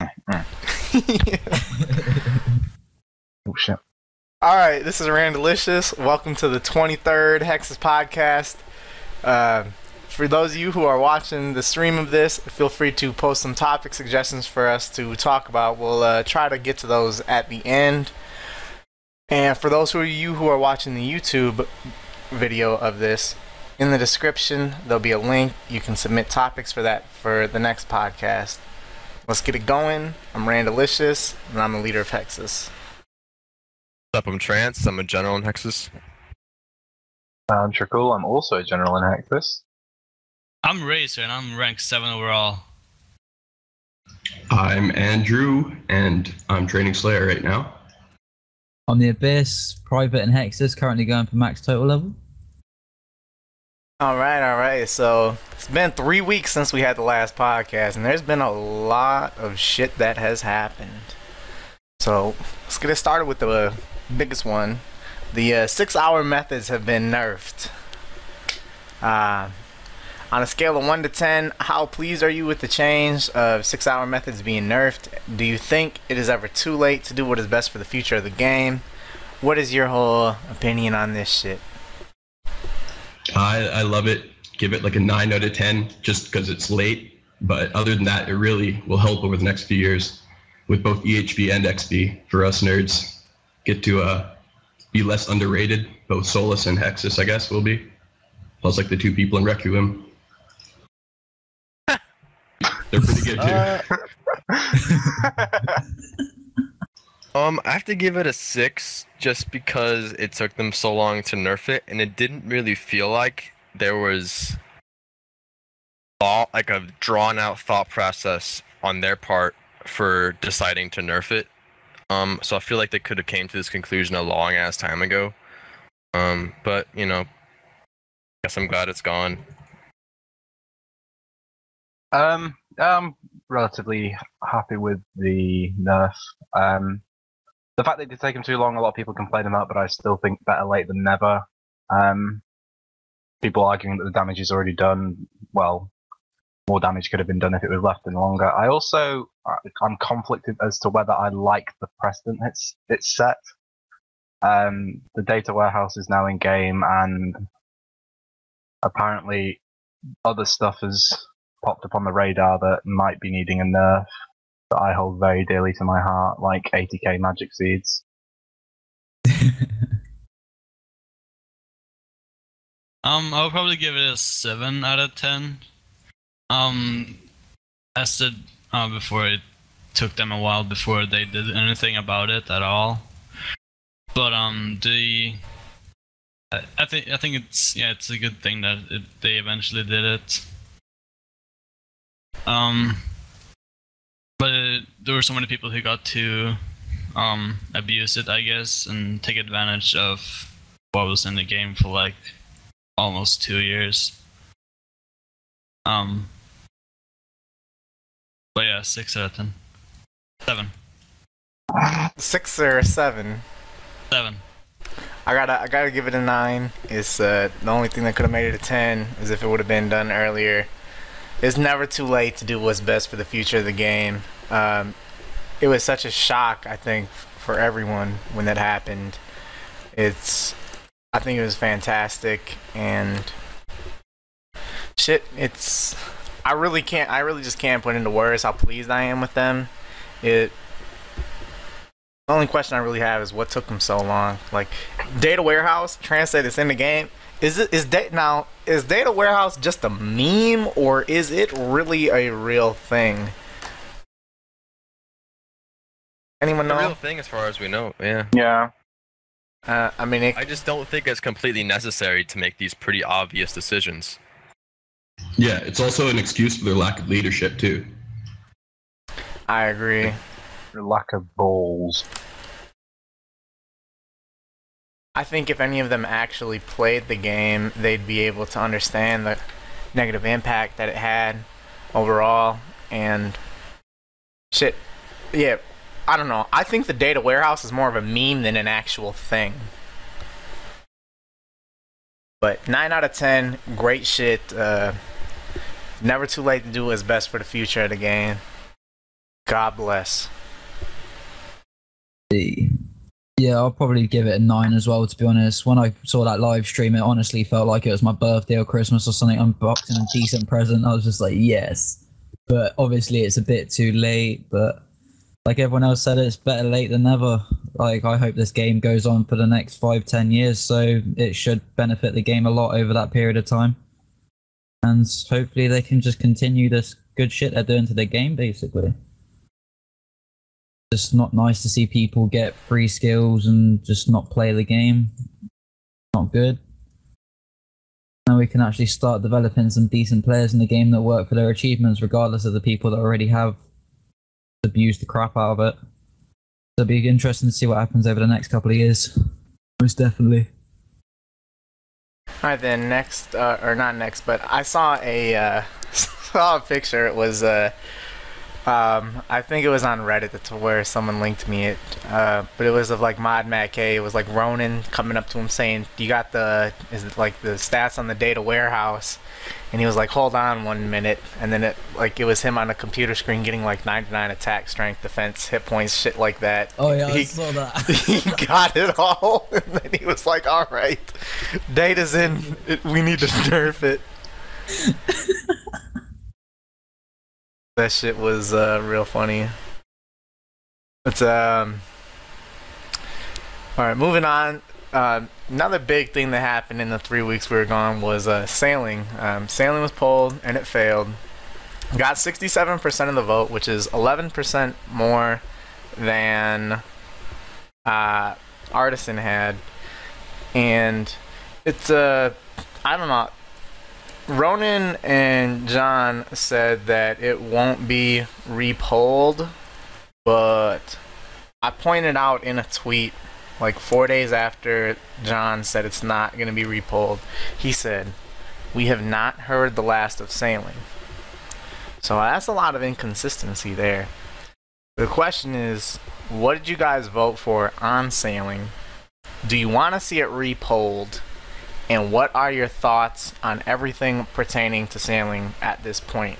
Oh shit. All right, this is Randalicious. Welcome to the 23rd Hexus podcast. Uh, for those of you who are watching the stream of this, feel free to post some topic suggestions for us to talk about. We'll uh, try to get to those at the end. And for those of you who are watching the YouTube video of this, in the description there'll be a link. You can submit topics for that for the next podcast. Let's get it going. I'm Randalicious, and I'm the leader of Hexus. What's up? I'm Trance. I'm a general in Hexus. Uh, I'm Trickle. I'm also a general in Hexus. I'm Razor and I'm ranked 7 overall. I'm Andrew, and I'm training Slayer right now. I'm the Abyss, Private, and Hexus, currently going for max total level. All right, all right. So it's been three weeks since we had the last podcast, and there's been a lot of shit that has happened. So let's get it started with the uh, biggest one. The uh, six-hour methods have been nerfed. Uh, on a scale of one to ten, how pleased are you with the change of six-hour methods being nerfed? Do you think it is ever too late to do what is best for the future of the game? What is your whole opinion on this shit? I, I love it. Give it like a 9 out of 10 just because it's late. But other than that, it really will help over the next few years with both EHB and XP for us nerds. Get to uh, be less underrated. Both Solus and Hexus, I guess, will be. Plus, like the two people in Requiem. They're pretty good too. Um, I have to give it a six just because it took them so long to nerf it, and it didn't really feel like there was thought, like a drawn out thought process on their part for deciding to nerf it. Um, so I feel like they could have came to this conclusion a long ass time ago. Um, but you know, I guess I'm glad it's gone. um, I'm relatively happy with the nerf. Um, the fact that it did take them too long, a lot of people complain about, but I still think better late than never. Um, people arguing that the damage is already done. Well, more damage could have been done if it was left in longer. I also I'm conflicted as to whether I like the precedent it's it's set. Um, the data warehouse is now in game, and apparently other stuff has popped up on the radar that might be needing a nerf that I hold very dearly to my heart, like 80k magic seeds. Um, I'll probably give it a 7 out of 10. Um, I said uh, before it took them a while before they did anything about it at all. But um, the I, I think I think it's yeah, it's a good thing that it, they eventually did it. Um, but there were so many people who got to um abuse it, I guess, and take advantage of what was in the game for like almost two years. Um, but yeah, six out of ten. Seven. Six or seven? Seven. I gotta, I gotta give it a nine. It's uh, the only thing that could have made it a ten is if it would have been done earlier. It's never too late to do what's best for the future of the game. Um, it was such a shock, I think, for everyone when that happened. It's, I think it was fantastic and shit. It's, I really can't, I really just can't put into words how pleased I am with them. It the only question I really have is what took them so long. Like data warehouse, translate this in the game. Is it is data now? Is data warehouse just a meme or is it really a real thing? Anyone The real thing, as far as we know, yeah. Yeah. Uh, I mean, it, I just don't think it's completely necessary to make these pretty obvious decisions. Yeah, it's also an excuse for their lack of leadership too. I agree. The lack of balls. I think if any of them actually played the game, they'd be able to understand the negative impact that it had overall. And shit, yeah, I don't know. I think the data warehouse is more of a meme than an actual thing. But nine out of ten, great shit. Uh, never too late to do what's best for the future of the game. God bless. Yeah, I'll probably give it a nine as well. To be honest, when I saw that live stream, it honestly felt like it was my birthday or Christmas or something. Unboxing a decent present. I was just like, yes. But obviously, it's a bit too late. But like everyone else said, it's better late than never. Like I hope this game goes on for the next five, ten years, so it should benefit the game a lot over that period of time. And hopefully, they can just continue this good shit they're doing to the game, basically just not nice to see people get free skills and just not play the game. Not good. Now we can actually start developing some decent players in the game that work for their achievements, regardless of the people that already have abused the crap out of it. So it'll be interesting to see what happens over the next couple of years. Most definitely. All right, then next, uh, or not next, but I saw a uh, saw a picture. It was uh, um, I think it was on Reddit to where someone linked me it, uh, but it was of like Mod Matt K. It was like Ronan coming up to him saying, "You got the is it like the stats on the data warehouse?" And he was like, "Hold on one minute," and then it like it was him on a computer screen getting like 99 attack, strength, defense, hit points, shit like that. Oh yeah, he, I saw that. he got it all, and then he was like, "All right, data's in. It, we need to nerf it." that shit was uh, real funny. But um, all right, moving on. Uh, another big thing that happened in the three weeks we were gone was uh, sailing. Um, sailing was pulled and it failed. Got 67% of the vote, which is 11% more than uh, Artisan had, and it's uh, I don't know. Ronan and John said that it won't be repolled, but I pointed out in a tweet like four days after John said it's not going to be repolled, he said, We have not heard the last of sailing. So that's a lot of inconsistency there. The question is, what did you guys vote for on sailing? Do you want to see it repolled? And what are your thoughts on everything pertaining to sailing at this point?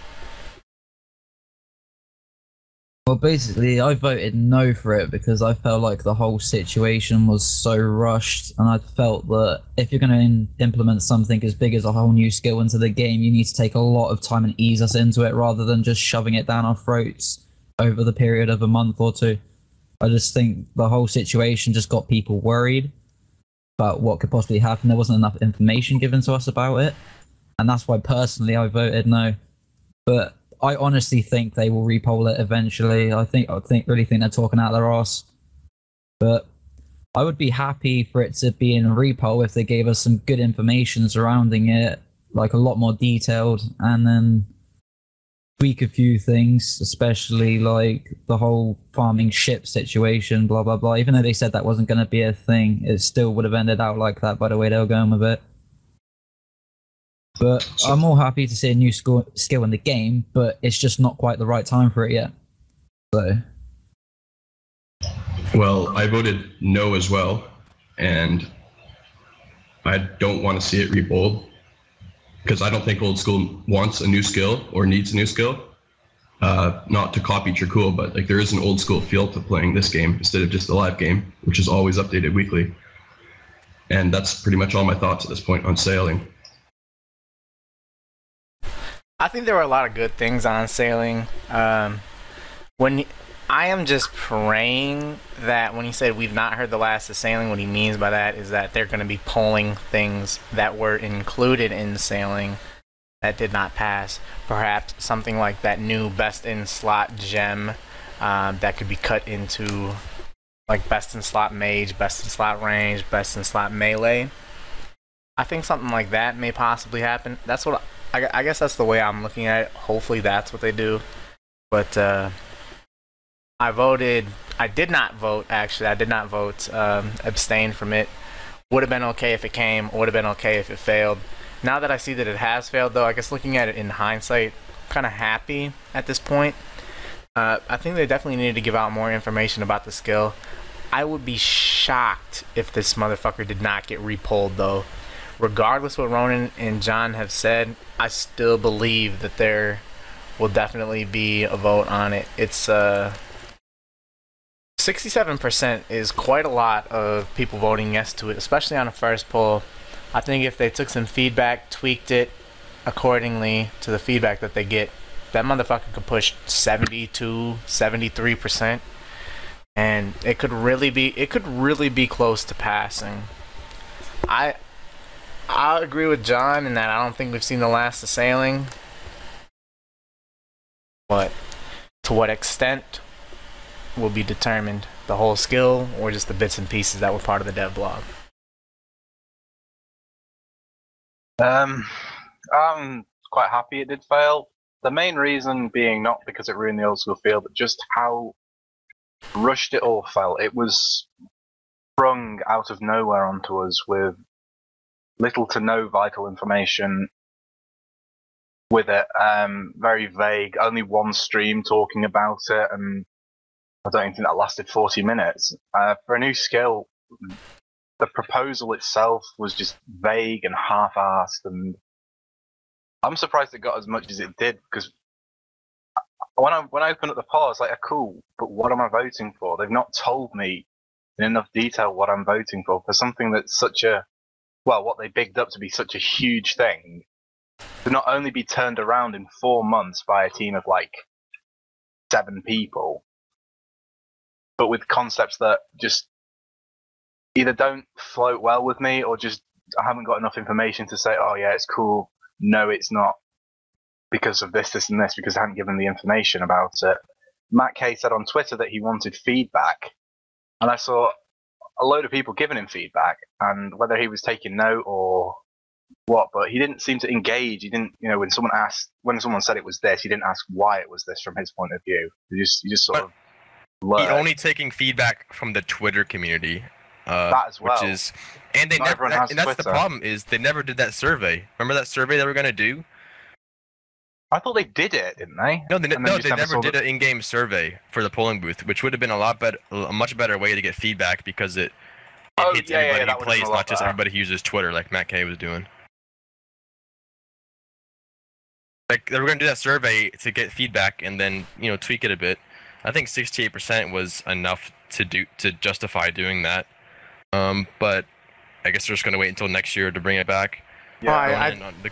Well, basically, I voted no for it because I felt like the whole situation was so rushed, and I felt that if you're going to implement something as big as a whole new skill into the game, you need to take a lot of time and ease us into it rather than just shoving it down our throats over the period of a month or two. I just think the whole situation just got people worried about what could possibly happen. There wasn't enough information given to us about it, and that's why personally I voted no. But I honestly think they will repoll it eventually. I think I think really think they're talking out their ass. But I would be happy for it to be in a repoll if they gave us some good information surrounding it, like a lot more detailed, and then tweak a few things, especially like the whole farming ship situation, blah blah blah. Even though they said that wasn't going to be a thing, it still would have ended out like that by the way they were going with it. But I'm more happy to see a new skill skill in the game, but it's just not quite the right time for it yet. So. Well, I voted no as well, and I don't want to see it repolled because I don't think old school wants a new skill or needs a new skill. Uh, not to copy Trickle, but like there is an old school feel to playing this game instead of just the live game, which is always updated weekly. And that's pretty much all my thoughts at this point on sailing. I think there were a lot of good things on sailing. Um, when I am just praying that when he said we've not heard the last of sailing, what he means by that is that they're going to be pulling things that were included in sailing that did not pass. Perhaps something like that new best in slot gem um, that could be cut into like best in slot mage, best in slot range, best in slot melee. I think something like that may possibly happen. That's what I, I guess that's the way I'm looking at it. Hopefully that's what they do. But uh, I voted. I did not vote. Actually, I did not vote. Um, abstain from it. Would have been okay if it came. Would have been okay if it failed. Now that I see that it has failed, though, I guess looking at it in hindsight, kind of happy at this point. Uh, I think they definitely needed to give out more information about the skill. I would be shocked if this motherfucker did not get repolled, though regardless what Ronan and John have said, I still believe that there will definitely be a vote on it. It's uh 67% is quite a lot of people voting yes to it, especially on a first poll. I think if they took some feedback, tweaked it accordingly to the feedback that they get, that motherfucker could push 72, 73%. And it could really be it could really be close to passing. I I agree with John in that I don't think we've seen the last of sailing. But to what extent will be determined the whole skill or just the bits and pieces that were part of the dev blog. Um, I'm quite happy it did fail. The main reason being not because it ruined the old school feel, but just how rushed it all felt. It was sprung out of nowhere onto us with little to no vital information with it. Um, very vague. Only one stream talking about it, and I don't even think that lasted 40 minutes. Uh, for a new skill, the proposal itself was just vague and half-assed, and I'm surprised it got as much as it did because when I when I opened up the poll, I was like, oh, "Cool, but what am I voting for?" They've not told me in enough detail what I'm voting for for something that's such a well, what they bigged up to be such a huge thing to not only be turned around in four months by a team of like seven people, but with concepts that just either don't float well with me or just I haven't got enough information to say, oh yeah, it's cool. No, it's not because of this, this, and this, because I haven't given the information about it. Matt K said on Twitter that he wanted feedback, and I saw a load of people giving him feedback, and whether he was taking note or what, but he didn't seem to engage. He didn't, you know, when someone asked, when someone said it was this, he didn't ask why it was this from his point of view. He just, he just sort But of. He only taking feedback from the Twitter community. Uh, That as well. Which is, and they Not never. that- and that's the problem is they never did that survey. Remember that survey they were gonna do? I thought they did it, didn't they? No, they, no, they never never did an in-game survey for the polling booth, which would have been a lot better, a much better way to get feedback because it, it Oh, hits yeah, yeah, everybody that who plays, been a lot not just better. everybody who uses Twitter, like Matt K was doing. Like they were gonna do that survey to get feedback and then you know tweak it a bit. I think 68% was enough to do to justify doing that. Um, but I guess they're just gonna wait until next year to bring it back. Well, I- then on the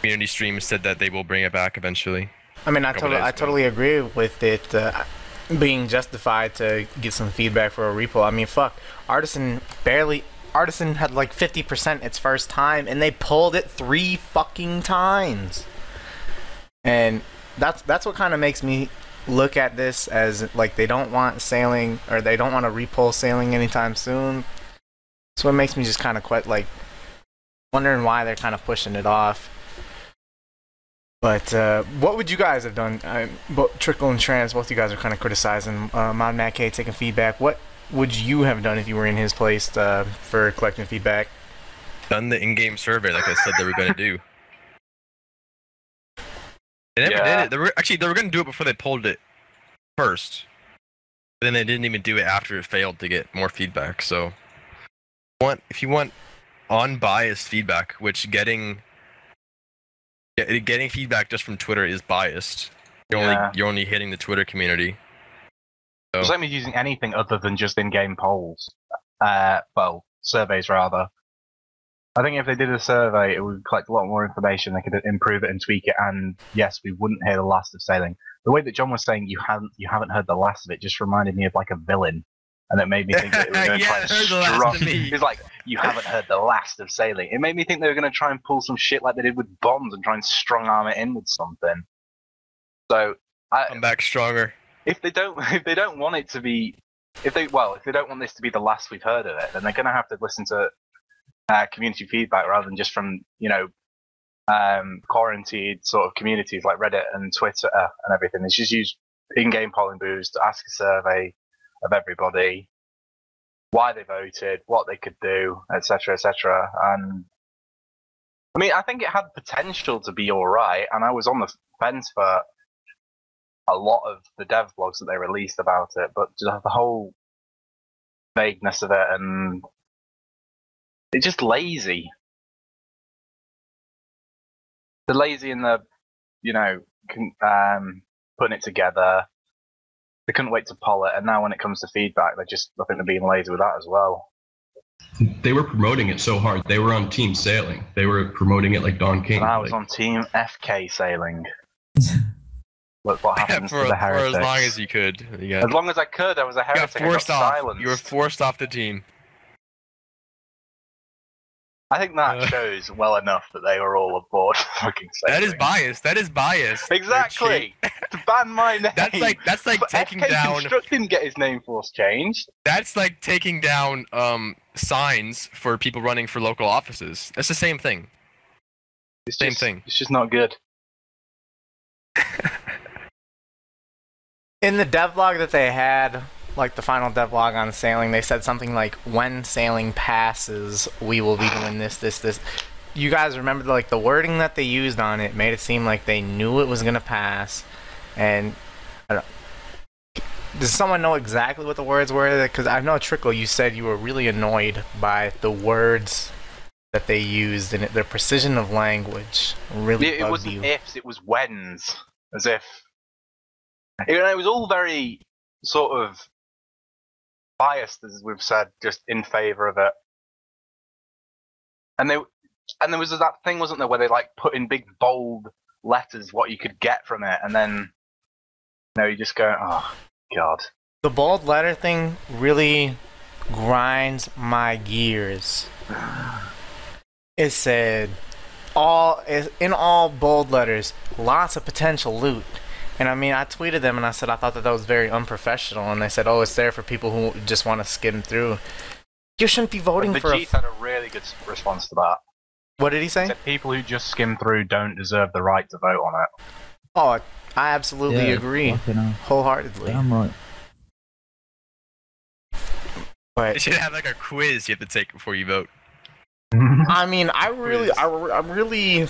community stream said that they will bring it back eventually. I mean, I totally, I totally agree with it uh, being justified to get some feedback for a repo. I mean, fuck, Artisan barely. Artisan had like 50% its first time, and they pulled it three fucking times. And that's that's what kind of makes me look at this as like they don't want sailing or they don't want to repull sailing anytime soon. So it makes me just kind of quite like wondering why they're kind of pushing it off. But uh, what would you guys have done? Uh, both Trickle and Trance, both you guys are kind of criticizing uh, Mod Matt K taking feedback. What would you have done if you were in his place uh, for collecting feedback? done the in-game survey like I said they were going to do. They never Yeah. did it. They were actually they were going to do it before they pulled it first. But then they didn't even do it after it failed to get more feedback. So, want if you want unbiased feedback, which getting getting feedback just from Twitter is biased. You're Yeah. only you're only hitting the Twitter community. So, It's like me using anything other than just in-game polls. Uh, well, surveys rather. I think if they did a survey, it would collect a lot more information. They could improve it and tweak it, and yes, we wouldn't hear the last of sailing. The way that John was saying you haven't you haven't heard the last of it just reminded me of like a villain, and it made me think that they were going to Yeah, try I and the last strong. of me. He's like, you haven't heard the last of sailing. It made me think they were going to try and pull some shit like they did with bombs and try and strong arm it in with something. So I'm back stronger. if they don't if they don't want it to be if they well if they don't want this to be the last we've heard of it then they're going to have to listen to uh, community feedback rather than just from you know um, quarantined sort of communities like Reddit and Twitter and everything. It's just use in-game polling booths to ask a survey of everybody why they voted, what they could do, etc., etc. And I mean, I think it had potential to be all right, and I was on the fence for a lot of the dev blogs that they released about it, but the whole vagueness of it and it's just lazy. The lazy in the, you know, con- um, putting it together. They couldn't wait to poll it, and now when it comes to feedback, they're just I think they're being lazy with that as well. They were promoting it so hard. They were on Team Sailing. They were promoting it like Don King. And I was Like, on Team FK sailing. Look what happens for, to the for as long as you could. You got, As long as I could, I was a you got heretic. I got forced off. silenced. You were forced off the team. I think that Uh. shows well enough that they were all aboard fucking sailing. That is biased. That is biased. Exactly. to ban my name. That's like that's like but taking FK down. Construct didn't get his name force changed. That's like taking down um signs for people running for local offices. That's the same thing. It's Same just, thing. It's just not good. In the devlog that they had, like the final dev devlog on sailing, they said something like, "When sailing passes, we will be doing this, this, this." You guys remember like the wording that they used on it made it seem like they knew it was gonna pass, and I don't. Does someone know exactly what the words were? Because I know Trickle, you said you were really annoyed by the words that they used and it, their precision of language really It, it wasn't you. ifs, it was whens. As if. It was all very sort of biased, as we've said, just in favour of it. And they, and there was that thing, wasn't there, where they like put in big bold letters what you could get from it, and then, you know, you just go, oh god. The bold letter thing really grinds my gears. It said all in all bold letters, lots of potential loot. And I mean, I tweeted them and I said I thought that that was very unprofessional. And they said, "Oh, it's there for people who just want to skim through." You shouldn't be voting the for. A, Chief had a really good response to that. what did he He say? said people who just skim through don't deserve the right to vote on it. Oh, I absolutely Yeah, agree, fucking hell. wholeheartedly. Damn right. But They should have like a quiz you have to take before you vote. I mean, I really, I, re- I really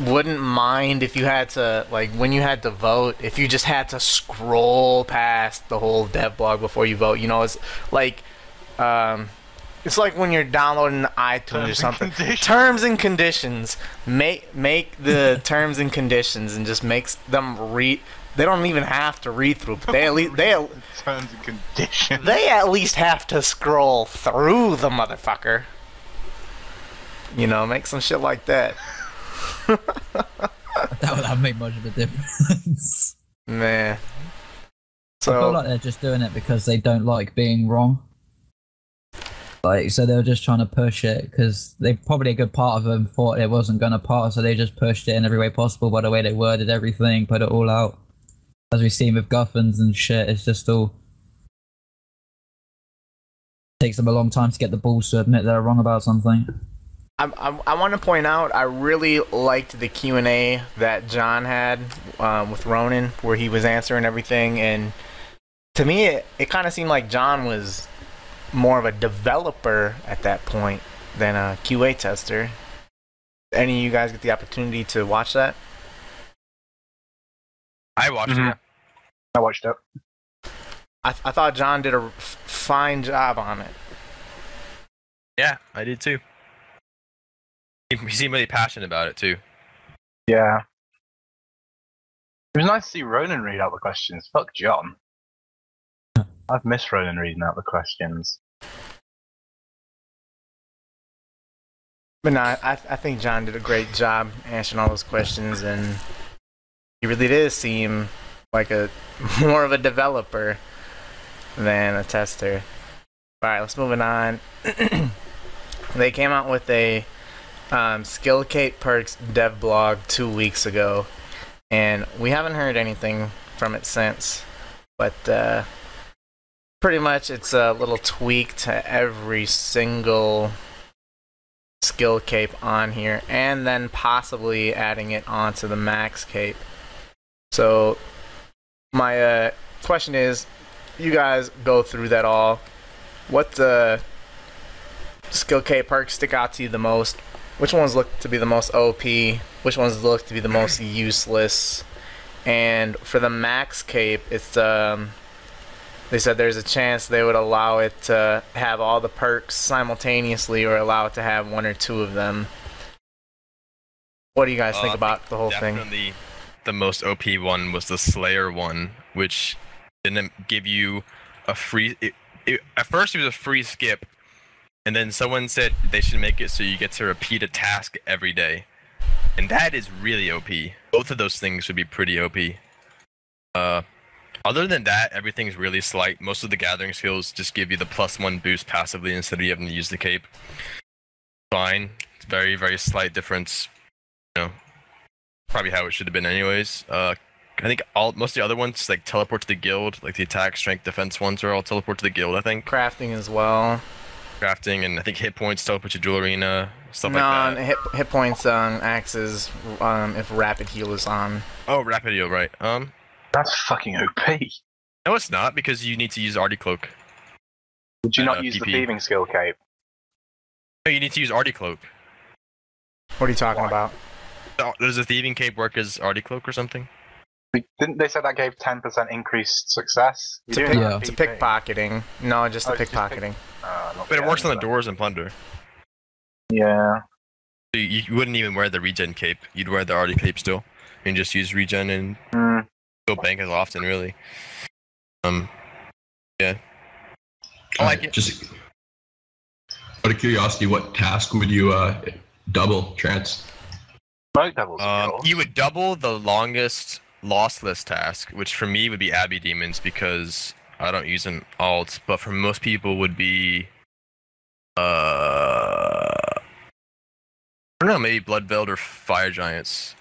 wouldn't mind if you had to, like, when you had to vote, if you just had to scroll past the whole dev blog before you vote. You know, it's like, um, it's like when you're downloading iTunes or Terms and something. conditions. Terms and conditions. Make make the terms and conditions and just makes them read. They don't even have to read through. But they at least they at, Terms and conditions. they at least have to scroll through the motherfucker. You know, make some shit like that. That would have made much of a difference. Man. I feel like they're just doing it because they don't like being wrong. Like, so they were just trying to push it because they probably a good part of them thought it wasn't going to pass, so they just pushed it in every way possible by the way they worded everything, put it all out. As we've seen with Guffins and shit, it's just all takes them a long time to get the balls to admit they're wrong about something. I, I, I want to point out I really liked the Q and A that John had um, with Ronan, where he was answering everything, and to me, it, it kind of seemed like John was more of a developer at that point than a QA tester. Any of you guys get the opportunity to watch that? I watched Mhm. it. I watched it. I, I thought John did a f- fine job on it. Yeah, I did too. He he seemed really passionate about it too. Yeah. It was nice to see Ronan read out the questions. Fuck John. I've missed Ronan reading out the questions. But no, I, I think John did a great job answering all those questions, and he really did seem like a more of a developer than a tester. All right, let's move it on. they came out with a um, Skill Cape Perks dev blog two weeks ago, and we haven't heard anything from it since. But uh, pretty much, it's a little tweak to every single skill cape on here and then possibly adding it onto the max cape. So my uh, question is you guys go through that all. What uh, skill cape perks stick out to you the most? Which ones look to be the most OP? Which ones look to be the most useless? And for the max cape, it's um they said there's a chance they would allow it to have all the perks simultaneously or allow it to have one or two of them. What do you guys Uh, think about the whole thing? Definitely the most OP one was the Slayer one, which didn't give you a free. It, it, at first, it was a free skip, and then someone said they should make it so you get to repeat a task every day, and that is really OP. Both of those things would be pretty OP. Uh, other than that, everything's really slight. Most of the gathering skills just give you the plus one boost passively instead of you having to use the cape. Fine, it's very very slight difference. You know, probably how it should have been anyways. Uh, I think all most of the other ones like teleport to the guild, like the attack, strength, defense ones are all teleport to the guild. I think Crafting as well. Crafting and I think hit points teleport to duel arena stuff no, like that. hit, hit points on axes um, if rapid heal is on. Oh, rapid heal, right? Um, That's fucking OP. no, it's not because you need to use Ardy cloak. Would you Uh, not use the thieving skill cape? No, you need to use Ardy cloak. What are you talking Why? about? Oh, Does a thieving cape work as Ardy cloak or something? Didn't they say that gave 10% increased success? To, You're pick, Yeah. to pickpocketing. No, just Oh, the it's pick- pickpocketing. Uh, But it works on the doors and plunder. Yeah. So you, you wouldn't even wear the regen cape. You'd wear the Ardy cape still, and just use regen and Mm. go bank as often, really. Um, yeah. I like it. Just out of curiosity, what task would you uh, double trance? Smoke devils. Um, you would double the longest lossless task, which for me would be Abbey Demons because I don't use an alt, but for most people would be uh I don't know, maybe Bloodveld or Fire Giants.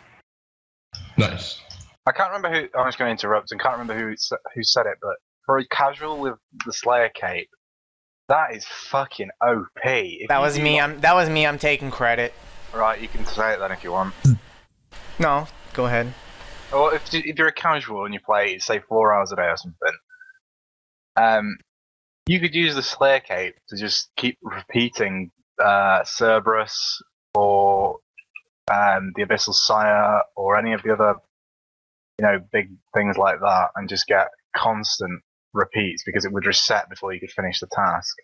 Nice. I can't remember who. I'm just going to interrupt and can't remember who who said it, but for a casual with the Slayer cape, that is fucking OP. If That was me. like- I'm. That was me. I'm taking credit. Right, you can say it then if you want. No, go ahead. Or if, if you're a casual and you play, say, four hours a day or something, um, you could use the Slayer cape to just keep repeating uh, Cerberus or um, the Abyssal Sire or any of the other, you know, big things like that, and just get constant repeats because it would reset before you could finish the task.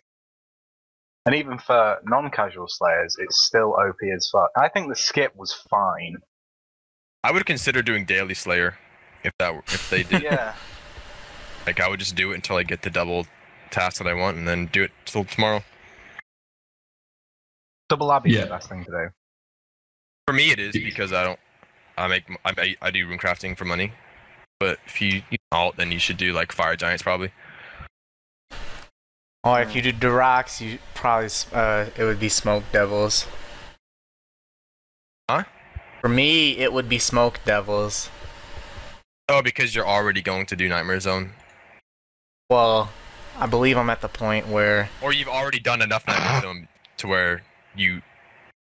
And even for non-casual Slayers, it's still OP as fuck. I think the skip was fine. I would consider doing Daily Slayer if that were- if they did. Yeah. Like I would just do it until I get the double task that I want, and then do it till tomorrow. Double Abbey is Yeah. the best thing to do. For me, it is because I don't. I make I, I do rune crafting for money, but if you you alt, then you should do like Fire Giants probably. Or if you do Durox, you probably uh, it would be Smoke Devils. For me, it would be Smoke Devils. Oh, because you're already going to do Nightmare Zone, Well, I believe I'm at the point where or you've already done enough Nightmare Zone to where you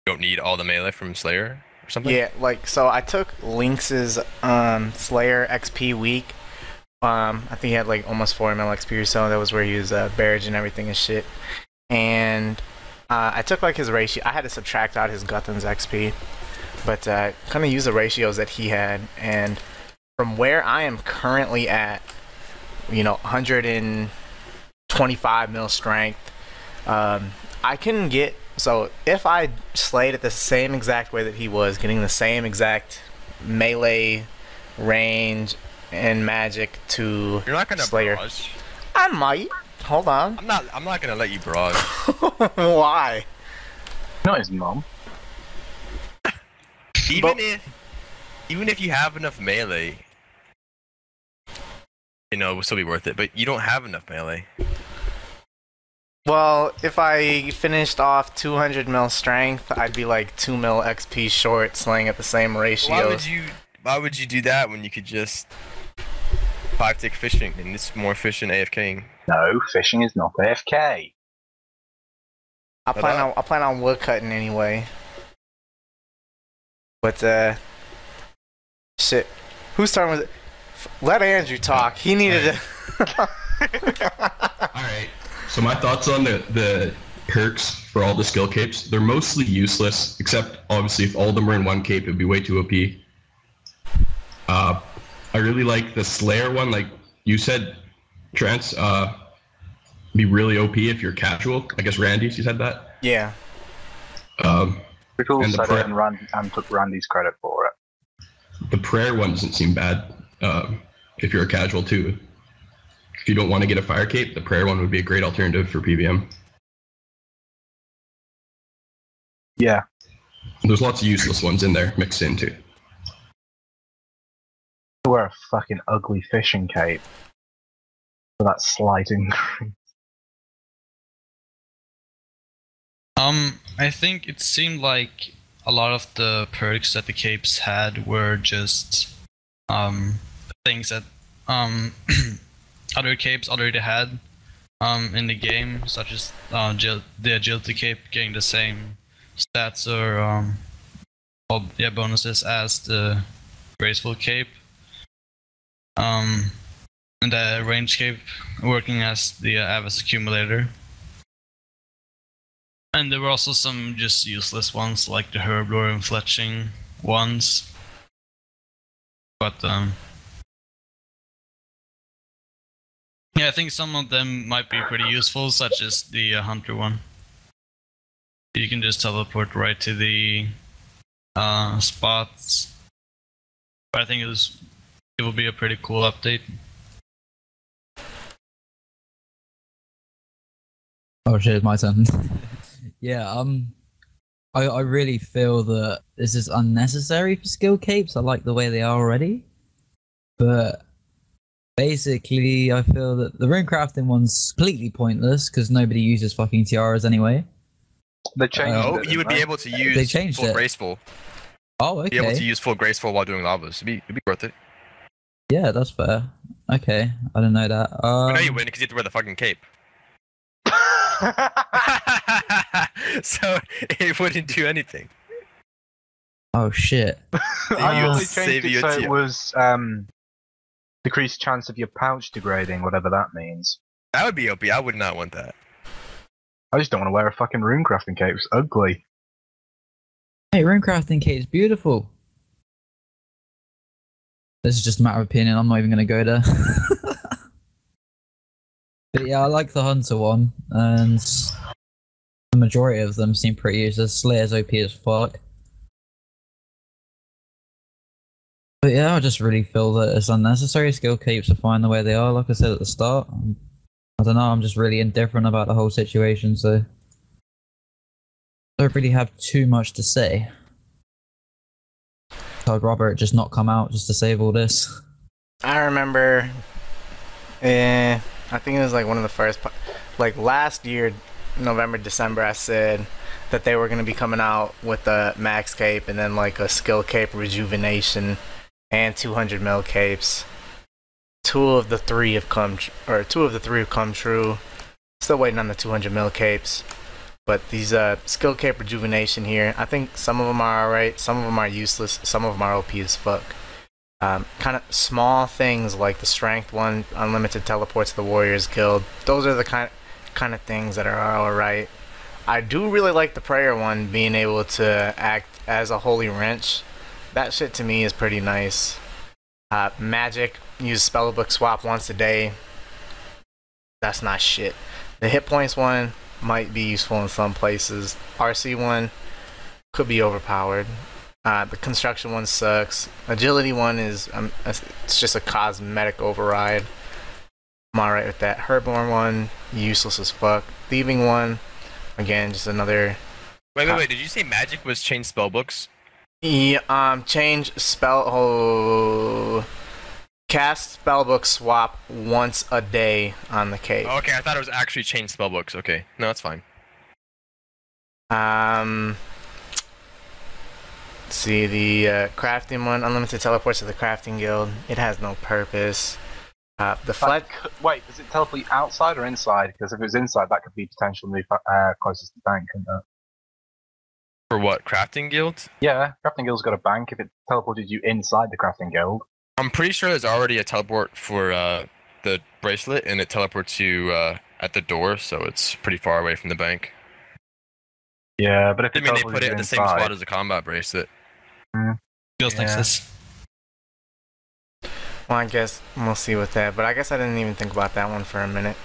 don't need all the melee from Slayer or something. Yeah, like so I took Lynx's um Slayer XP week. Um I think he had like almost 4 mil XP or so. That was where he was uh barrage and everything and shit. And uh, I took like his ratio. I had to subtract out his Guthan's XP. But uh kind of use the ratios that he had and from where I am currently at, you know, 125 mil strength, um, I can get so if I slayed it the same exact way that he was, getting the same exact melee range and magic to You're not gonna Slayer. barrage. I might. Hold on. I'm not. I'm not gonna let you barrage. Why? Not his mum. Even But- if, even if you have enough melee, you know, it will still be worth it. But you don't have enough melee. Well, if I finished off 200 mil strength, I'd be like 2 mil XP short, slaying at the same ratio. Why would you? Why would you do that when you could just five tick fishing and it's more efficient AFKing? No, fishing is not AFK. I plan on I plan on wood cutting anyway. But uh, shit, whose turn was it? Let Andrew talk. He needed to. All right. So my thoughts on the the perks for all the skill capes, they're mostly useless, except obviously if all of them were in one cape, it'd be way too OP. Uh, I really like the Slayer one, like you said, Trance. Uh, be really OP if you're casual. I guess Randy, you said that. yeah. Um, And said pri- it and, Rand, and took Randy's credit for it. the prayer one doesn't seem bad. Um, if you're a casual too, if you don't want to get a fire cape, the prayer one would be a great alternative for PVM. Yeah. There's lots of useless ones in there mixed in too. wear a fucking ugly fishing cape for that slight Um, I think it seemed like a lot of the perks that the capes had were just um things that um other capes already had um in the game, such as uh, the agility cape getting the same stats or um well, yeah bonuses as the graceful cape. Um, and the range cape working as the uh, accumulator. And there were also some just useless ones, like the Herblore and Fletching ones. But, um. Yeah, I think some of them might be pretty useful, such as the uh, Hunter one. You can just teleport right to the uh, spots. But I think it was it will be a pretty cool update. Oh shit, my turn. yeah, um I I really feel that this is unnecessary for skill capes. I like the way they are already. But basically I feel that the rune crafting one's completely pointless because nobody uses fucking tiaras anyway. They changed Uh, No, it. you would be able to use They changed full it. graceful. Oh, okay. Be able to use full graceful while doing lavas. It'd be, it'd be worth it. Yeah, that's fair. Okay, I didn't know that. I Um, know you win because you have to wear the fucking cape. They? so it wouldn't do anything. oh shit. I You thought they save changed it so it was um, decreased chance of your pouch degrading, whatever that means. That would be OP. I would not want that. I just don't want to wear a fucking rune crafting cape. It's ugly. Hey, rune crafting kit is beautiful. This is just a matter of opinion. I'm not even going to go there. but yeah, I like the hunter one, and the majority of them seem pretty useless. Slayer's OP as fuck. But yeah, I just really feel that it's unnecessary. Skill keeps are fine the way they are. Like I said at the start, I don't know. I'm just really indifferent about the whole situation, so don't really have too much to say. I'd rather just not come out just to save all this. I remember, eh, I think it was like one of the first, like last year, November, December, I said that they were going to be coming out with the max cape and then like a skill cape rejuvenation and 200 mil capes. Two of the three have come, or two of the three have come true. Still waiting on the 200 mil capes. But these uh, skill cape rejuvenation here, I think some of them are alright, some of them are useless, some of them are OP as fuck um, kind of small things like the strength one, unlimited teleports the Warriors Guild. Those are the kind kind of things that are all right. I do really like the prayer one, being able to act as a holy wrench. That shit to me is pretty nice. Uh, magic, use spellbook swap once a day. That's not shit. The hit points one might be useful in some places. RC one could be overpowered. Uh, the construction one sucks. Agility one is um, it's just a cosmetic override. I'm alright with that. Herblore one, useless as fuck. Thieving one, again, just another. Wait, wait, wait. Did you say magic was changed spellbooks? Yeah, um, change spell. Oh, cast spellbook swap once a day on the cape. Oh, okay, I thought it was actually changed spellbooks. Okay, no, that's fine. Um, let's see the uh, crafting one, unlimited teleports to the crafting guild. It has no purpose. Uh, the That flat. wait, does it teleport you outside or inside? Because if it was inside, that could be potential move uh, closest to the bank. Couldn't it? For what? Crafting guild? Yeah, crafting guild's got a bank. If it teleported you inside the crafting guild, I'm pretty sure there's already a teleport for uh, the bracelet, and it teleports you uh, at the door, so it's pretty far away from the bank. yeah. But if I it mean, they put it you in the same spot as a combat bracelet. Feels like Yeah. this. Well, I guess we'll see with that. But I guess I didn't even think about that one for a minute.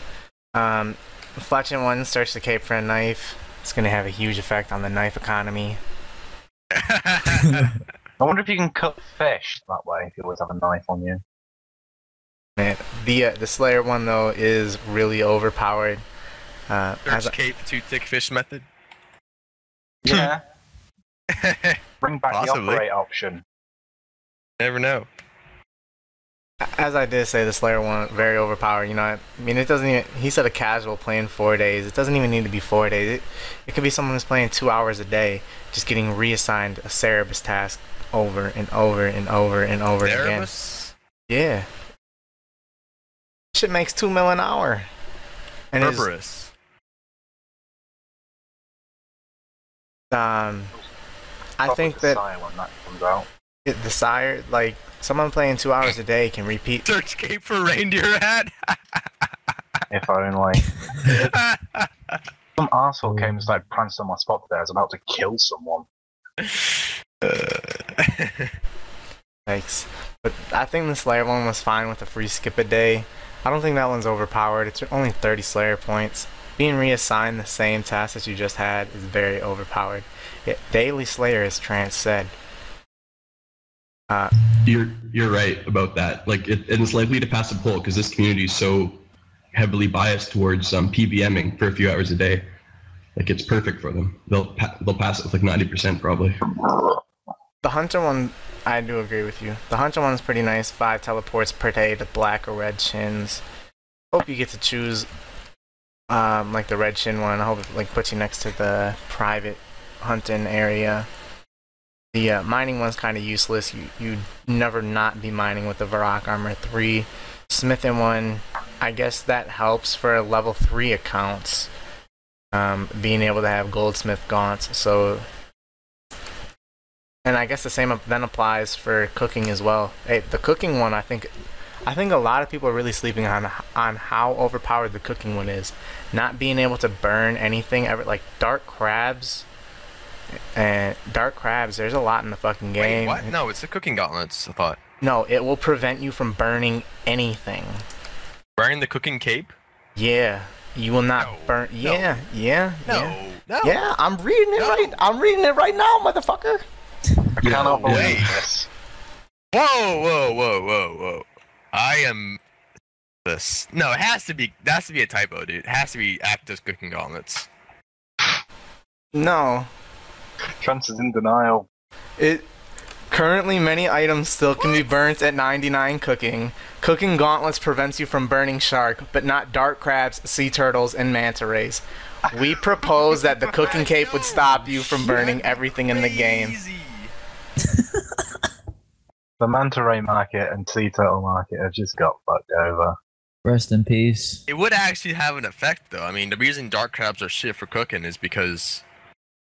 Um, Fletching one, search the cape for a knife. It's gonna have a huge effect on the knife economy. I wonder if you can cut fish that way if you always have a knife on you. Man, the uh, the Slayer one though is really overpowered. Uh, as Search I- Cape to thick fish method. Yeah. Bring back Possibly. the operate option. Never know. As I did say, the Slayer one very overpowered. You know, I mean, it doesn't even. He said a casual playing four days. It doesn't even need to be four days. It, it could be someone who's playing two hours a day, just getting reassigned a Cerberus task over and over and over and over again. Erebus? Yeah. Shit makes two mil an hour. And his, Cerberus. um, I think the that Sire when that comes out. it, the sire, like someone playing two hours a day, can repeat. Search Cape for reindeer hat. If only. Some asshole came and started prancing on my spot there. I was about to kill someone. Thanks. But I think the Slayer one was fine with a free skip a day. I don't think that one's overpowered. It's only 30 Slayer points. Being reassigned the same task that you just had is very overpowered. Daily Slayer is Trance said. Uh, You're you're right about that. Like, it, and it's likely to pass a poll because this community is so heavily biased towards um, PVMing for a few hours a day. Like, it's perfect for them. They'll pa- they'll pass it with like ninety percent probably. the Hunter one, I do agree with you. The Hunter one is pretty nice. Five teleports per day to black or red chins. Hope you get to choose, um, like the red chin one. I hope it like puts you next to the private hunting area. The uh, mining one's kind of useless. You you never not be mining with the Varrock Armor three. Smithing one, I guess that helps for level three accounts. Um, being able to have goldsmith gaunts. So and I guess the same then applies for cooking as well. Hey, the cooking one, I think, I think a lot of people are really sleeping on on how overpowered the cooking one is. Not being able to burn anything ever, like dark crabs. And dark crabs, there's a lot in the fucking game. Wait, game. what? No, it's the cooking gauntlets. I thought. No, it will prevent you from burning anything. Wearing the cooking cape? Yeah, you will not No, burn. no. Yeah, yeah, yeah. no. Yeah, I'm reading it No. right. I'm reading it right now, motherfucker. I Yeah, cannot believe this. Whoa, whoa, whoa, whoa, whoa. I am this. No, it has to be. That has to be a typo, dude. It has to be Actus cooking gauntlets. No, Trance is in denial. It currently many items still can be burnt at 99 cooking. Cooking gauntlets prevents you from burning shark, but not dark crabs, sea turtles, and manta rays. We propose that the cooking cape would stop you from burning everything in the game. Crazy. The manta ray market and sea turtle market have just got fucked over. Rest in peace. It would actually have an effect, though. I mean, the reason dark crabs are shit for cooking is because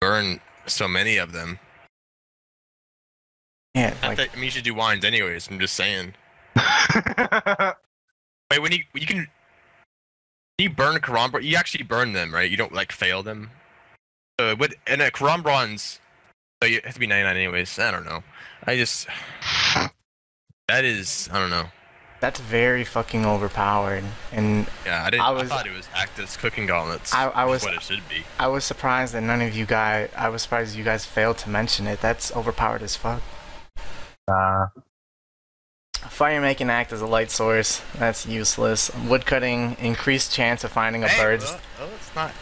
burn so many of them. Yeah, Not like, that- I mean, you should do wines anyways. I'm just saying. Wait, when you you can, when you burn Karambwan, you actually burn them, right? You don't like fail them. Uh, with and a Karambwan's, so you have to be 99 anyways. I don't know. I just that is I don't know. that's very fucking overpowered. And Yeah, I didn't. I I, thought it was Actus cooking gauntlets. I- I was- what it should be. I was surprised that none of you guys, I was surprised you guys failed to mention it. That's overpowered as fuck. Nah. Fire making act as a light source. That's useless. Woodcutting, increased chance of finding a Hey, bird's well, well, it's not.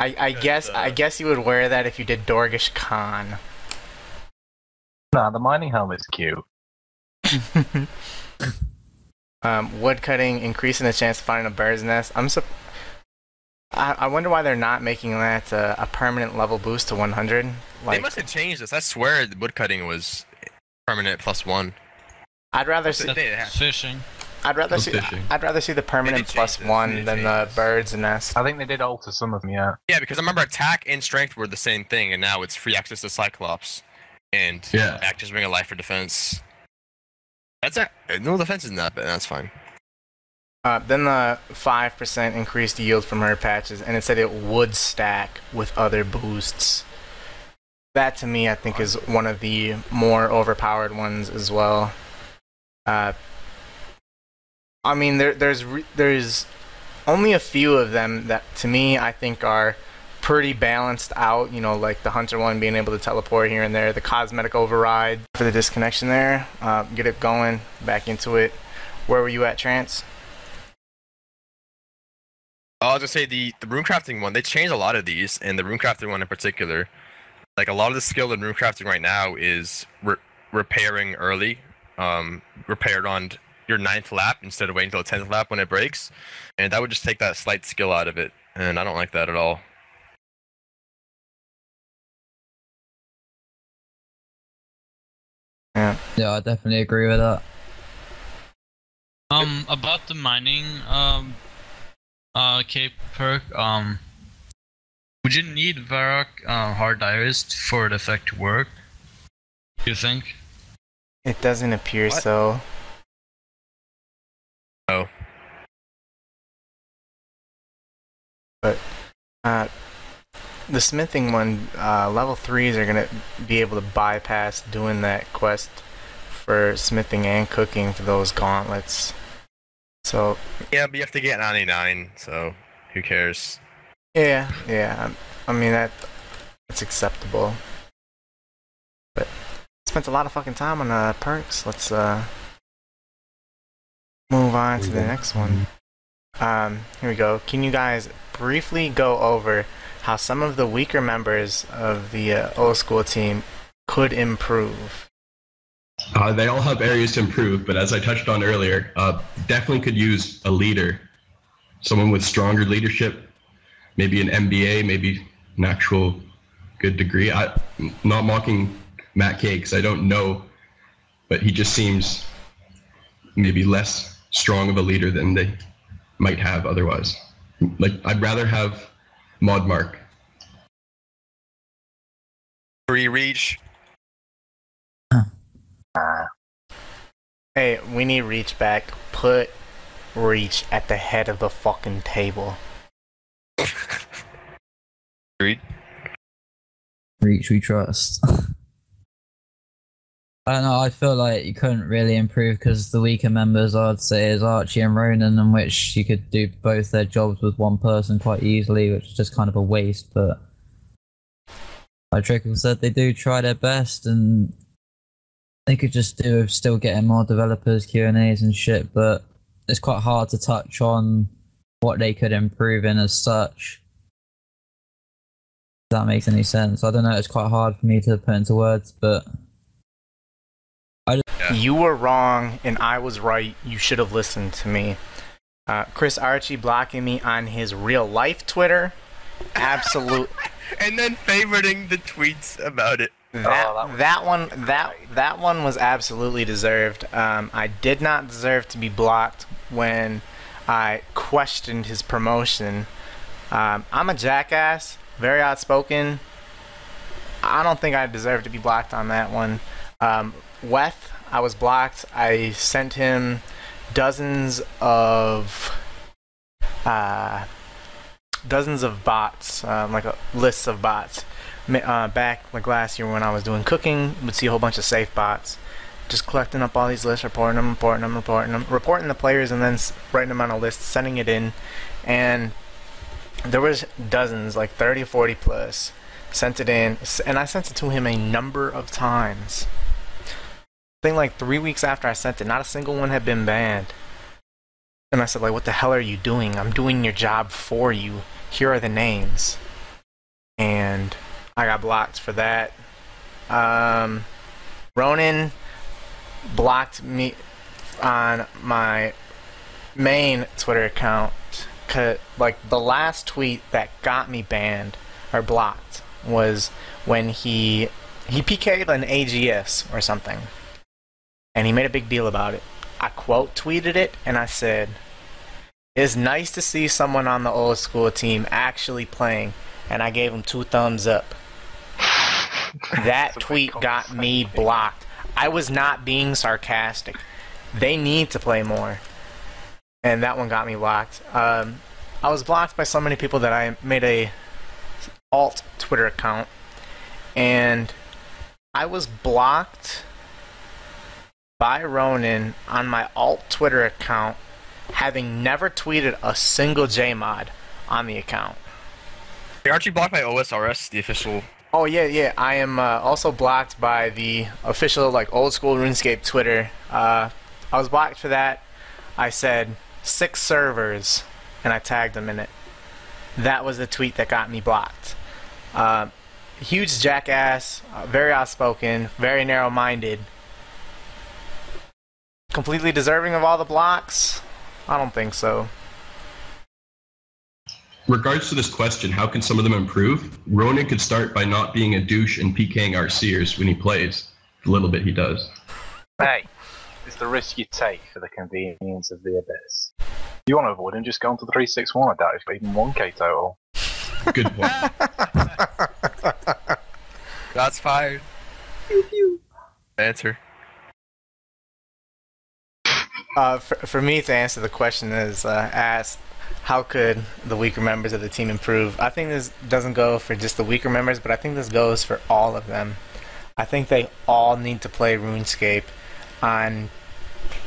I, I Because, guess I uh, guess you would wear that if you did Dorgesh-Kaan. Nah, the mining helmet's cute. um, woodcutting increasing the chance of finding a bird's nest. I'm sup- I, I wonder why they're not making that uh, a permanent level boost to 100. they must have changed this. I swear the woodcutting was permanent plus one. I'd rather see They- they have- Fishing. I'd rather see fishing. I'd rather see the permanent plus this, they one than change the this. bird's nest. I think they did alter some of them, yeah. Yeah, because I remember attack and strength were the same thing, and now it's free access to Cyclops and Yeah. Actus Ring of Life for defense. That's a no defense isn't that bad. That's fine. Uh, then the five percent increased yield from her patches, and it said it would stack with other boosts. That to me, I think, is one of the more overpowered ones as well. Uh, I mean, there, there's there's only a few of them that to me I think are pretty balanced out. You know, like the hunter one being able to teleport here and there, the cosmetic override for the disconnection there. Uh, get it going, back into it. Where were you at, Trance? I was gonna say the the rune crafting one. They changed a lot of these, and the rune crafting one in particular. Like a lot of the skill in rune crafting right now is re- repairing early, um, repaired on your ninth lap instead of waiting until the tenth lap when it breaks, and that would just take that slight skill out of it, and I don't like that at all. Yeah. Yeah, I definitely agree with that. Um, about the mining um uh cape perk, um would you need Varrock uh, hard diarist for the effect to work? Do you think? It doesn't appear What? so. Oh. But uh, the smithing one, uh, level threes are gonna be able to bypass doing that quest for smithing and cooking for those gauntlets. So Yeah, but you have to get 99, so who cares? yeah, yeah. I mean that that's acceptable. But spent a lot of fucking time on uh, perks. Let's uh move on to the next one. Um, here we go. Can you guys briefly go over how some of the weaker members of the uh, old school team could improve? Uh, they all have areas to improve, but as I touched on earlier, uh, definitely could use a leader, someone with stronger leadership, maybe an MBA, maybe an actual good degree. I, am not mocking Matt K because I don't know, but he just seems maybe less strong of a leader than they might have otherwise. Like I'd rather have Mod Mark. Free reach. Hey, we need Reach back. Put Reach at the head of the fucking table. Reach. Reach we trust. I don't know. I feel like you couldn't really improve because the weaker members, I'd say, is Archie and Ronan, in which you could do both their jobs with one person quite easily, which is just kind of a waste. But like Trickle said, they do try their best, and they could just do with still getting more developers, Q and A's, and shit. But it's quite hard to touch on what they could improve in as such. If that makes any sense. I don't know. It's quite hard for me to put into words, but Yeah. You were wrong, and I was right. You should have listened to me. Uh, Chris Archie blocking me on his real life Twitter. Absolute. And then favoriting the tweets about it. That, Oh, that that one that that one was absolutely deserved. Um, I did not deserve to be blocked when I questioned his promotion. Um, I'm a jackass, very outspoken. I don't think I deserve to be blocked on that one. Um, Weath, I was blocked. I sent him dozens of uh, dozens of bots, um, like a lists of bots uh, back like last year when I was doing cooking, would see a whole bunch of safe bots, just collecting up all these lists, reporting them, reporting them, reporting them, reporting the players, and then writing them on a list, sending it in, and there was dozens, like 30 or 40 plus, sent it in, and I sent it to him a number of times. Like three weeks after I sent it, not a single one had been banned. And I said, like, what the hell are you doing? I'm doing your job for you. Here are the names. And I got blocked for that. Um, Ronan blocked me on my main Twitter account. like the last tweet that got me banned or blocked was when he he PK'd an AGS or something, and he made a big deal about it. I quote tweeted it and I said, "It's nice to see someone on the old school team actually playing," and I gave him two thumbs up. That That's a big tweet got me blocked. I was not being sarcastic. They need to play more. And that one got me blocked. Um, I was blocked by so many people that I made a alt Twitter account. And I was blocked by Ronan on my alt Twitter account, having never tweeted a single JMod on the account. Hey, aren't you blocked by OSRS, the official? Oh yeah, yeah. I am uh, also blocked by the official like old school RuneScape Twitter. Uh, I was blocked for that. I said six servers, and I tagged them in it. That was the tweet that got me blocked. Uh, huge jackass, uh, very outspoken, very narrow-minded. Completely deserving of all the blocks? I don't think so. Regards to this question, how can some of them improve? Ronan could start by not being a douche and PKing RCers when he plays. The little bit he does. Hey, it's the risk you take for the convenience of the abyss. If you want to avoid him, just go on to the 361. I doubt it's even 1k total. Good point. That's fired. Pew pew. Answer. Uh, for, for me to answer the question is uh, asked, how could the weaker members of the team improve? I think this doesn't go for just the weaker members, but I think this goes for all of them. I think they all need to play RuneScape on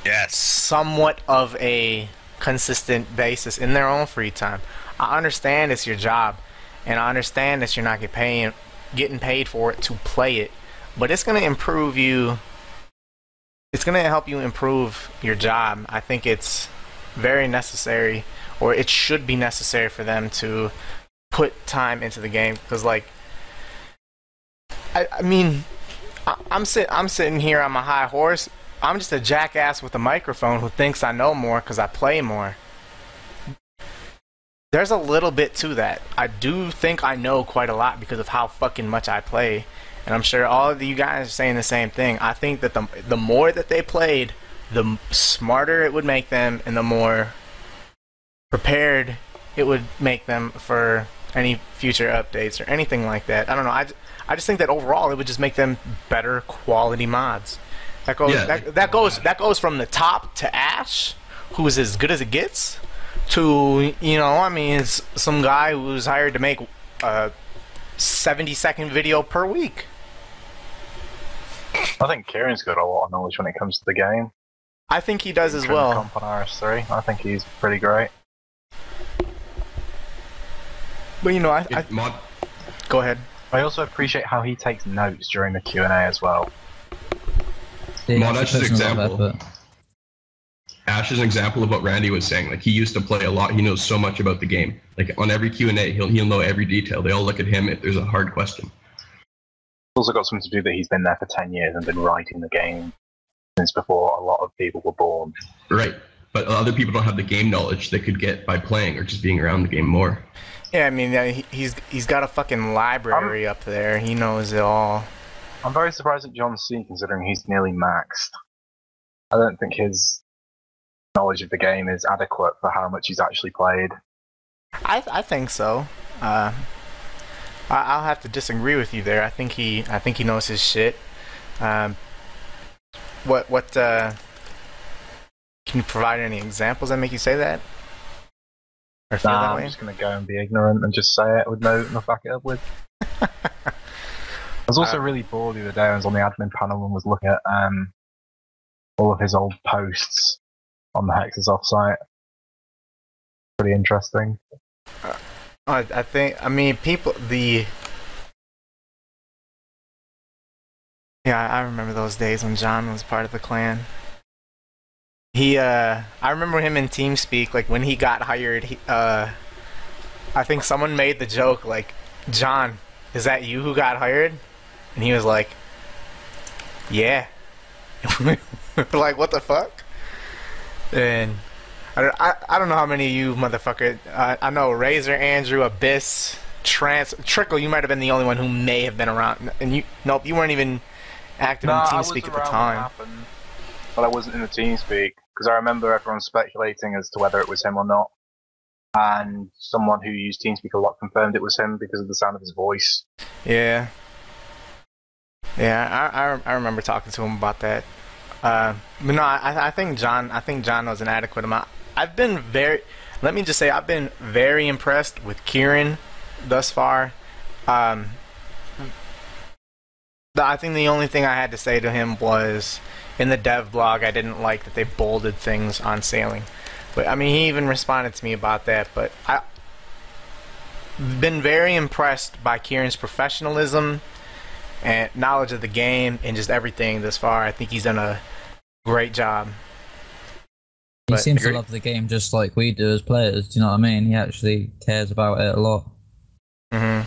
Yes. somewhat of a consistent basis in their own free time. I understand it's your job, and I understand that you're not get paying, getting paid for it to play it, but it's going to improve you. It's going to help you improve your job. I think it's very necessary, or it should be necessary for them to put time into the game because, like, I, I mean, I, I'm sit, I'm sitting here on my high horse. I'm just a jackass with a microphone who thinks I know more because I play more. There's a little bit to that. I do think I know quite a lot because of how fucking much I play, and I'm sure all of you guys are saying the same thing. I think that the the more that they played, the smarter it would make them, and the more prepared it would make them for any future updates or anything like that. I don't know. I, I just think that overall it would just make them better quality mods. That goes Yeah. that, that goes that goes from the top to Ash, who is as good as it gets, to you know I mean it's some guy who's hired to make a seventy second video per week. I think Kieran's got a lot of knowledge when it comes to the game. I think he does as well. Comp on RS3. I think he's pretty great. But you know I, I mod, go ahead. I also appreciate how he takes notes during the Q&A as well. He Well, actually that's puts an in a lot of example. effort. Ash is an example of what Randy was saying. Like he used to play a lot. He knows so much about the game. Like on every Q and A, he'll he'll know every detail. They all look at him if there's a hard question. It's also got something to do that he's been there for 10 years and been writing the game since before a lot of people were born. Right. But other people don't have the game knowledge they could get by playing or just being around the game more. Yeah, I mean he, he's he's got a fucking library up there. He knows it all. I'm very surprised at John C considering he's nearly maxed. I don't think his knowledge of the game is adequate for how much he's actually played. I I think so. Uh, I, I'll have to disagree with you there. I think he I think he knows his shit. Um, what what uh, can you provide any examples that make you say that? Or feel Nah, that I'm just going to go and be ignorant and just say it with no, no back it up with. I was also Uh, really bored the other day. I was on the admin panel and was looking at um, all of his old posts on the Hexes offsite. Pretty interesting. I, I think I mean people the Yeah, I remember those days when John was part of the clan. He uh I remember him in TeamSpeak like when he got hired he uh I think someone made the joke like John, is that you who got hired? And he was like Yeah. Like what the fuck? And I don't, I, I don't know how many of you motherfucker. Uh, I know Razor, Andrew, Abyss, Trance, Trickle. You might have been the only one who may have been around, and you nope, you weren't even active Nah, in TeamSpeak at the around when it time. but I wasn't in the TeamSpeak because I remember everyone speculating as to whether it was him or not. And someone who used TeamSpeak a lot confirmed it was him because of the sound of his voice. Yeah, yeah, I, I, I remember talking to him about that. Uh, but no, I, I think John, I think John knows an adequate amount. I've been very, let me just say, I've been very impressed with Kieran thus far. Um, I think the only thing I had to say to him was in the dev blog, I didn't like that they bolded things on sailing. But I mean, he even responded to me about that. But I've been very impressed by Kieran's professionalism and knowledge of the game and just everything thus far. I think he's done a great job. He But- seems to love the game just like we do as players. Do you know what I mean? He actually cares about it a lot. hmm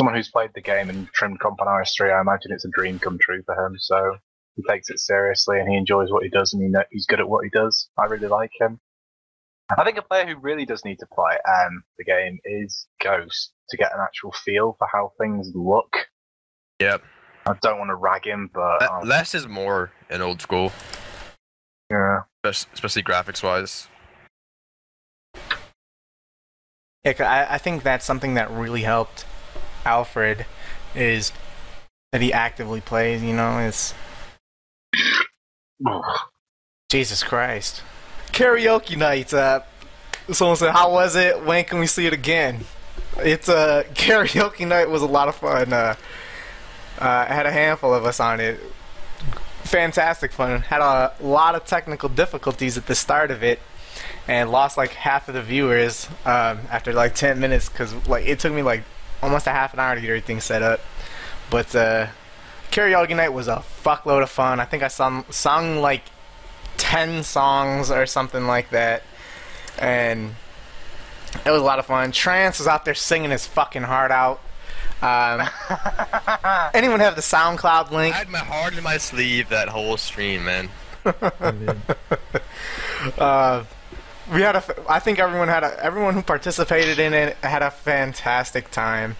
Someone who's played the game and trimmed comp on RS3, I imagine it's a dream come true for him. So he takes it seriously and he enjoys what he does and he know, he's good at what he does. I really like him. I think a player who really does need to play um, the game is Ghost to get an actual feel for how things look. Yep. I don't want to rag him, but um, Less is more in old school, yeah. especially graphics wise. Yeah, 'cause I, I think that's something that really helped Alfred is that he actively plays. You know, it's Jesus Christ. Karaoke night. Uh, someone said, "How was it? When can we see it again?" It's uh, karaoke night was a lot of fun. Uh, uh, I had a handful of us on it. Fantastic fun. Had a lot of technical difficulties at the start of it, and lost like half of the viewers um, after like ten minutes because like it took me like almost a half an hour to get everything set up. But uh, karaoke night was a fuckload of fun. I think I sung sung like ten songs or something like that, and it was a lot of fun. Trance was out there singing his fucking heart out. Um, anyone have the SoundCloud link? I had my heart in my sleeve that whole stream, man. Uh, we had a. I think everyone had a. Everyone who participated in it had a fantastic time.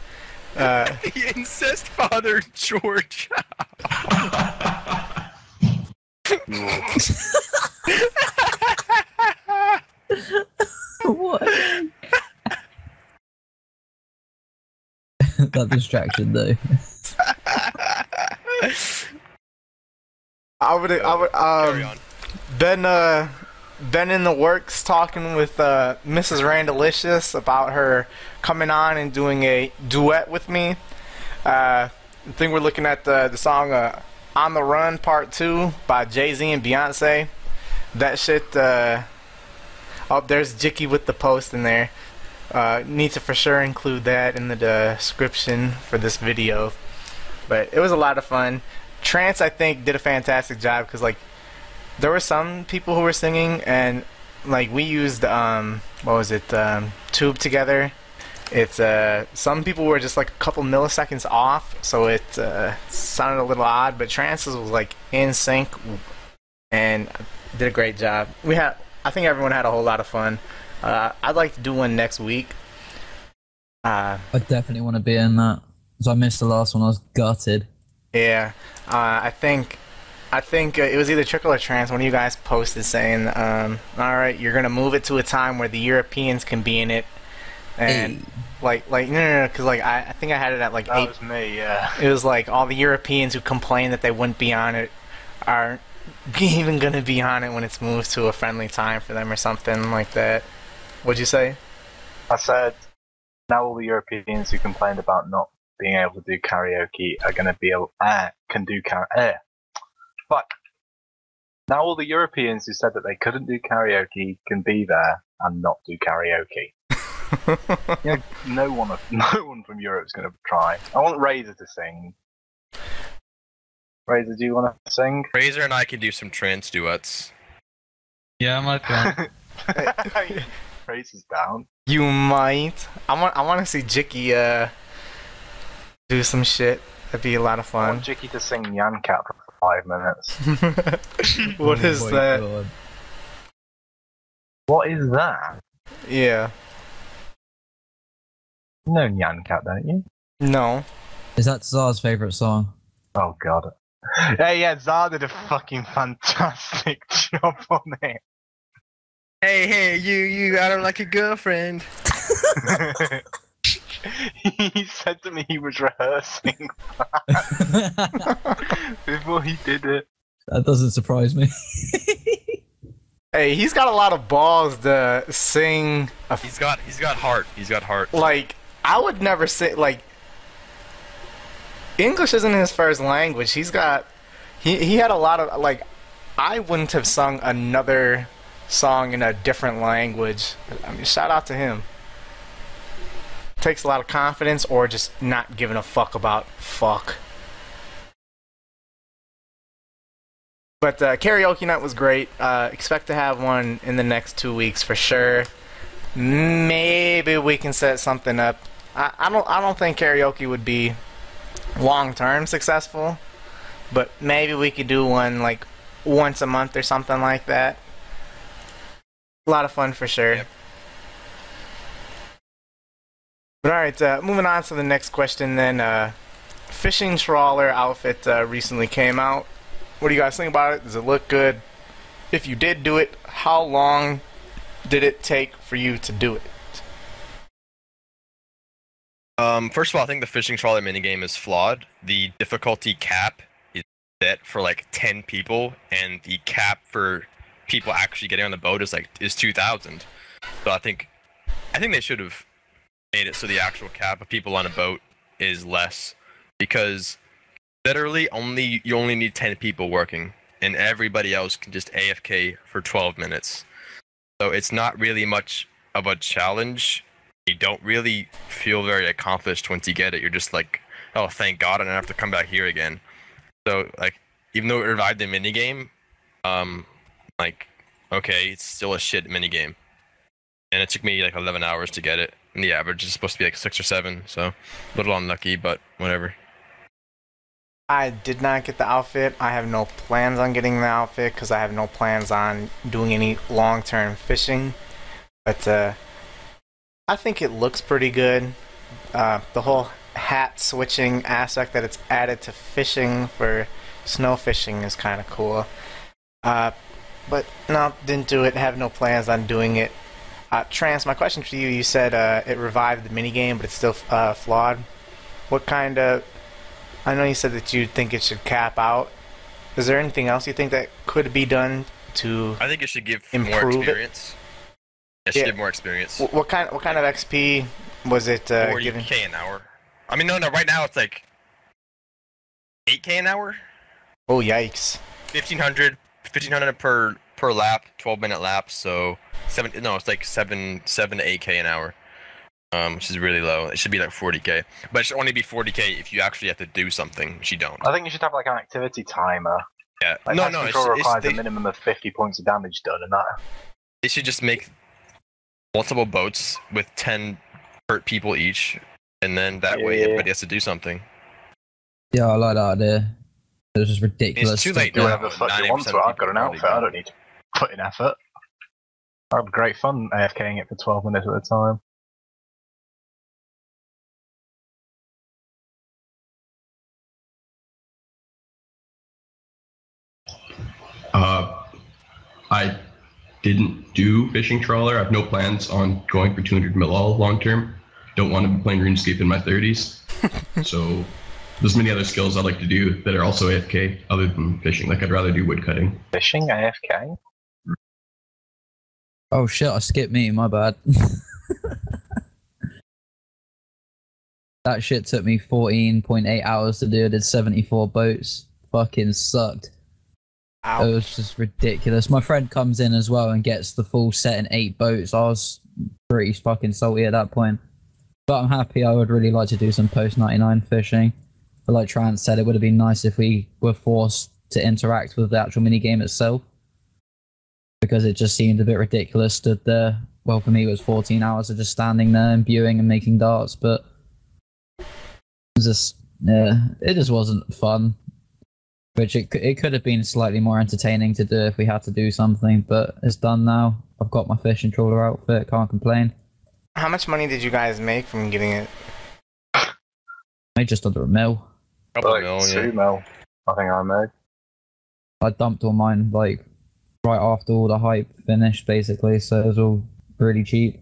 Uh, the incest father, George. what? That distraction though. I would. I would. Um, on. been uh, been in the works talking with uh, Mrs. Randalicious about her coming on and doing a duet with me. Uh, I think we're looking at the the song uh, "On the Run" Part Two by Jay Z and Beyonce. That shit. Uh, oh, there's Jicky with the post in there. Uh, need to for sure include that in the description for this video. But it was a lot of fun. Trance, I think, did a fantastic job because like there were some people who were singing and like we used um what was it um tube together it's uh some people were just like a couple milliseconds off so it uh sounded a little odd but Trance's was like in sync and did a great job we had i think everyone had a whole lot of fun uh i'd like to do one next week uh I definitely want to be in that. So I missed the last one. I was gutted. Yeah, uh, I think, I think uh, it was either Trickle or Trance. One of you guys posted saying, um, "All right, you're gonna move it to a time where the Europeans can be in it," and Hey. like, like no, no, no, because like I, I think I had it at like That eight. was me, yeah. It was like all the Europeans who complained that they wouldn't be on it aren't even gonna be on it when it's moved to a friendly time for them or something like that. What'd you say? I said, now all the Europeans who complained about not being able to do karaoke are going to be able, uh, can do karaoke. Uh, fuck. Now all the Europeans who said that they couldn't do karaoke can be there and not do karaoke. Yeah, no one, no one from Europe's going to try. I want Razor to sing. Razor, do you want to sing? Razor and I can do some trance duets. Yeah, I might be on. Razor's down. You might. I want. I want to see Jicky uh do some shit. That'd be a lot of I fun. want Jicky to sing Nyan Cat for five minutes. what is Oh my that? God. What is that? Yeah. You know Nyan Cat, don't you? No. Is that Czar's favorite song? Oh god. Yeah, yeah, Zar did a fucking fantastic job on it. Hey, hey, you, you, I don't like a girlfriend. he said to me he was rehearsing before he did it. that doesn't surprise me. Hey, he's got a lot of balls to sing. A f- He's got, he's got heart. He's got heart. like, I would never say like. English isn't his first language. He's got. He he had a lot of like. I wouldn't have sung another song in a different language. I mean, shout out to him. takes a lot of confidence or just not giving a fuck about fuck. But uh, karaoke night was great. Uh, expect to have one in the next two weeks for sure. Maybe we can set something up. I, I don't. I don't think karaoke would be long term successful, but maybe we could do one like once a month or something like that. A lot of fun for sure. Yep. But all right, uh, moving on to the next question. Then, uh, fishing trawler outfit uh, recently came out. What do you guys think about it? Does it look good? If you did do it, how long did it take for you to do it? Um, first of all, I think the fishing trawler minigame is flawed. The difficulty cap is set for like ten people, and the cap for people actually getting on the boat is like is two thousand. So I think, I think they should have made it so the actual cap of people on a boat is less, because literally only you only need ten people working, and everybody else can just AFK for twelve minutes. So it's not really much of a challenge you don't really feel very accomplished once you get it. You're just like, oh, thank God, I don't have to come back here again. So like, even though it revived the minigame, um, like, okay, it's still a shit minigame. And it took me like 11 hours to get it. And the average is supposed to be like six or seven, so a little unlucky, but whatever. I did not get the outfit. I have no plans on getting the outfit because I have no plans on doing any long term fishing. But uh, I think it looks pretty good. Uh, the whole hat switching aspect that it's added to fishing for snow fishing is kind of cool. Uh, but no, didn't do it. Have no plans on doing it. Uh, Trance, my question for you: You said uh, it revived the minigame, but it's still uh, flawed. What kind of? I know you said that you think it should cap out. Is there anything else you think that could be done to? I think it should give more Improve it? experience. It should Yeah. give more experience. wh- What kind? What kind of XP was it uh, Forty given? k an hour. I mean, no, no. Right now it's like eight k an hour. Oh yikes! 1500 1500 per per lap 12 minute laps so seven no it's like seven seven to eight k an hour um which is really low it should be like 40k but it should only be 40k if you actually have to do something which you don't I think you should have like an activity timer. yeah Like no no it's, Control it's, requires they, a minimum of 50 points of damage done, and that they should just make multiple boats with 10 hurt people each and then that way Yeah. everybody has to do something Yeah, I like that idea. It was just ridiculous. too to- late do now. whatever the fuck you want to. I've got an outfit. I don't need to put in effort. That'd be great fun AFKing it for 12 minutes at a time. Uh, I didn't do fishing trawler. I have no plans on going for 200 mil all long term. Don't want to be playing RuneScape in my 30s. so there's many other skills I'd like to do that are also AFK other than fishing. Like I'd rather do wood cutting. Fishing AFK? Oh shit! I skipped me. My bad. that shit took me 14.8 hours to do. I did 74 boats. Fucking sucked. Ow. It was just ridiculous. My friend comes in as well and gets the full set in eight boats. I was pretty fucking salty at that point. But I'm happy. I would really like to do some post 99 fishing. But like Trance said, it would have been nice if we were forced to interact with the actual mini game itself. Because it just seemed a bit ridiculous. Stood there. Well, for me, it was 14 hours of just standing there and viewing and making darts. But it just, yeah, it just wasn't fun. Which it, it could have been slightly more entertaining to do if we had to do something, but it's done now. I've got my fishing trawler outfit, can't complain. How much money did you guys make from getting it? I just under a mil. Couple Like mil, two mil, I think I made. I dumped all mine like right after all the hype finished, basically, so it was all really cheap.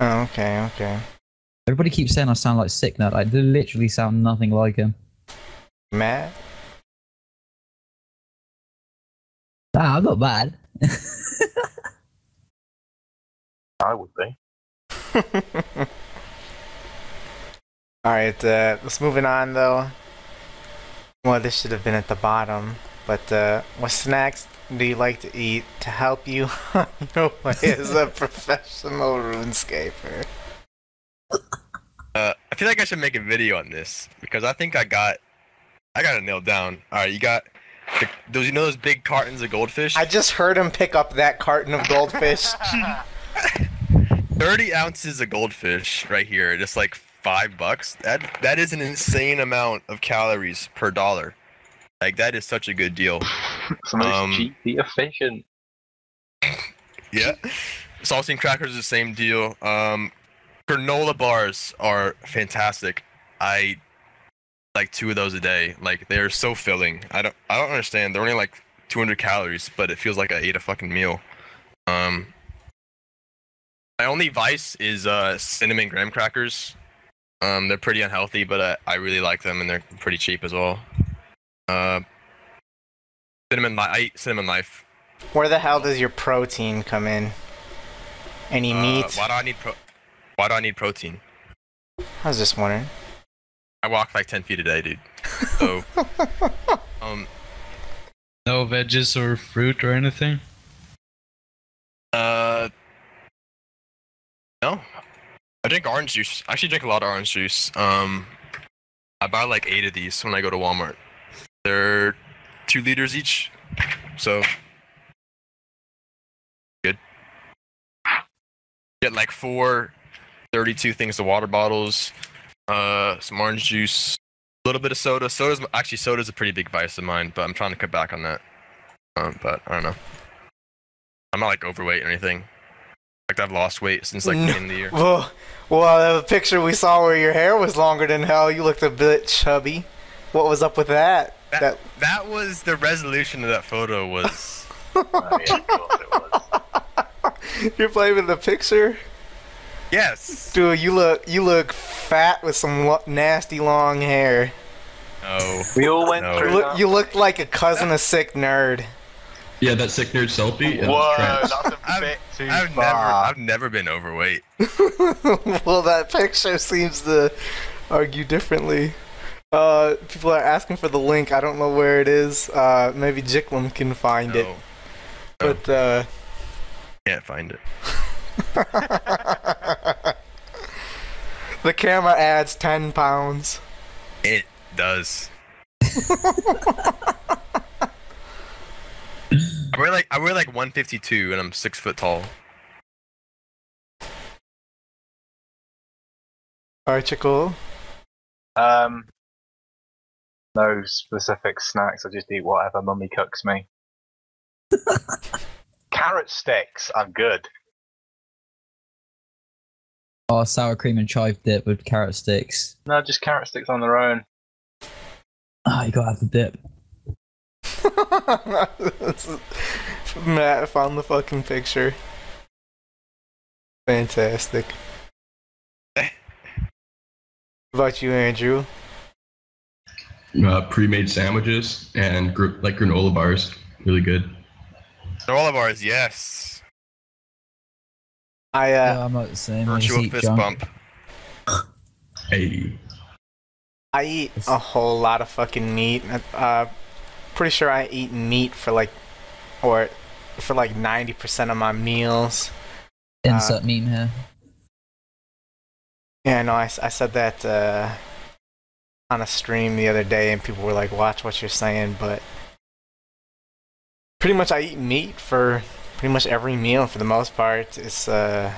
Oh, okay, okay. Everybody keeps saying I sound like Sick Nerd. I literally sound nothing like him. Matt? Ah, I'm not bad. I would be. Alright, uh, let's moving on though. Well, this should have been at the bottom, but uh, what's next? do you like to eat to help you on your way as a professional RuneScaper? Uh, I feel like I should make a video on this because I think I got, I got it nailed down. All right, you got the, those, you know, those big cartons of goldfish. I just heard him pick up that carton of goldfish. Thirty ounces of goldfish right here, just like five bucks. That that is an insane amount of calories per dollar. Like that is such a good deal. Some of these Um, cheap, be efficient. Yeah. Saltine crackers is the same deal. Um, granola bars are fantastic. I like two of those a day. Like they're so filling. I don't I don't understand. They're only like 200 calories, but it feels like I ate a fucking meal. Um, my only vice is uh cinnamon graham crackers. Um, they're pretty unhealthy, but uh, I really like them and they're pretty cheap as well. Uh, cinnamon li- I eat cinnamon life. Where the hell does your protein come in? Any Uh, meat? why do I need pro- Why do I need protein? I was just wondering. I walk like 10 feet a day, dude. So, um, No veggies or fruit or anything. uh, no. Drink orange juice. I actually drink a lot of orange juice. Um, I buy like eight of these when I go to Walmart. They're two liters each. So, good. Get like four 32 things of water bottles, uh, some orange juice, a little bit of soda. Soda's actually soda's a pretty big vice of mine, but I'm trying to cut back on that. Um, but I don't know. I'm not like overweight or anything. Like I've lost weight since like the beginning of the year. Well, well, the picture we saw where your hair was longer than hell, you looked a bit chubby. What was up with that? That, That that was the resolution of that photo was yeah, of it was. you're blaming the picture, yes. dude. You look you look fat with some lo- nasty long hair. No. We all went No. You through look you look like a cousin of sick nerd. Yeah, that sick nerd selfie. Whoa, that's that's a I've- too I've never. I've never been overweight. well, that picture seems to argue differently. Uh, people are asking for the link. I don't know where it is. Uh, maybe Jicklum can find it. No, But uh, can't find it. the camera adds ten pounds. It does. I wear like I wear like 152 and I'm six foot tall. Alright, Chickle. Um, no specific snacks. I just eat whatever mummy cooks me. Carrot sticks. I'm good. Oh, sour cream and chive dip with carrot sticks. No, just carrot sticks on their own. Oh, you gotta have the dip. Matt found the fucking picture. Fantastic. What about you, Andrew? uh, pre-made sandwiches and gr- like granola bars. Really good. Granola bars, yes. I uh, yeah, I'm not the same. Virtual fist junk. bump. Hey, I eat a whole lot of fucking meat. Uh, pretty sure I eat meat for like, or for like ninety percent of my meals. Insert meme here. Yeah, no, I, I said that uh, on a stream the other day, and people were like, "Watch what you're saying," but pretty much I eat meat for pretty much every meal for the most part. It's uh,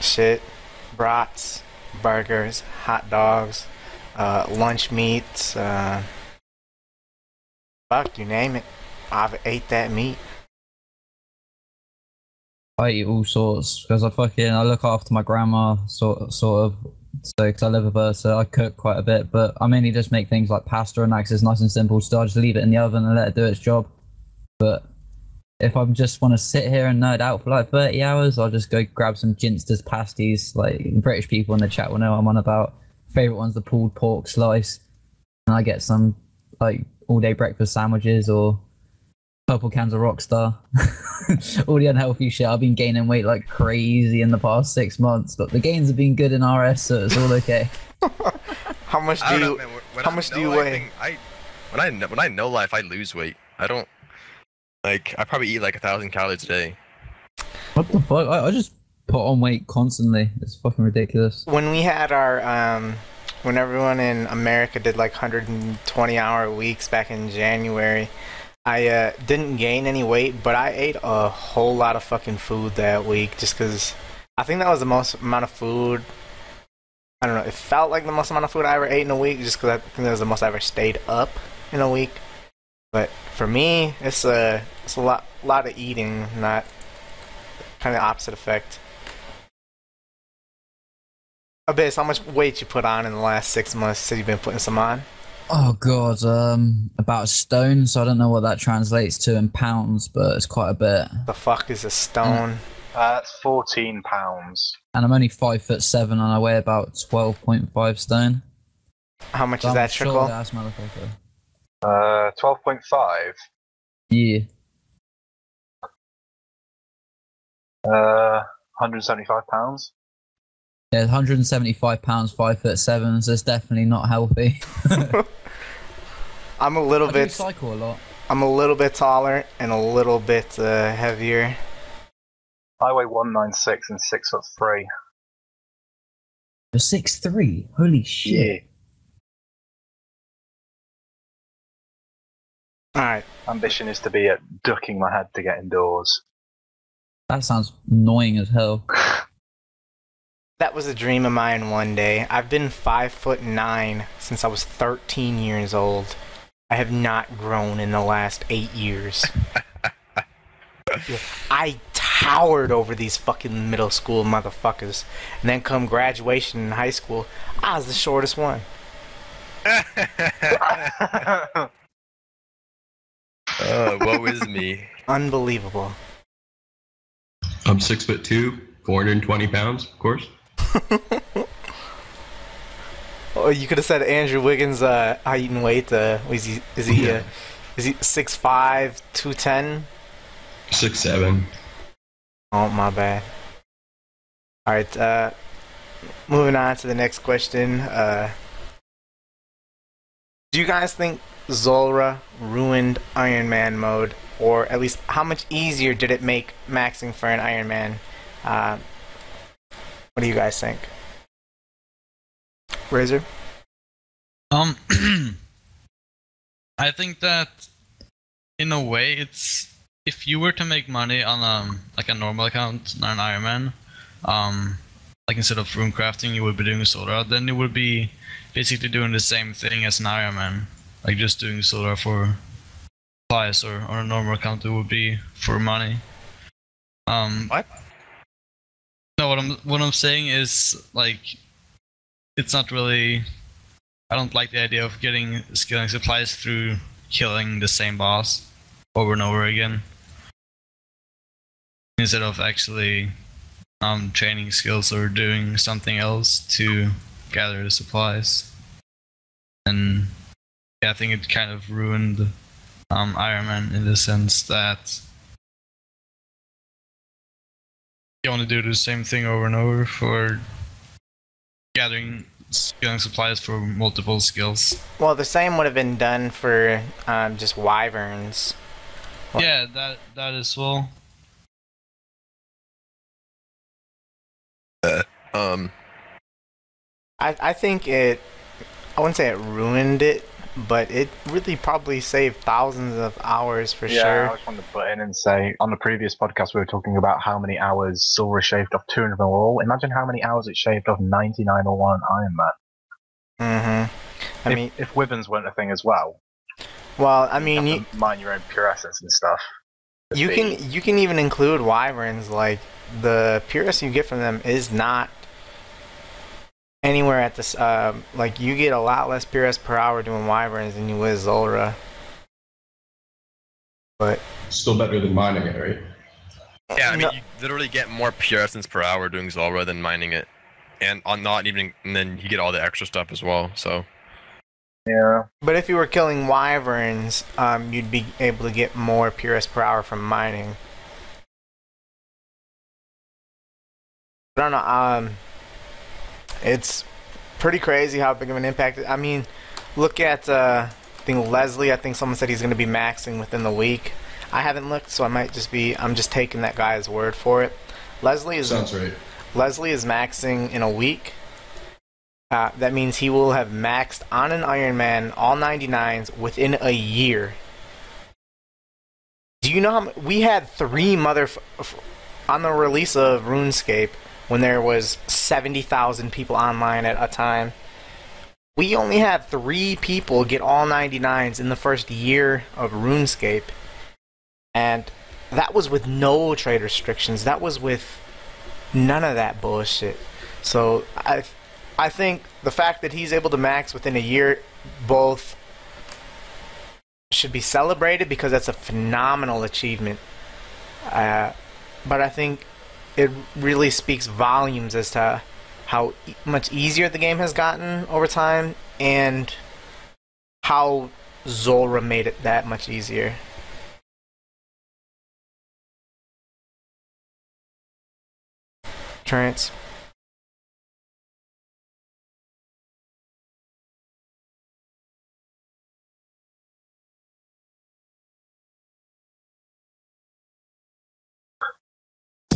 shit, brats, burgers, hot dogs, uh, lunch meats, uh, fuck, you name it. I've ate that meat. I eat all sorts because I fucking I look after my grandma sort sort of. So because I live with her, so I cook quite a bit. But I mainly just make things like pasta and that 'cause it's nice and simple. So I just leave it in the oven and let it do its job. But if I just want to sit here and nerd out for like thirty hours, I'll just go grab some Ginsters pasties. Like British people in the chat will know I'm on about. Favorite one's the pulled pork slice, and I get some like all day breakfast sandwiches or purple cans of Rockstar. All the unhealthy shit. I've been gaining weight like crazy in the past six months, but the gains have been good in RS, so it's all okay. How much do don't know, you? man. How I'm much do you weigh? thing, I when I know, when I know life, I lose weight. I don't. Like I probably eat like a thousand calories a day. What the fuck? I, I just put on weight constantly. It's fucking ridiculous. When we had our um, when everyone in America did like 120 hour weeks back in January, I uh, didn't gain any weight, but I ate a whole lot of fucking food that week just because I think that was the most amount of food. I don't know. It felt like the most amount of food I ever ate in a week just because I think that was the most I ever stayed up in a week. But for me, it's a it's a lot lot of eating, not kind of opposite effect. Abyss, how much weight you put on in the last six months since you've been putting some on? Oh god, um, about a stone. So I don't know what that translates to in pounds, but it's quite a bit. The fuck is a stone? Uh, that's 14 pounds. And I'm only five foot seven, and I weigh about twelve point five stone. How much So is I'm that sure trickle? that's motherfucker. Uh, 12.5. Yeah. Uh, 175 pounds. Yeah, 175 pounds, five foot seven. So it's definitely not healthy. I'm a little I do bit. cycle a lot. I'm a little bit taller and a little bit uh, heavier. I weigh 196 and 6 foot 3. You're six three. Holy shit. All right. Ambition is to be at ducking my head to get indoors. That sounds annoying as hell. That was a dream of mine one day. I've been five foot nine since I was 13 years old. I have not grown in the last eight years. I towered over these fucking middle school motherfuckers. And then come graduation in high school, I was the shortest one. Uh, woe is me. Unbelievable. I'm six foot two, 420 pounds, of course. Oh, you could have said Andrew Wiggins' uh, height and weight. Uh, is he? Is he? Uh, Yeah. is he six five, two ten? Six seven. Oh, my bad. All right. Uh, moving on to the next question. Uh, do you guys think Zulrah ruined Iron Man mode, or at least how much easier did it make maxing for an Iron Man? Uh, what do you guys think? Razor. Um, I think that in a way, it's if you were to make money on um like a normal account, not an Iron Man, um, like instead of rune crafting, you would be doing Zulrah. Then it would be basically doing the same thing as an Iron Man, like just doing Zulrah for supplies, or on a normal account it would be for money. Um, What? No, what I'm what I'm saying is like it's not really I don't like the idea of getting skilling supplies through killing the same boss over and over again. Instead of actually um, training skills or doing something else to gather the supplies. And yeah, I think it kind of ruined um, Iron Man in the sense that you want to do the same thing over and over for gathering skilling supplies for multiple skills. Well, the same would have been done for um, just wyverns. What? Yeah, that that as well. Um, I, I think it. I wouldn't say it ruined it, but it really probably saved thousands of hours for yeah, I sure. just wanted to put in and say on the previous podcast we were talking about how many hours Silver shaved off 200 mil all. Imagine how many hours it shaved off 99 or 1 Iron Man. Mm-hmm. I if, mean, if Wyverns weren't a thing as well, well, I mean, you mine your own pure essence and stuff. you The- can you can even include wyverns. Like the purest you get from them is not anywhere at this. Uh, like you get a lot less PRS per hour doing wyverns than you would Zulrah. But Still better than mining it, right? yeah, I mean, No. you literally get more pure essence per hour doing Zulrah than mining it, and on not even, and then you get all the extra stuff as well. So Yeah. But if you were killing wyverns, um, you'd be able to get more PRS per hour from mining. I don't know. Um, it's pretty crazy how big of an impact. I mean, look at uh, I think Leslie. I think someone said he's going to be maxing within the week. I haven't looked, so I might just be. I'm just taking that guy's word for it. Leslie is Sounds right. Leslie is maxing in a week. Uh, that means he will have maxed on an Iron Man all 99s within a year. Do you know how m- we had three mother on the release of RuneScape when there was 70,000 people online at a time? We only had three people get all 99s in the first year of RuneScape. And that was with no trade restrictions. That was with none of that bullshit. So I, I think the fact that he's able to max within a year, both should be celebrated because that's a phenomenal achievement. Uh, but I think it really speaks volumes as to how e- much easier the game has gotten over time and how Zulrah made it that much easier. Trance.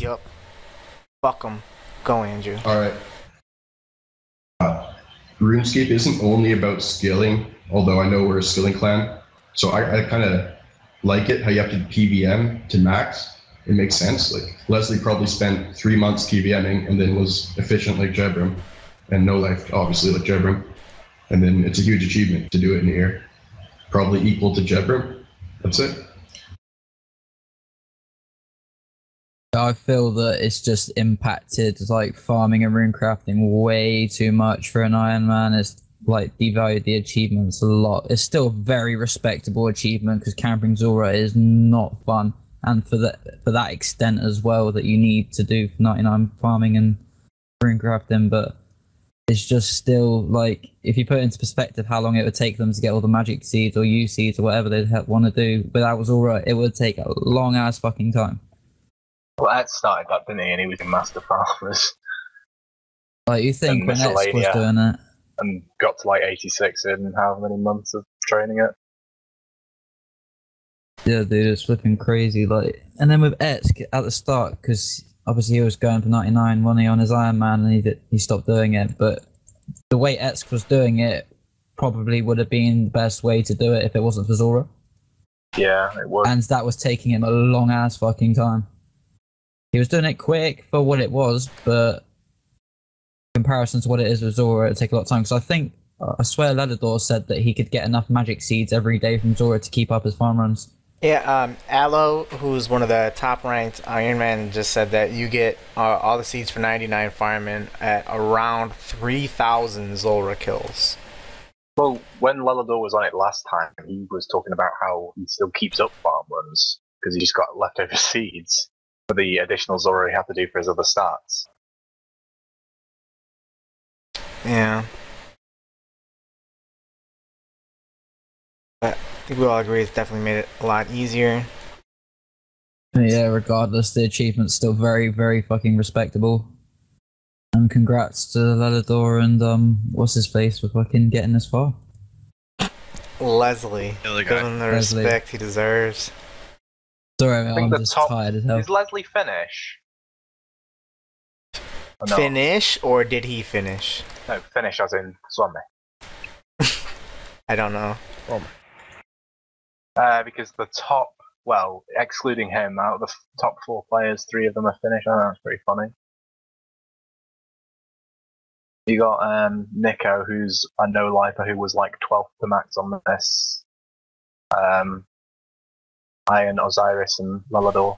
Yup. Fuck 'em. Go, Andrew. All right. Uh, RuneScape isn't only about skilling, although I know we're a skilling clan. So I, I kind of like it how you have to PVM to max. It makes sense. Like Leslie probably spent three months PVMing and then was efficient like Jebrim, and no life obviously like Jebrim. And then it's a huge achievement to do it in a year. Probably equal to Jebrim. That's it. I feel that it's just impacted like farming and rune crafting way too much for an Iron Man. It's like devalued the achievements a lot. It's still a very respectable achievement because camping Zulrah is not fun, and for that for that extent as well that you need to do 99 farming and rune crafting, but it's just still like if you put into perspective how long it would take them to get all the magic seeds or yew seeds or whatever they'd want to do without Zulrah, it would take a long ass fucking time. Well, Ed started that, didn't he? And he was in Master Farmers Like you think when was doing it, and got to like 86 in how many months of training it? yeah, dude, it's flipping crazy. Like, and then with Etsk at the start, because obviously he was going for 99 money on his Iron Man, and he did, he stopped doing it. But the way Etsk was doing it probably would have been the best way to do it if it wasn't for Zulrah, Yeah, it was. and that was taking him a long ass fucking time. He was doing it quick for what it was, but in comparison to what it is with Zulrah, it'd take a lot of time. Because I think I swear Ledador said that he could get enough magic seeds every day from Zulrah to keep up his farm runs. Yeah, um, Aloe, who's one of the top ranked Iron Man, just said that you get uh, all the seeds for 99 firemen at around 3,000 Zulrah kills. Well, when Lelador was on it last time, he was talking about how he still keeps up farm runs because he just got leftover seeds for the additional Zulrah he had to do for his other stats. Yeah. But I think we all agree it's definitely made it a lot easier. Yeah, regardless, the achievement's still very, very fucking respectable. And congrats to Ledador and um, what's his face for fucking getting this far. Leslie, The other give him the Leslie. respect he deserves. Sorry, man, think I'm the just top- tired as hell. Is Leslie finish? Or no? Finish or did he finish? No, finish as in Swami. I don't know. Uh, because the top, well, excluding him, out of the f- top four players, three of them are finished. I know that's pretty funny. You got um, Nico, who's a no lifer, who was like 12th to max on this. Um, Iron, Osiris, and Lulador.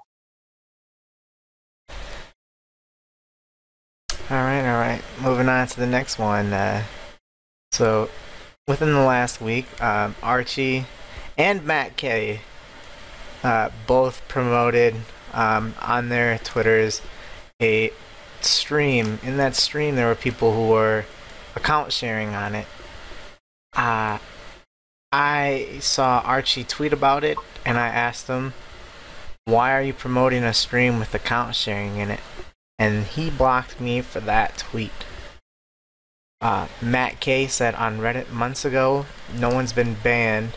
All right, all right. Moving on to the next one. Uh, so, within the last week, um, Archie and Matt K uh, both promoted um, on their Twitters a stream. In that stream, there were people who were account sharing on it. Uh, I saw Archie tweet about it, and I asked him, "Why are you promoting a stream with account sharing in it?" and he blocked me for that tweet. Uh, Matt K said on Reddit months ago, no one's been banned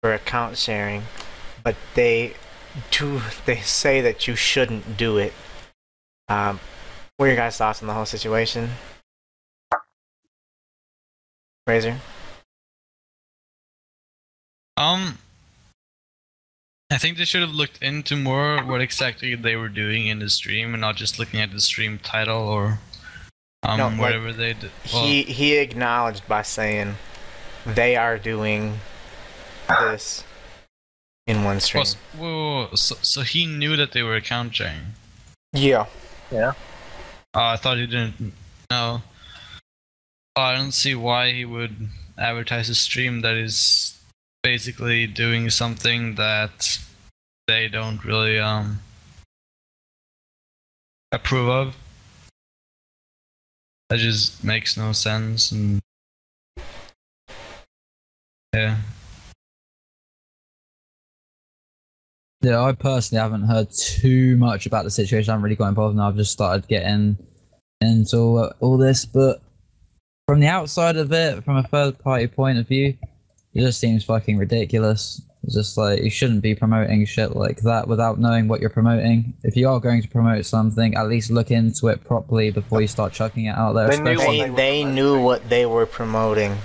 for account sharing, but they do they say that you shouldn't do it. Um, what are your guys' thoughts on the whole situation? Razor. Um, I think they should have looked into more what exactly they were doing in the stream and not just looking at the stream title or um No, like, whatever they did. Well, he he acknowledged by saying they are doing this in one stream. well, s- whoa, whoa, so, so he knew that they were account sharing. Yeah. Oh, I thought he didn't know. Oh, I don't see why he would advertise a stream that is basically doing something that they don't really um approve of. That just makes no sense and yeah. Yeah, I personally haven't heard too much about the situation. I haven't really got involved now. I've just started getting into all, all this, but from the outside of it, from a third party point of view, it just seems fucking ridiculous. It's just like you shouldn't be promoting shit like that without knowing what you're promoting. If you are going to promote something, at least look into it properly before you start chucking it out there. They knew especially- They they were they promoting. knew what they were promoting.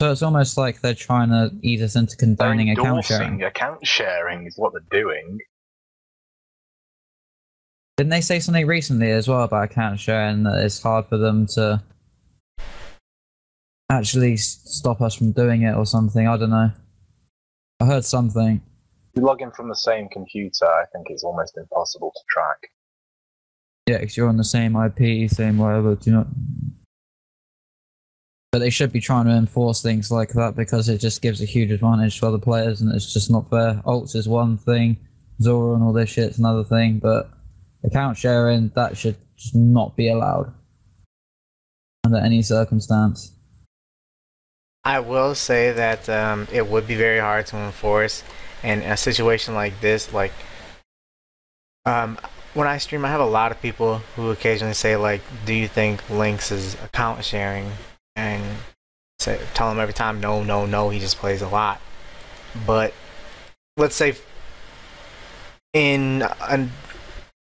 So it's almost like they're trying to ease us into They're condoning account sharing. account sharing is what they're doing. Didn't they say something recently as well about account sharing that it's hard for them to actually stop us from doing it or something? I don't know. I heard something. If you log in from the same computer, I think it's almost impossible to track. Yeah, because you're on the same IP, same whatever. Do not? But they should be trying to enforce things like that because it just gives a huge advantage to other players, and it's just not fair. Alts is one thing, Zulrah and all this shit's another thing, but account sharing that should just not be allowed under any circumstance. I will say that um, it would be very hard to enforce, in a situation like this, like um, when I stream, I have a lot of people who occasionally say, like, "Do you think Lynx is account sharing?" And say, tell them every time, "No, no, no. He just plays a lot." But let's say in a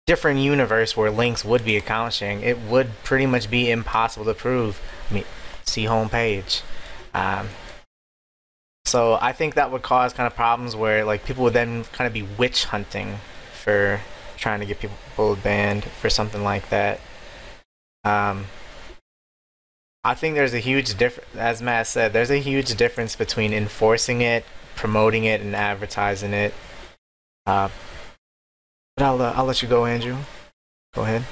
different universe where Lynx would be account sharing, it would pretty much be impossible to prove. I mean, see homepage. Um, so I think that would cause kind of problems where like people would then kind of be witch hunting for trying to get people banned for something like that. Um, I think there's a huge difference, as Matt said, there's a huge difference between enforcing it, promoting it, and advertising it. Uh, but I'll, uh, I'll let you go, Andrew. Go ahead.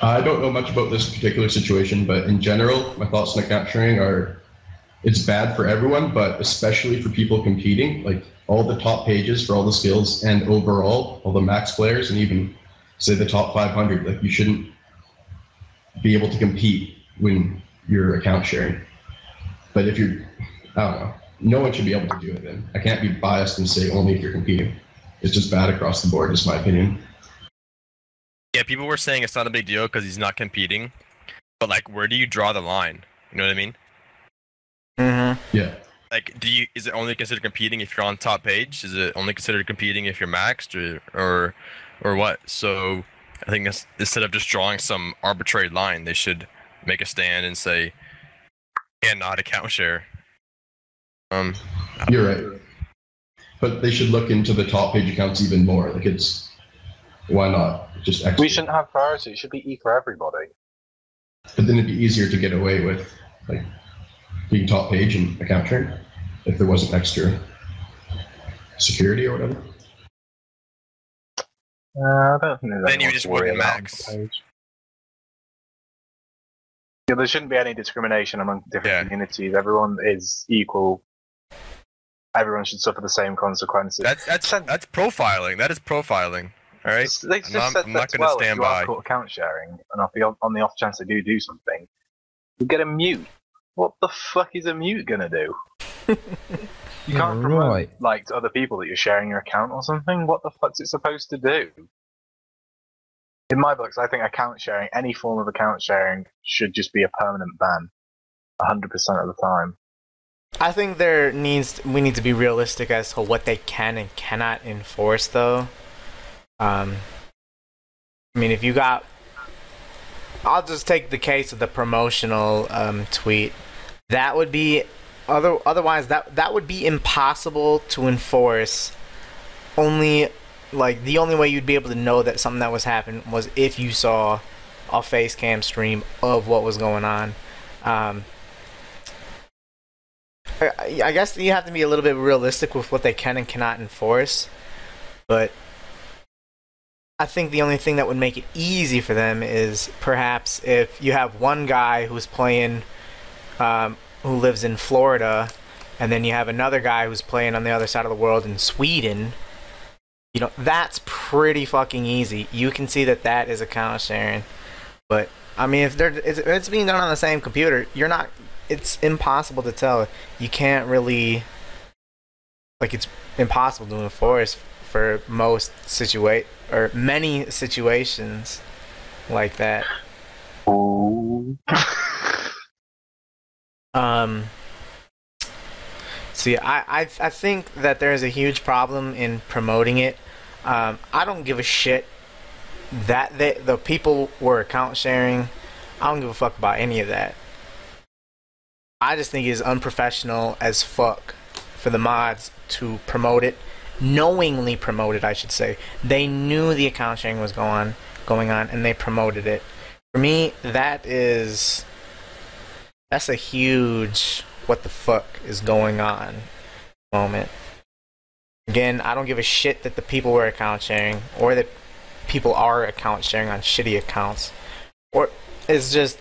I don't know much about this particular situation, but in general, my thoughts on account sharing are it's bad for everyone, but especially for people competing. Like all the top pages for all the skills and overall, all the max players, and even say the top 500. Like you shouldn't be able to compete when you're account sharing. But if you're, I don't know, no one should be able to do it then. I can't be biased and say only if you're competing. It's just bad across the board, is my opinion. Yeah, people were saying it's not a big deal because he's not competing. But like, where do you draw the line? You know what I mean? Mm-hmm. Yeah. Like, do you is it only considered competing if you're on top page? Is it only considered competing if you're maxed or or or what? So I think that's, instead of just drawing some arbitrary line, they should make a stand and say, "Yeah, not account share." Um, You're right. But they should look into the top page accounts even more. Like it's why not just extra? We shouldn't have priority. It should be E for everybody. But then it'd be easier to get away with like being top page and account sharing if there wasn't extra security or whatever. Uh, I don't think there's Then you just to worry wouldn't about on max. the. Yeah, there shouldn't be any discrimination among different Yeah. communities. Everyone is equal. Everyone should suffer the same consequences. that's that's that's profiling. That is profiling. All right. Just- They just I'm not- said I'm not gonna well. stand if you by. caught account sharing, and on the, on the off chance they do do something, you get a mute. What the fuck is a mute gonna do? You can't promote right. like to other people that you're sharing your account or something. What the fuck's it supposed to do? In my books, I think account sharing, any form of account sharing, should just be a permanent ban, hundred percent of the time. I think there needs we need to be realistic as to what they can and cannot enforce, though. Um, I mean, if you got, I'll just take the case of the promotional um, tweet. That would be other otherwise that that would be impossible to enforce. Only like the only way you'd be able to know that something that was happening was if you saw a face cam stream of what was going on. Um, I, I guess you have to be a little bit realistic with what they can and cannot enforce, but I think the only thing that would make it easy for them is perhaps if you have one guy who's playing, um, who lives in Florida, and then you have another guy who's playing on the other side of the world in Sweden. You know, that's pretty fucking easy. You can see that that is account sharing. But, I mean, if, they're, if it's being done on the same computer, you're not it's impossible to tell. You can't really like it's impossible to enforce for most situate or many situations like that. Um. See, I, I I think that there is a huge problem in promoting it. Um, I don't give a shit that they, the people were account sharing. I don't give a fuck about any of that. I just think it is unprofessional as fuck for the mods to promote it, knowingly promoted. I should say they knew the account sharing was going going on, and they promoted it. For me, that is that's a huge what the fuck is going on moment. Again, I don't give a shit that the people were account sharing or that people are account sharing on shitty accounts. Or it's just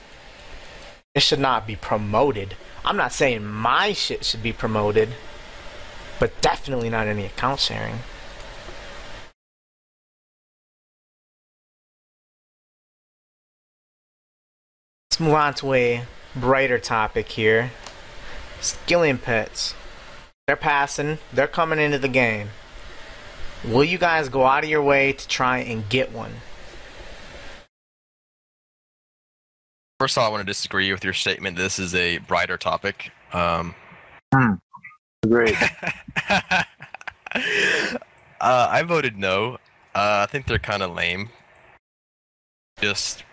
it should not be promoted. I'm not saying my shit should be promoted, but definitely not any account sharing. Let's move on to a brighter topic here. Skilling pets. They're passing, they're coming into the game. Will you guys go out of your way to try and get one? First of all, I want to disagree with your statement. This is a brighter topic. Um, Great. uh, I voted no. Uh, I think they're kind of lame. Just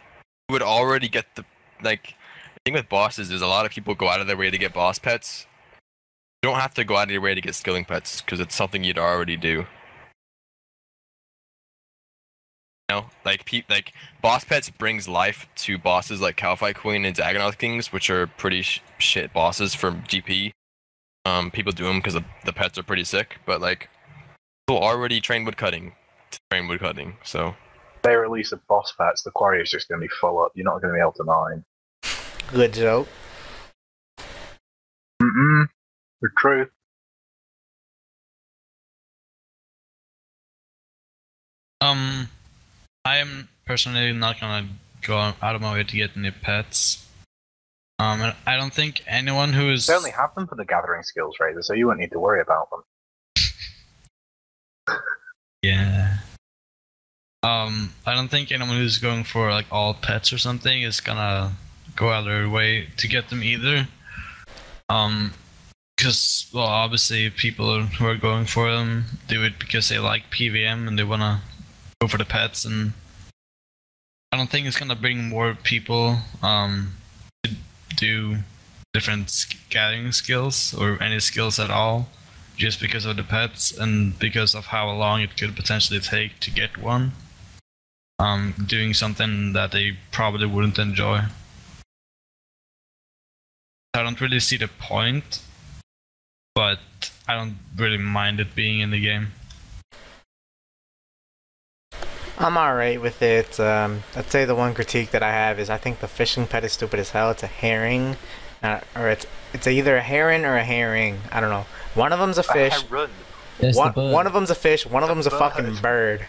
would already get the like. The thing with bosses is a lot of people go out of their way to get boss pets. You don't have to go out of your way to get skilling pets because it's something you'd already do. You know, like pe- like boss pets brings life to bosses like Kalphite Queen and Dagannoth Kings, which are pretty sh- shit bosses for GP. Um, people do them because the, the pets are pretty sick, but like people already train woodcutting to train woodcutting, so they release the boss pets, the quarry is just going to be full up. You're not going to be able to mine. Good joke. Mm-mm. The truth. Um, I am personally not gonna go out of my way to get any pets. Um, I don't think anyone who is They only have them for the gathering skills, Razor, so you won't need to worry about them. yeah. Um, I don't think anyone who's going for like all pets or something is gonna go out of their way to get them either. Um, because well, obviously people who are going for them do it because they like PVM and they wanna go for the pets, and I don't think it's gonna bring more people um do different gathering skills or any skills at all just because of the pets and because of how long it could potentially take to get one um doing something that they probably wouldn't enjoy. I don't really see the point but i don't really mind it being in the game I'm alright with it. Um, I'd say the one critique that I have is I think the fishing pet is stupid as hell. It's a herring, uh, or it's it's either a heron or a herring. I don't know. One of them's a fish. One, the one of them's a fish. One of them's a fucking bird. bird.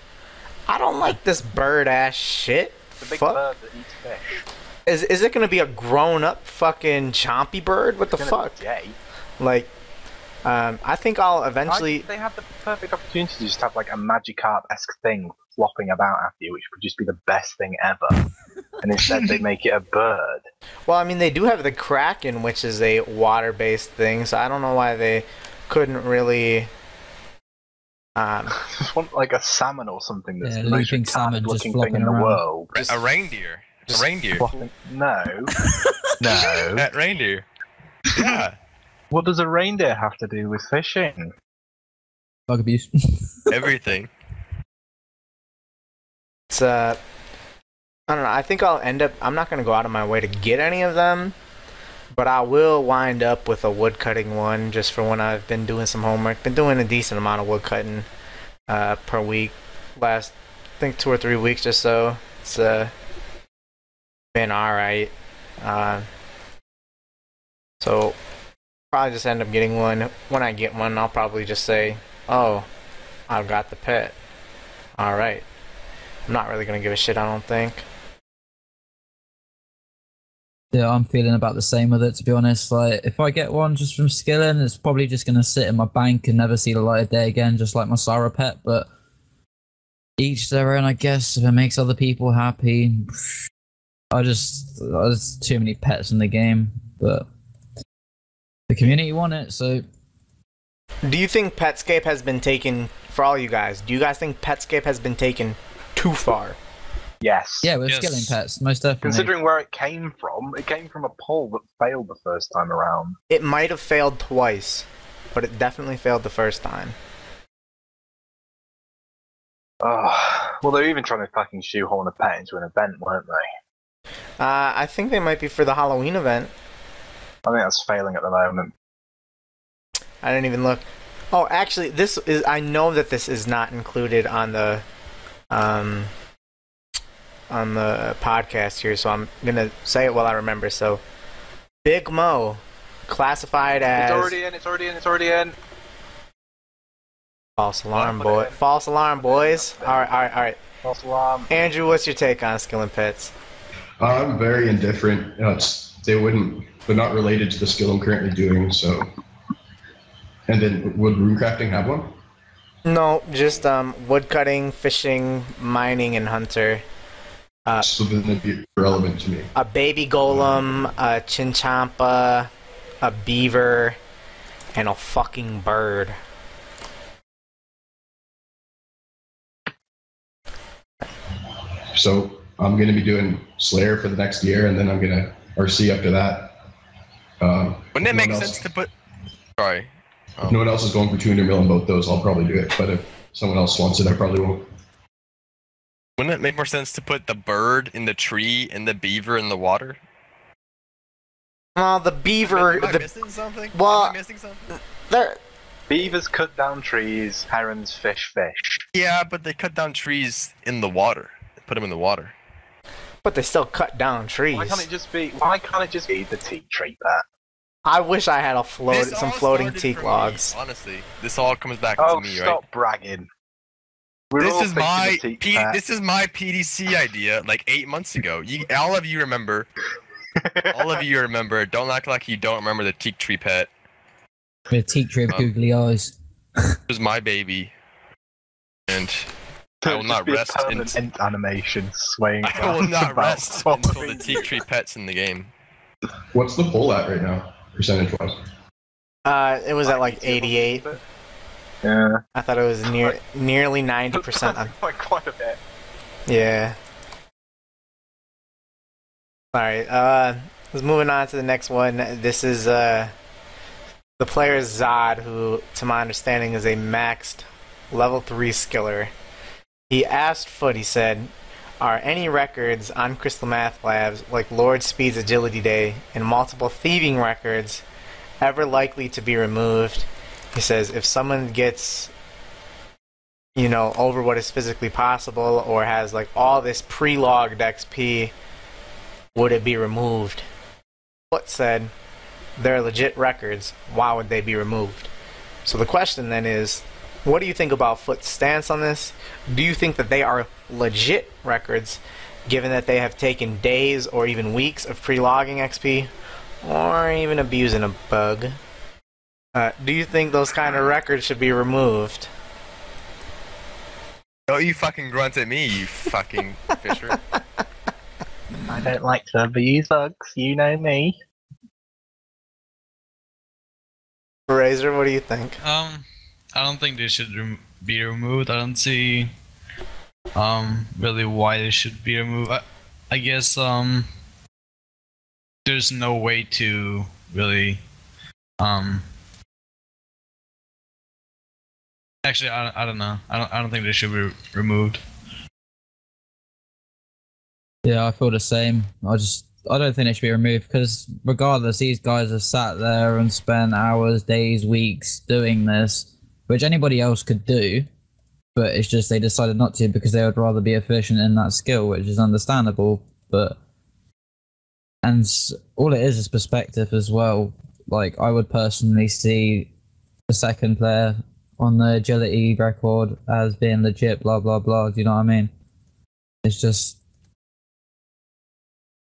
I don't like this bird ass shit. The big Fuck. bird that eats fish. Is is it gonna be a grown up fucking chompy bird? What the It's gonna fuck? be. Like, Um, I think I'll eventually. think they have the perfect opportunity to just have like a Magikarp esque thing flopping about after you, which would just be the best thing ever. and instead, they make it a bird. Well, I mean, they do have the Kraken, which is a water-based thing, so I don't know why they couldn't really. Um, Just want like a salmon or something that's Yeah, the most leaping salmon just looking flopping thing in the around. world. Just- a reindeer. just a reindeer. Flopping- No, no. That reindeer. Yeah. What does a reindeer have to do with fishing? Bug abuse. Everything. it's uh, I don't know. I think I'll end up. I'm not gonna go out of my way to get any of them, but I will wind up with a woodcutting one just for when I've been doing some homework. Been doing a decent amount of woodcutting uh, per week. Last, I think two or three weeks or so. It's uh, been all right. Uh, so probably just end up getting one. When I get one, I'll probably just say, "Oh, I've got the pet." All right. I'm not really gonna give a shit. I don't think. yeah, I'm feeling about the same with it. To be honest, like if I get one just from Skilling, it's probably just gonna sit in my bank and never see the light of day again, just like my Sarah pet. But each their own, I guess. If it makes other people happy, I just there's too many pets in the game, but the community want it, so Do you think Petscape has been taken for all you guys? Do you guys think Petscape has been taken too far? Yes. yeah, with Yes. Skilling pets, most definitely. Considering where it came from, it came from a poll that failed the first time around. It might have failed twice, but it definitely failed the first time. Oh, well, they're even trying to fucking shoehorn a pet into an event, weren't they? Uh, I think they might be for the Halloween event. I think that's failing at the moment. I didn't even look. Oh, actually, this is. I know that this is not included on the, um, on the podcast here, so I'm gonna say it while I remember. So, Big Mo, classified as It's already in. It's already in. It's already in. false alarm, boy. False alarm, boys. All right, all right, all right. False alarm. Andrew, what's your take on Skill and Pits? I'm very indifferent. You know, it's, they wouldn't, they're not related to the skill I'm currently doing. So, and then would runecrafting have one? No, just um, woodcutting, fishing, mining, and hunter. so then it'd be irrelevant to me. A baby golem, a chinchompa, a beaver, and a fucking bird. So I'm going to be doing Slayer for the next year, and then I'm going C RC after that. Um, Wouldn't it no make one sense else- to put? Sorry. If no one else is going for 200 mil on both those, I'll probably do it. But if someone else wants it, I probably won't. Wouldn't it make more sense to put the bird in the tree and the beaver in the water? Well, the beaver, Am I the missing something? well- Am I missing something? there. Beavers cut down trees. Herons fish fish. Yeah, but they cut down trees in the water. Put them in the water. But they still cut down trees. Why can't it just be? Why can't it just be the teak tree pet? I wish I had a float, This some all floating started teak from me, logs. honestly, this all comes back Oh, to me, right? stop bragging. We're This is thinking my the teak P- pet. this is my PDC idea like eight months ago. You, all of you remember. all of you remember. Don't act like you don't remember the teak tree pet. with teak tree with Um, googly eyes. It was my baby, and I will It'd not just be a rest permanent in- animation swaying. I will not rest until the feet. teak tree pet's in the game. What's the poll at right now, percentage wise? Uh, it was at like 88. Yeah, I thought it was near nearly 90% on Quite quite a bit. Yeah. Alright, uh let's moving on to the next one. This is uh the player Zod, who to my understanding is a maxed level three skiller. He asked Foot, he said, Are any records on Crystal Math Labs, like Lord Speed's Agility Day and multiple thieving records, ever likely to be removed? He says if someone gets you know, over what is physically possible or has like all this pre-logged XP, would it be removed? Foot said they're legit records, why would they be removed? So the question then is, what do you think about Foot's stance on this? Do you think that they are legit records, given that they have taken days or even weeks of pre-logging XP, or even abusing a bug? Uh, do you think those kind of records should be removed? Don't you fucking grunt at me, you fucking Fisher. I don't like to abuse bugs, you know me. Razor, what do you think? Um, I don't think they should rem- be removed. I don't see, um, really why they should be removed. I, I guess um, there's no way to really, um. Actually, I, I don't know. I don't. I don't think they should be removed. Yeah, I feel the same. I just I don't think they should be removed because regardless, these guys have sat there and spent hours, days, weeks doing this, which anybody else could do, but it's just they decided not to because they would rather be efficient in that skill, which is understandable. But and all it is is perspective as well. Like I would personally see the second player on the agility record as being legit. Blah blah blah. Do you know what I mean? It's just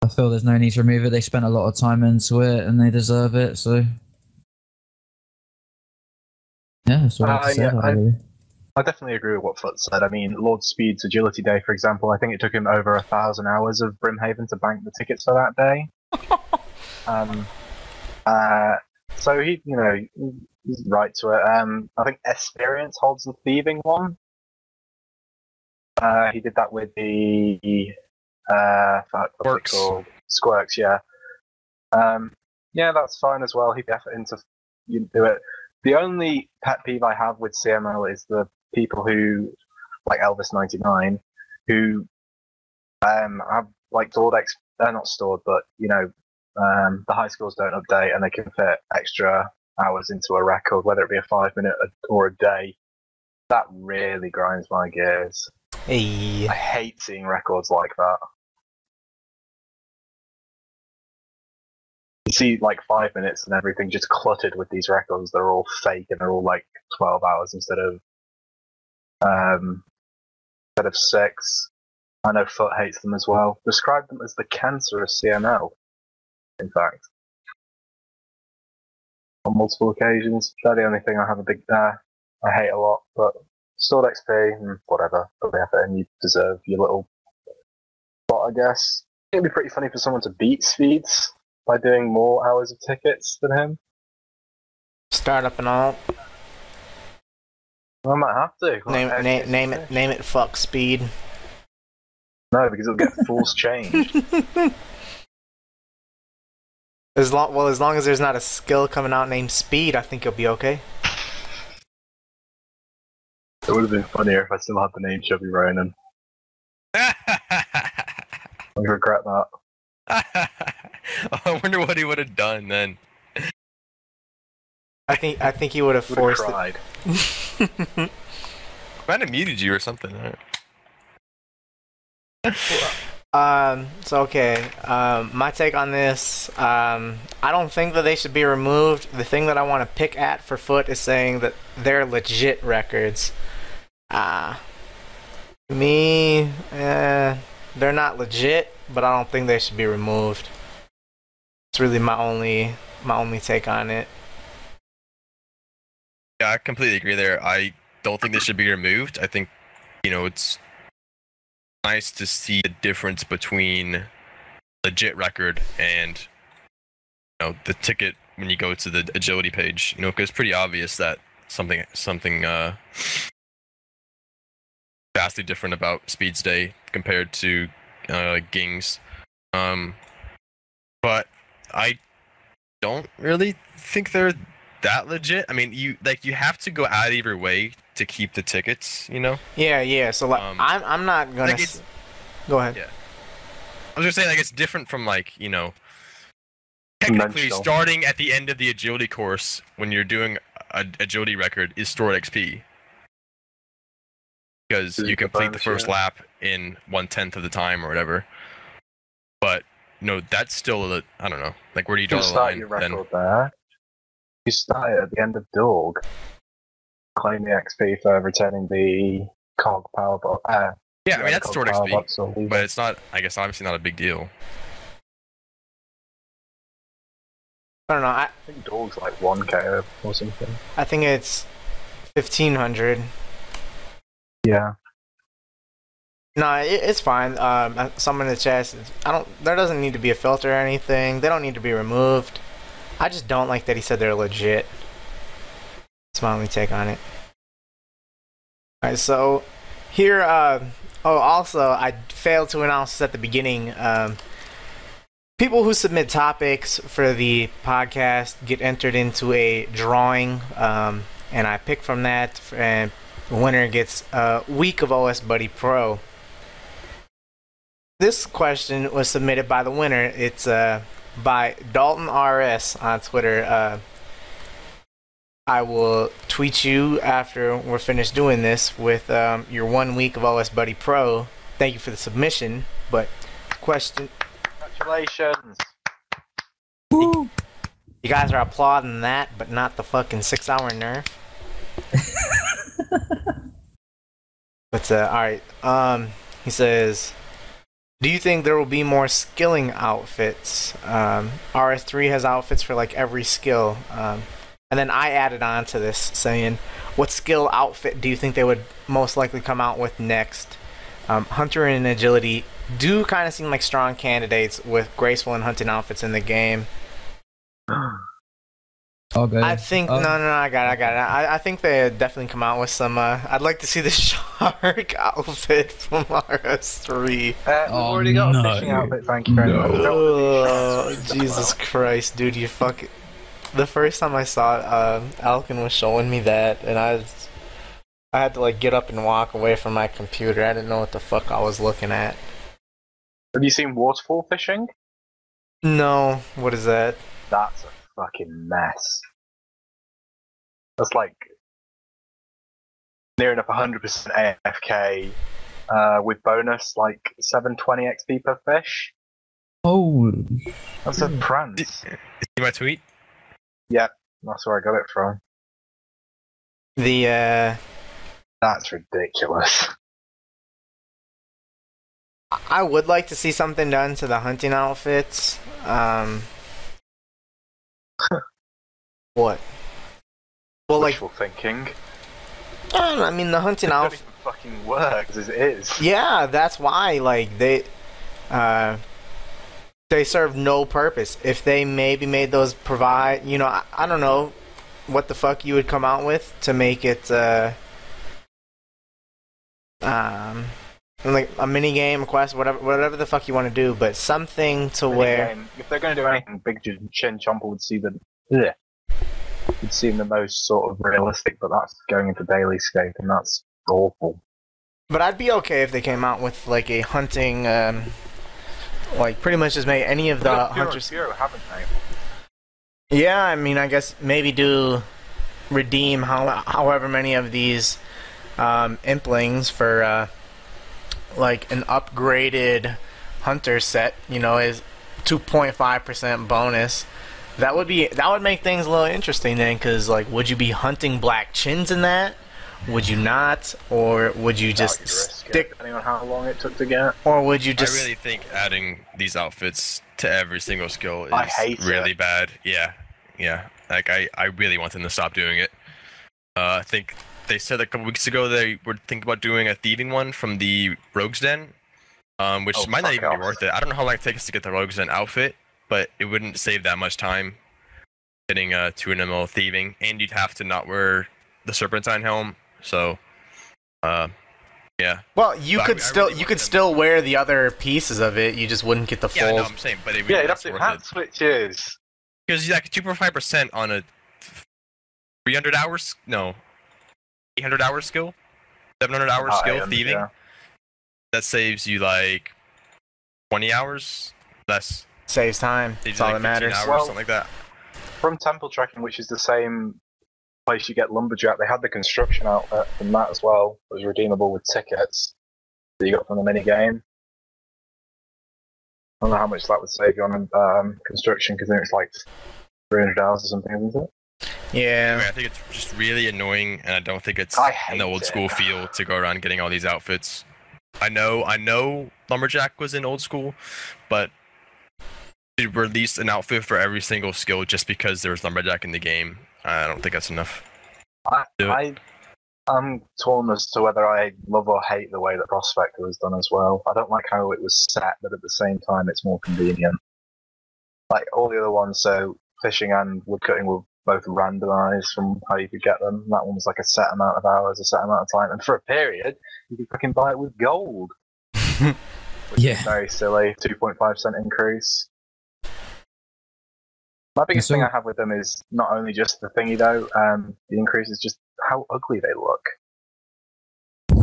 I feel there's no need to remove it. They spent a lot of time into it and they deserve it. So yeah, that's what I Uh, yeah, about I- I definitely agree with what Foot said. I mean, Lord Speed's agility day, for example, I think it took him over a thousand hours of Brimhaven to bank the tickets for that day. um, uh, so he, you know, he's right to it. Um, I think Experience holds the thieving one. Uh, he did that with the uh, fuck, what's Works. Squirks, yeah. Um, yeah, that's fine as well. He'd be effort into you do it. The only pet peeve I have with CML is the people who, like Elvis ninety nine, who um have like stored ex they're not stored, but you know, um the hiscores don't update and they can fit extra hours into a record, whether it be a five minute or a day. That really grinds my gears. Hey. I hate seeing records like that. See like five minutes and everything just cluttered with these records. They're all fake and they're all like twelve hours instead of um instead of six. I know Foot hates them as well. Describe them as the cancer of CML. In fact, on multiple occasions. They're the only thing I have a big uh, I hate a lot. But stored XP, mm, whatever. Put the effort in, you deserve your little spot, I guess. It'd be pretty funny for someone to beat Speeds by doing more hours of tickets than him. Startup and all. I might have to. Name, name, name it. Name it. Fuck speed. No, because it'll get force change. As long, well, as long as there's not a skill coming out named speed, I think you'll be okay. It would have been funnier if I still had the name Chubby Ronan. I regret that. I wonder what he would have done then. I think, I think he would have Would have forced cried. it. Might have muted you or something. right? Um. So okay. Um. My take on this. Um. I don't think that they should be removed. The thing that I want to pick at for Foot is saying that they're legit records. Ah. me. Eh. They're not legit, but I don't think they should be removed. Really my only my only take on it. Yeah, I completely agree there. I don't think this should be removed. I think, you know, it's nice to see the difference between legit record and, you know, the ticket when you go to the agility page. You know, because it's pretty obvious that something something uh, vastly different about Speed's Day compared to uh, Ging's. Um, but I don't really think they're that legit. I mean, you like you have to go out of your way to keep the tickets. You know. Yeah. Yeah. So like, Um, I'm I'm not gonna. like s- Go ahead. Yeah. I was gonna say like it's different from like you know. Technically, Conventional. starting at the end of the agility course when you're doing a agility record is stored XP because you complete the first yeah? lap in one tenth of the time or whatever. But no, that's still a I don't know. Like where do you You draw the start line? your Then record there. You start at the end of Dog. Claim the XP for returning the cog power box. Uh, yeah, I mean that's cog stored power XP, box but it's not. I guess obviously not a big deal. I don't know. I I think dog's like 1k or something. I think it's fifteen hundred. Yeah. No, it, it's fine. Um, uh, someone in the chat, I don't. There doesn't need to be a filter or anything. They don't need to be removed. I just don't like that he said they're legit. That's my only take on it. All right, so here. Uh, oh, also, I failed to announce this at the beginning. Um, people who submit topics for the podcast get entered into a drawing, um, and I pick from that, and the winner gets a week of OS Buddy Pro. This question was submitted by the winner. It's uh, by Dalton RS on Twitter. Uh, I will tweet you after we're finished doing this with um, your one week of OS Buddy Pro. Thank you for the submission. But question, Congratulations. Woo! you guys are applauding that, but not the fucking six-hour nerf. but uh, all right. Um, he says, "Do you think there will be more skilling outfits? Um, RS3 has outfits for like every skill." Um, and then I added on to this saying, "What skill outfit do you think they would most likely come out with next?" Um, Hunter and Agility do kind of seem like strong candidates with graceful and hunting outfits in the game. I'll. I think no, no, no. I got it. I got it. I, I think they definitely come out with some. Uh, I'd like to see the shark outfit from RS3. Uh, we've Oh, already got no. a fishing outfit, thank you very No. much. Oh, Jesus Christ, dude! You fuck. The first time I saw it, uh, Alkin was showing me that, and I, was, I had to like get up and walk away from my computer. I didn't know what the fuck I was looking at. Have you seen waterfall fishing? No, what is that? That's a fucking mess. That's like near enough 100% AFK uh, with bonus like 720 XP per fish. Oh, That's a prance. See my tweet? Yeah, that's where I got it from. The uh, That's ridiculous. I would like to see something done to the hunting outfits. Um, what? Well, like, Wishful thinking. I, I mean, the hunting outfit. fucking works as it is. Yeah, that's why. Like they, uh, they serve no purpose. If they maybe made those provide, you know, I, I don't know what the fuck you would come out with to make it, uh, um, like a mini game, a quest, whatever, whatever the fuck you want to do, but something to where. Minigame. If they're going to do anything, Big Chinchompa would see the. Yeah. Would seem the most sort of realistic, but that's going into daily scape, and that's awful. But I'd be okay if they came out with like a hunting, um, like pretty much just make any of the Bureau- hunters. Bureau haven't they? Yeah, I mean, I guess maybe do redeem how, however many of these um, implings for uh, like an upgraded hunter set. You know, is two point five percent bonus. That would be that would make things a little interesting then, because like, would you be hunting black chins in that? Would you not, or would you just would risk it, stick, depending on how long it took to get. or would you just? I really think adding these outfits to every single skill is I hate really it. bad. Yeah, yeah. Like I, I really want them to stop doing it. Uh, I think they said a couple weeks ago they were thinking about doing a thieving one from the Rogues Den, um, which Oh, might not fuck even be worth it. I don't know how long it takes to get the Rogues Den outfit, but it wouldn't save that much time getting uh, two ML thieving, and you'd have to not wear the Serpentine helm. So, uh, yeah. well, you But could I still really you could them- still wear the other pieces of it. You just wouldn't get the full. Yeah, I know, I'm saying, but it would Yeah, be you'd have less to worth hand it. switches. Because like two point five percent on a three hundred hours, no, eight hundred hour skill, seven hundred hour Oh, skill 800, thieving. yeah. That saves you like twenty hours less. Saves time. Saves That's all like that matters. hours, Well- something like that. From Temple Trekking, which is the same place you get Lumberjack, they had the construction outfit from that as well. It was redeemable with tickets that you got from the mini game. I don't know how much that would save you on um, construction because then it's like 300 hours or something, isn't it? Yeah. Anyway, I think it's just really annoying, and I don't think it's I an hate old it. school feel to go around getting all these outfits. I know, I know, lumberjack was in old school, but to release an outfit for every single skill just because there was lumberjack in the game. I don't think that's enough. I, Do. I, I'm torn as to whether I love or hate the way that Prospector was done as well. I don't like how it was set, but at the same time, it's more convenient. Like all the other ones, so fishing and woodcutting were both randomized from how you could get them. That one was like a set amount of hours, a set amount of time, and for a period, you could fucking buy it with gold. Which Yeah. is very silly. 2.5 cent increase. My biggest So- thing I have with them is not only just the thingy though, um, the increase is just how ugly they look.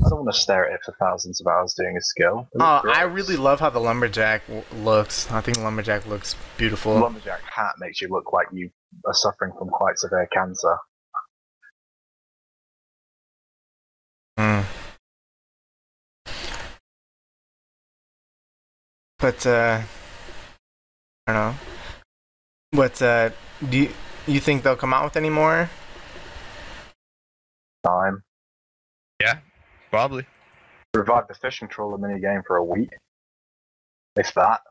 I don't want to stare at it for thousands of hours doing a skill. Oh, look I really love how the lumberjack w- looks. I think lumberjack looks beautiful. lumberjack hat makes you look like you are suffering from quite severe cancer. Mm. But uh, I don't know. But uh, do you, you think they'll come out with any more? Time Probably. Revived the fishing trawler mini game for a week, if that.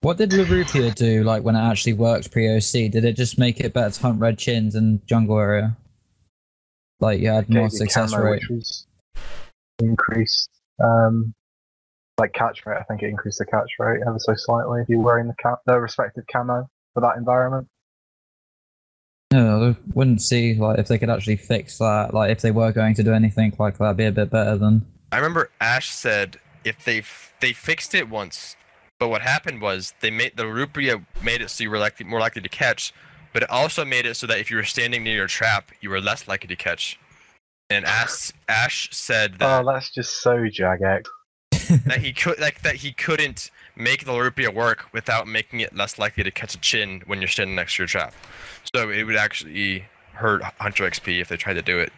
What did Larupia do like when it actually worked pre-OC? Did it just make it better to hunt red chins and jungle area? Like you had more success camo, rate. increased. Um, like catch rate, I think it increased the catch rate ever so slightly if you're wearing the ca- the respective camo for that environment. No, I wouldn't see like if they could actually fix that. Like if they were going to do anything like that, be a bit better than. I remember Ash said if they f- they fixed it once, but what happened was they made the Rupria made it so you were likely more likely to catch, but it also made it so that if you were standing near your trap, you were less likely to catch. And Ash Ash said oh, that Oh, that's just so Jagex. that he could like that he couldn't make the Rupia work without making it less likely to catch a chin when you're standing next to your trap. So it would actually hurt Hunter XP if they tried to do it.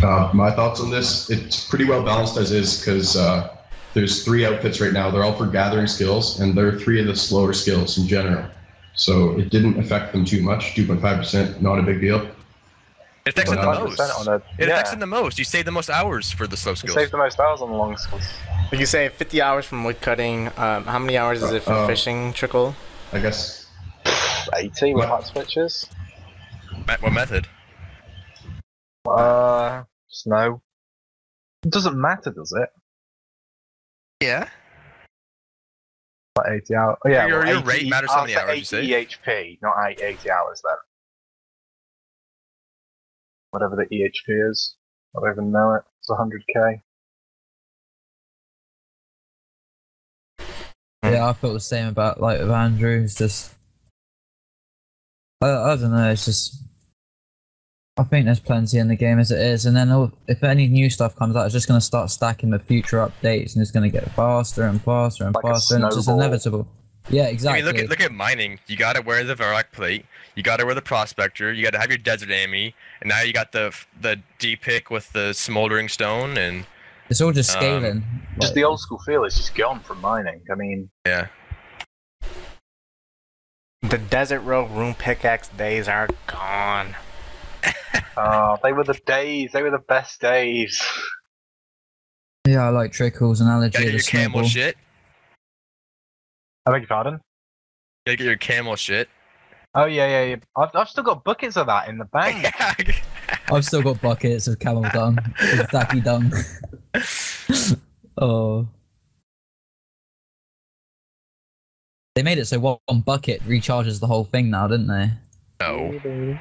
Uh, my thoughts on this: it's pretty well balanced as is because uh, there's three outfits right now. They're all for gathering skills, and they're three of the slower skills in general. So it didn't affect them too much. 2.5 percent, not a big deal. It affects them the most. on a, It yeah, affects them the most. You save the most hours for the slow you skills. save the most hours on the long skills. Like you say, 50 hours from woodcutting. Um, how many hours is it for Uh, fishing trickle? I guess 80 with What? hot switches. What method? Uh, snow. It doesn't matter, does it? Yeah. Like 80 hours. Oh, yeah, Your- well, your 80 rate matters how many after hours you 80 EHP, not 80 hours then. Whatever the EHP is. I don't even know it. It's 100k. Hmm. Yeah, I felt the same about like with Andrew. It's just I, I don't know. It's just I think there's plenty in the game as it is, and then all- if any new stuff comes out, it's just going to start stacking the future updates, and it's going to get faster and faster and Like faster, and it's just inevitable. Yeah, exactly. I mean, look at look at mining. You gotta wear the Varrock plate. You gotta wear the Prospector. You gotta have your Desert Amy, and now you got the the D pick with the smoldering stone, and it's all just um, scaling. Just the old school feel is just gone from mining. I mean, yeah. The Desert Road Room Pickaxe days are gone. oh, they were the days. They were the best days. Yeah, I like trickles analogy. Gotta of get the your camel snowball. shit. I beg your pardon? Gotta get your camel shit. Oh, yeah, yeah, yeah. I've, I've still got buckets of that in the bank. I've still got buckets of camel dung, with ugthanki dung. oh. They made it so one one bucket recharges the whole thing now, didn't they? no.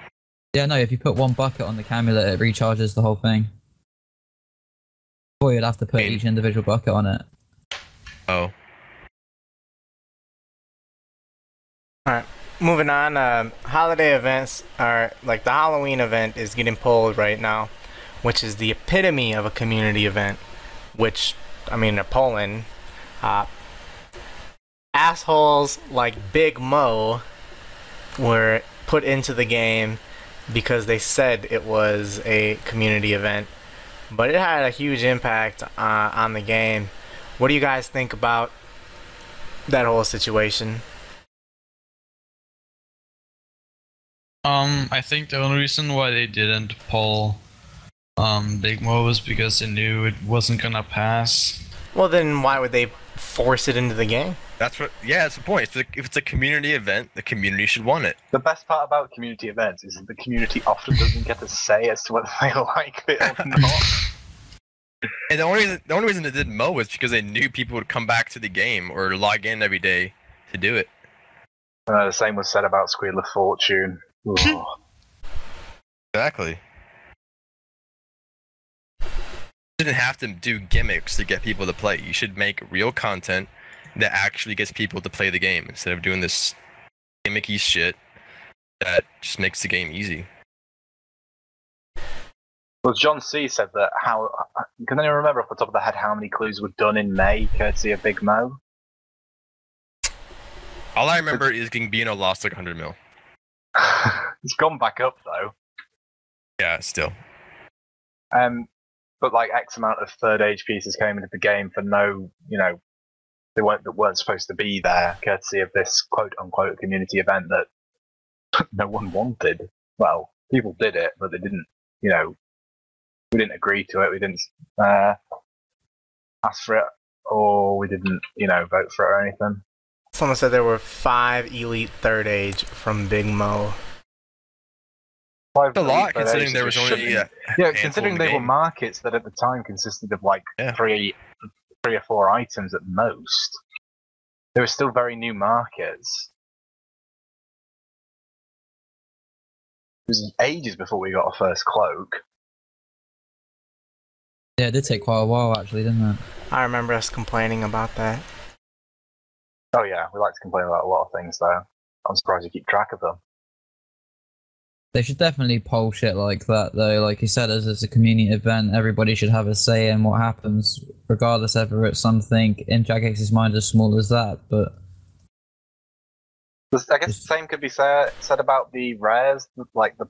Yeah, no, if you put one bucket on the camulet, it recharges the whole thing. Or you'd have to put mean- each individual bucket on it. Oh. Moving on, um, holiday events are like the Halloween event is getting pulled right now, which is the epitome of a community event. Which, I mean, they're pulling. Uh, assholes like Big Mo were put into the game because they said it was a community event, but it had a huge impact uh, on the game. What do you guys think about that whole situation? Um, I think the only reason why they didn't pull um, Big Mo was because they knew it wasn't gonna pass. Well, then why would they force it into the game? That's what. Yeah, that's the point. If, the, if it's a community event, the community should want it. The best part about community events is that the community often doesn't get a say as to whether they like it or not. And the only reason, the only reason it did Mo was because they knew people would come back to the game or log in every day to do it. Uh, the same was said about Squeal of Fortune. Exactly. You shouldn't have to do gimmicks to get people to play. You should make real content that actually gets people to play the game instead of doing this gimmicky shit that just makes the game easy. Well, John C said that how. Can anyone remember off the top of the head how many clues were done in May, courtesy of Big Mo? All I remember is Gingbino lost like 100 mil. it's gone back up though. Yeah, still. Um, but like X amount of third age pieces came into the game for no, you know, they weren't that weren't supposed to be there, courtesy of this quote unquote community event that no one wanted. Well, people did it, but they didn't, you know, we didn't agree to it. We didn't uh, ask for it, or we didn't, you know, vote for it or anything. Someone said there were five elite third age from Big Mo. Five a lot considering there was only be- uh, yeah, considering in the they were markets that at the time consisted of like Yeah. three, three or four items at most. They were still very new markets. It was ages before we got our first cloak. Yeah, it did take quite a while actually, didn't it? I remember us complaining about that. Oh yeah, we like to complain about a lot of things though. I'm surprised you keep track of them. They should definitely poll shit like that though. Like you said, as it's a community event, everybody should have a say in what happens, regardless ever it's something in Jagex's mind as small as that. But I guess the same could be said said about the rares, like the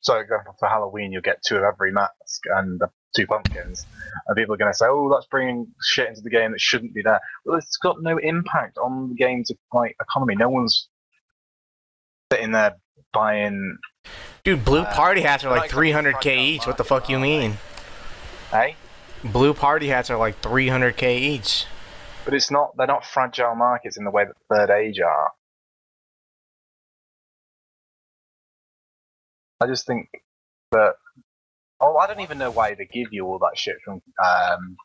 so for Halloween you'll get two of every mask and the two pumpkins, and people are going to say, "Oh, that's bringing shit into the game that shouldn't be there." Well, it's got no impact on the game's like economy. No one's sitting there buying, Dude, blue Uh, party hats are like like 300k each. What the fuck you mean? eh? Blue party hats are like 300k each. But it's not. They're not fragile markets in the way that Third Age are. I just think that. Oh, I don't even know why they give you all that shit from um,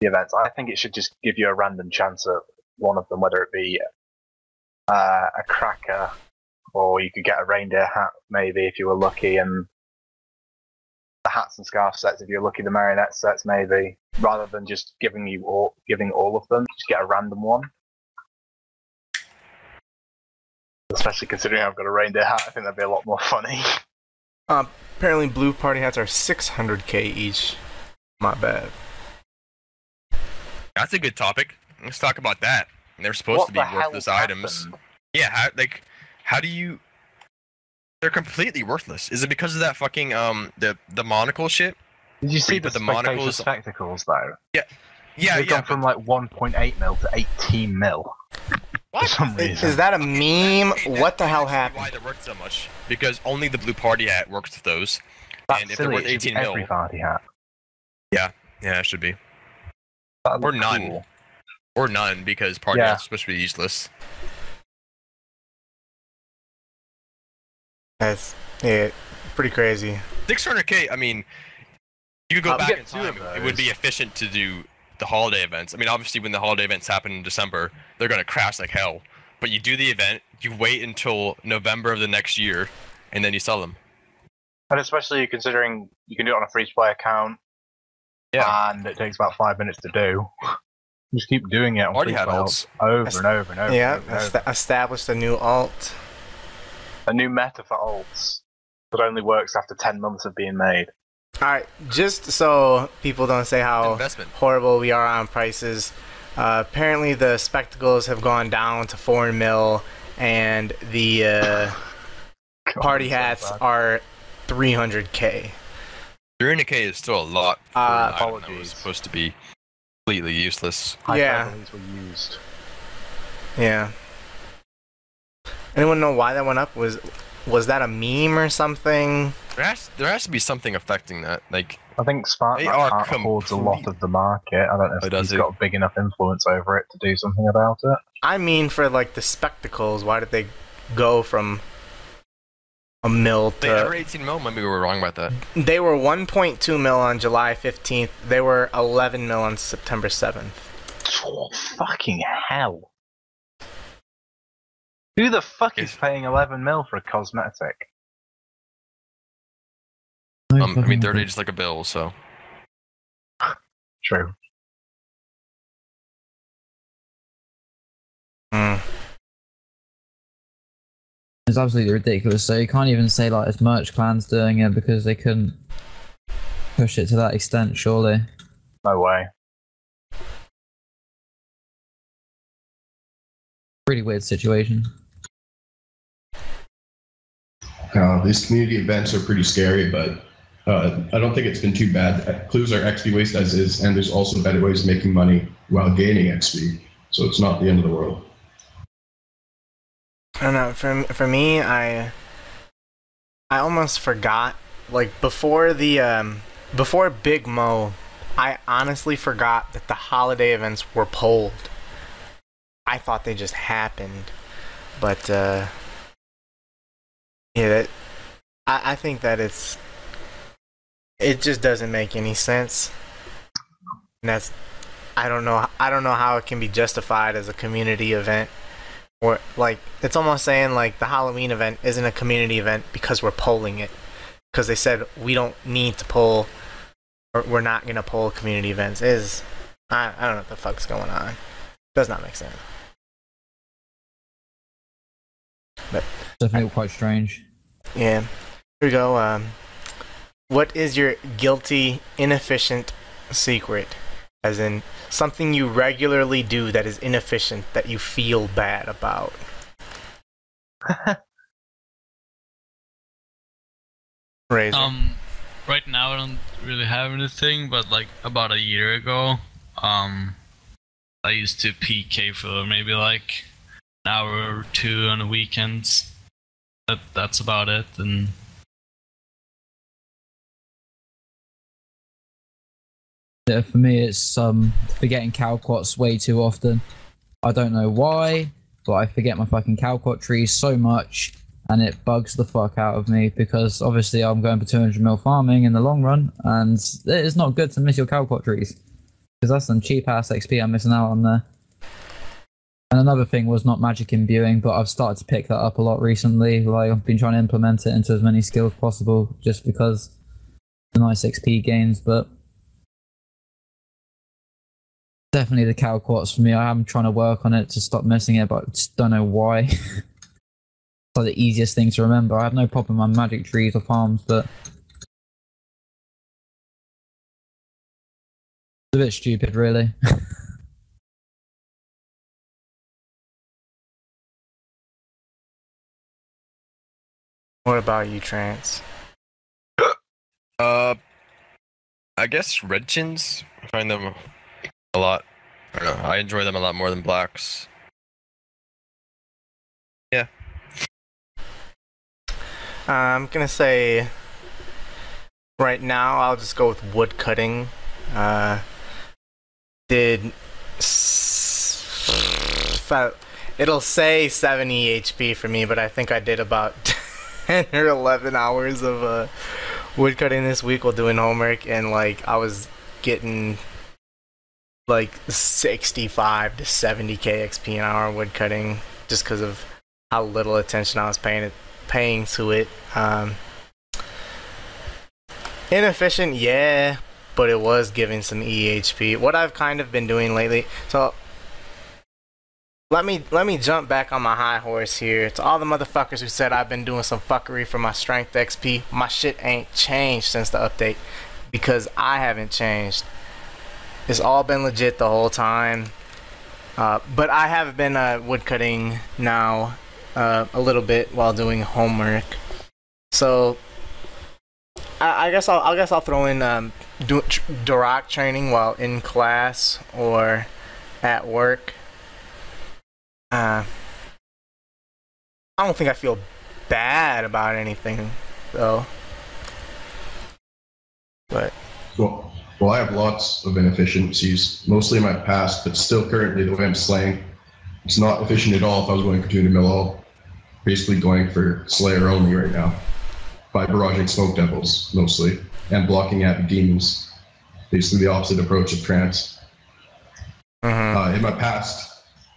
the events. I think it should just give you a random chance at one of them, whether it be uh, a cracker or you could get a reindeer hat, maybe if you were lucky, and the hats and scarf sets if you're lucky. The marionette sets, maybe, rather than just giving you all giving all of them. Just get a random one. Especially considering I've got a reindeer hat, I think that'd be a lot more funny. Apparently, blue party hats are 600k each. My bad. That's a good topic. Let's talk about that. They're supposed what to be the worthless items. happened? Yeah, how, like, how do you? They're completely worthless. Is it because of that fucking um the the monocle shit? Did you see you the, put the monocles- spectacles though? Yeah, yeah, They've yeah. gone from like 1.8 mil to 18 mil for some reason. Is that a meme? Hey, What the hell happened? Why they worked so much? Because only the blue party hat works with those. That's and if they're silly. worth it should 18 mil- every party hat. Yeah, yeah, it should be That'd Or none. cool. or none because party Yeah. hats are supposed to be useless. That's yeah, pretty crazy. 600k. I mean, you could go we back get in two time. It would be efficient to do the holiday events. I mean, obviously, when the holiday events happen in December, they're gonna crash like hell. But you do the event, you wait until November of the next year, and then you sell them. And especially considering you can do it on a free to play account, Yeah. and it takes about five minutes to do. Just keep doing it on Already free had play alts. over Est- and over and over. Yeah, and over and over. established a new alt. A new meta for alts that only works after 10 months of being made. All right, just so people don't say how Investment. horrible we are on prices. Uh, apparently, the spectacles have gone down to four mil, and the uh, God, party it's so hats are 300k. 300k is still a lot for Uh, an item that apologies. was supposed to be completely useless. Yeah. Were used. Yeah. Anyone know why that went up? Was was that a meme or something? There has, there has to be something affecting that. Like, I think Spark holds a lot of the market. I don't know Oh, if does he's he? got big enough influence over it to do something about it. I mean, for like the spectacles, why did they go from a mil to? they were 18 mil? Maybe we were wrong about that. They were 1.2 mil on July 15th. They were 11 mil on September 7th. Oh, fucking hell. Who the fuck is paying 11 mil for a cosmetic? Um, I mean, fucking they're just like a bill, so. True. Hmm. It's absolutely ridiculous. So you can't even say like it's merch clans doing it because they couldn't push it to that extent. Surely. No way. Pretty weird situation. Uh, these community events are pretty scary, but uh, I don't think it's been too bad. Clues are XP waste as is, and there's also better ways of making money while gaining XP. So it's not the end of the world. I don't know. For for me, I I almost forgot. Like before the um before Big Mo, I honestly forgot that the holiday events were pulled. I thought they just happened, but uh, yeah, that I I think that it's it just doesn't make any sense. And that's I don't know I don't know how it can be justified as a community event or like it's almost saying like the Halloween event isn't a community event because we're polling it because they said we don't need to poll or we're not gonna poll community events is I, I don't know what the fuck's going on does not make sense But Definitely quite strange. Yeah here we go um what is your guilty inefficient secret as in something you regularly do that is inefficient that you feel bad about Razor. Um, right now I don't really have anything, but like about a year ago, um, I used to PK for maybe like an hour or two on the weekends. That that's about it, and Yeah, for me, it's um forgetting Calquats way too often. I don't know why, but I forget my fucking Calquat trees so much, and it bugs the fuck out of me because obviously I'm going for 200 mil farming in the long run, and it is not good to miss your Calquat trees because that's some cheap ass XP I'm missing out on there. And another thing was not magic imbuing, but I've started to pick that up a lot recently. Like I've been trying to implement it into as many skills possible, just because the nice XP gains, but definitely the Calquats for me. I am trying to work on it to stop missing it, but I just don't know why. it's like the easiest thing to remember. I have no problem on magic trees or farms, but it's a bit stupid, really. what about you trance Uh, I guess red chins. I find them a lot. I don't know. I enjoy them a lot more than blacks. Yeah. I'm gonna say right now I'll just go with wood cutting. Uh, did it'll say 70 HP for me, but I think I did about 10 or 11 hours of uh, wood cutting this week while doing homework, and like I was getting like 65 to 70k XP an hour woodcutting just because of how little attention I was paying it paying to it. Um, inefficient, yeah, but it was giving some EHP. What I've kind of been doing lately, so let me let me jump back on my high horse here. To all the motherfuckers who said I've been doing some fuckery for my strength XP, my shit ain't changed since the update because I haven't changed. It's all been legit the whole time. Uh, but I have been uh, woodcutting now uh, a little bit while doing homework. So I, I guess I'll I guess I'll throw in um, Duroc training while in class or at work. Uh, I don't think I feel bad about anything, though. But Well, well, I have lots of inefficiencies, mostly in my past, but still currently the way I'm slaying, it's not efficient at all if I was going for Tuna Mill Basically going for Slayer only right now. By barraging Smoke Devils, mostly, and blocking at demons. Basically the opposite approach of Trance. mhm. Uh, in my past,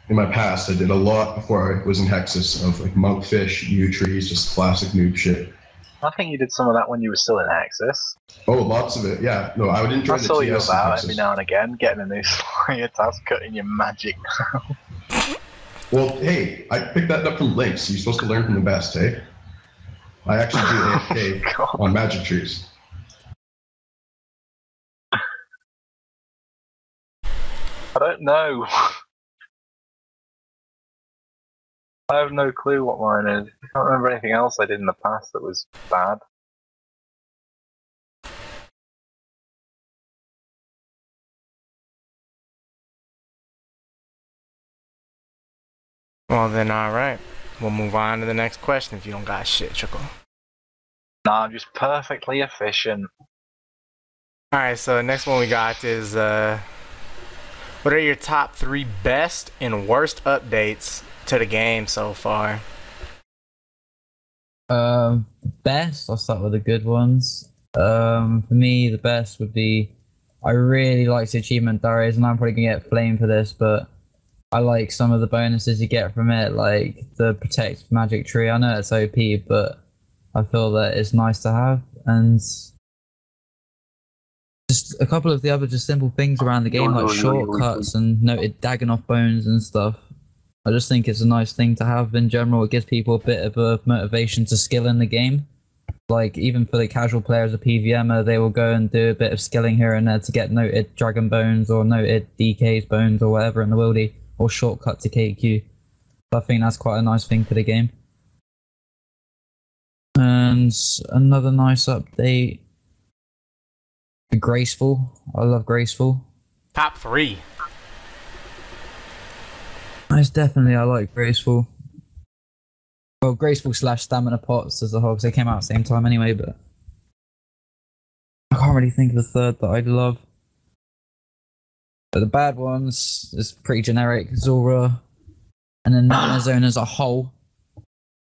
in my past, I did a lot before I was in Hexus of like monkfish, new trees, just classic noob shit. I think you did some of that when you were still in Axis. Oh, lots of it. Yeah, no, I would enjoy I the saw you about Hexus. every now and again, getting a new Slayer task, cutting your magic. Well, hey, I picked that up from Lynx. You're supposed to learn from the best, hey? I actually do AFK God. on magic trees. I don't know. I have no clue what mine is. I can't remember anything else I did in the past that was bad. well then, all right. We'll move on to the next question if you don't got shit, Chuckle. Nah, I'm just perfectly efficient. All right, so the next one we got is uh, what are your top three best and worst updates to the game so far? Um, best. I'll start with the good ones. Um, for me, the best would be. I really like the achievement diaries, and I'm probably gonna get flamed for this, but I like some of the bonuses you get from it, like the protect magic tree. I know it's OP, but I feel that it's nice to have, and just a couple of the other just simple things around the game, like shortcuts and noted Dagannoth bones and stuff. I just think it's a nice thing to have in general. It gives people a bit of a motivation to skill in the game. Like even for the casual players of PVMer, uh, they will go and do a bit of skilling here and there to get noted Dragon Bones or noted DK's Bones or whatever in the wildy or shortcut to KQ. I think that's quite a nice thing for the game. And another nice update. Graceful. I love Graceful. Top three. It's definitely I like Graceful. Well, Graceful slash Stamina Pots as a whole, because they came out at the same time anyway, but I can't really think of a third that I'd love. But the bad ones is pretty generic. Zulrah, and then Nightmare Zone as a whole.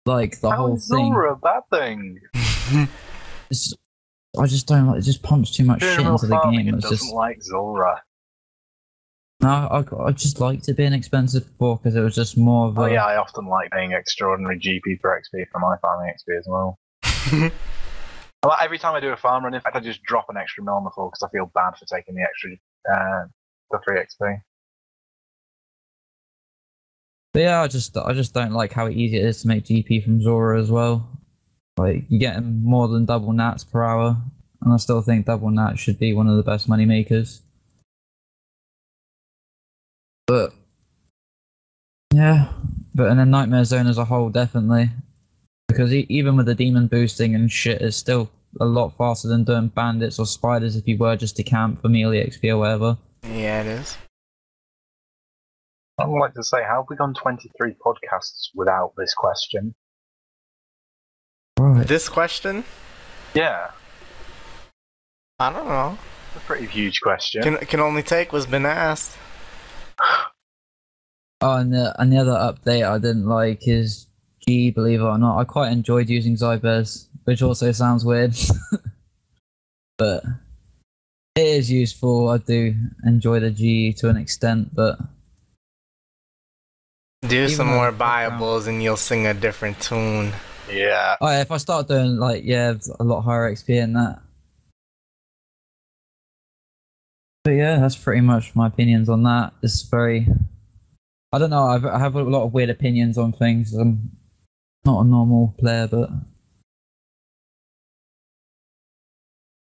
Like the How whole is thing. Zulrah a bad thing? It's, I just don't like. It just pumps too much shit into the game. It's doesn't just like Zulrah. No. I, I just liked it being expensive before because it was just more of a. Oh yeah, I often like paying extraordinary GP for XP for my farming XP as well. Well, Every time I do a farm run, in fact, I just drop an extra mil on the floor because I feel bad for taking the extra, uh, the free XP. But yeah, I just I just don't like how easy it is to make GP from Zulrah as well. Like you're getting more than double nats per hour, and I still think double nats should be one of the best money makers. But yeah, but and then Nightmare Zone as a whole definitely, because e- even with the demon boosting and shit, it's still a lot faster than doing bandits or spiders if you were just to camp for melee XP or whatever. Yeah, it is. I would like to say, how have we gone 23 podcasts without this question? Right. This question, Yeah, I don't know. it's a pretty huge question. Can can only take what's been asked. Oh, and the, and the other update I didn't like is G, believe it or not. I quite enjoyed using Zybez, which also sounds weird. but it is useful. I do enjoy the G to an extent, but Do Even some more the Bibles and you'll sing a different tune. yeah, oh, if I start doing like yeah, a lot higher XP in that. But yeah, that's pretty much my opinions on that. It's very, I don't know. I've, I have a lot of weird opinions on things. I'm not a normal player, but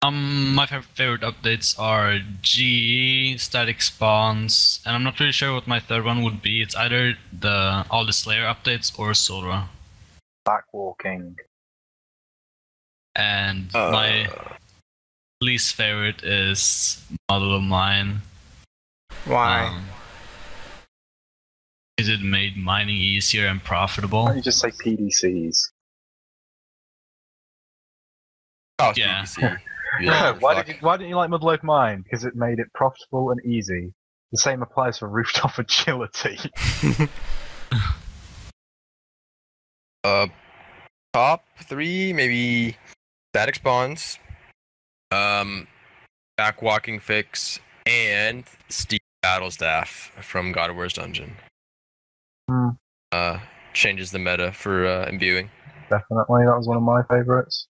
Um, my favorite updates are GE, static spawns, and I'm not really sure what my third one would be. It's either the all the Slayer updates or Zulrah. backwalking. And my least favorite is Motherlode Mine. Why? Um, because it made mining easier and Why profitable. don't you just say PDCs? Oh, it's Yeah. PvC. Yeah, why fuck. did you, why didn't you like Motherlode Mine? Because it made it profitable and easy. The same applies for rooftop agility. Uh, top three, maybe static spawns, um, back walking fix, and steam battle staff from God of War's dungeon. Hmm. Uh, changes the meta for uh, imbuing. Definitely, that was one of my favorites.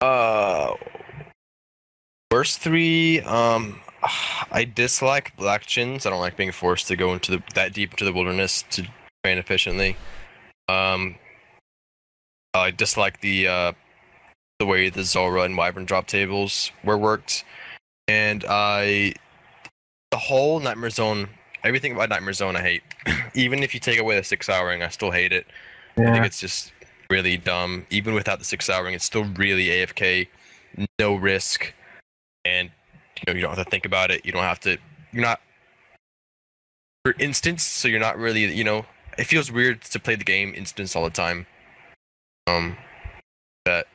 Uh, worst three. Um, I dislike black chins. I don't like being forced to go into the that deep into the wilderness to train efficiently. Um, I dislike the uh the way the Zulrah and Wyvern drop tables were worked, and I the whole Nightmare Zone. Everything about Nightmare Zone I hate. Even if you take away the six houring, I still hate it. I think it's just really dumb. Even without the six houring, it's still really AFK, no risk, and you know you don't have to think about it. You don't have to. You're not for instance, so you're not really. You know, it feels weird to play the game instance all the time. Um, that,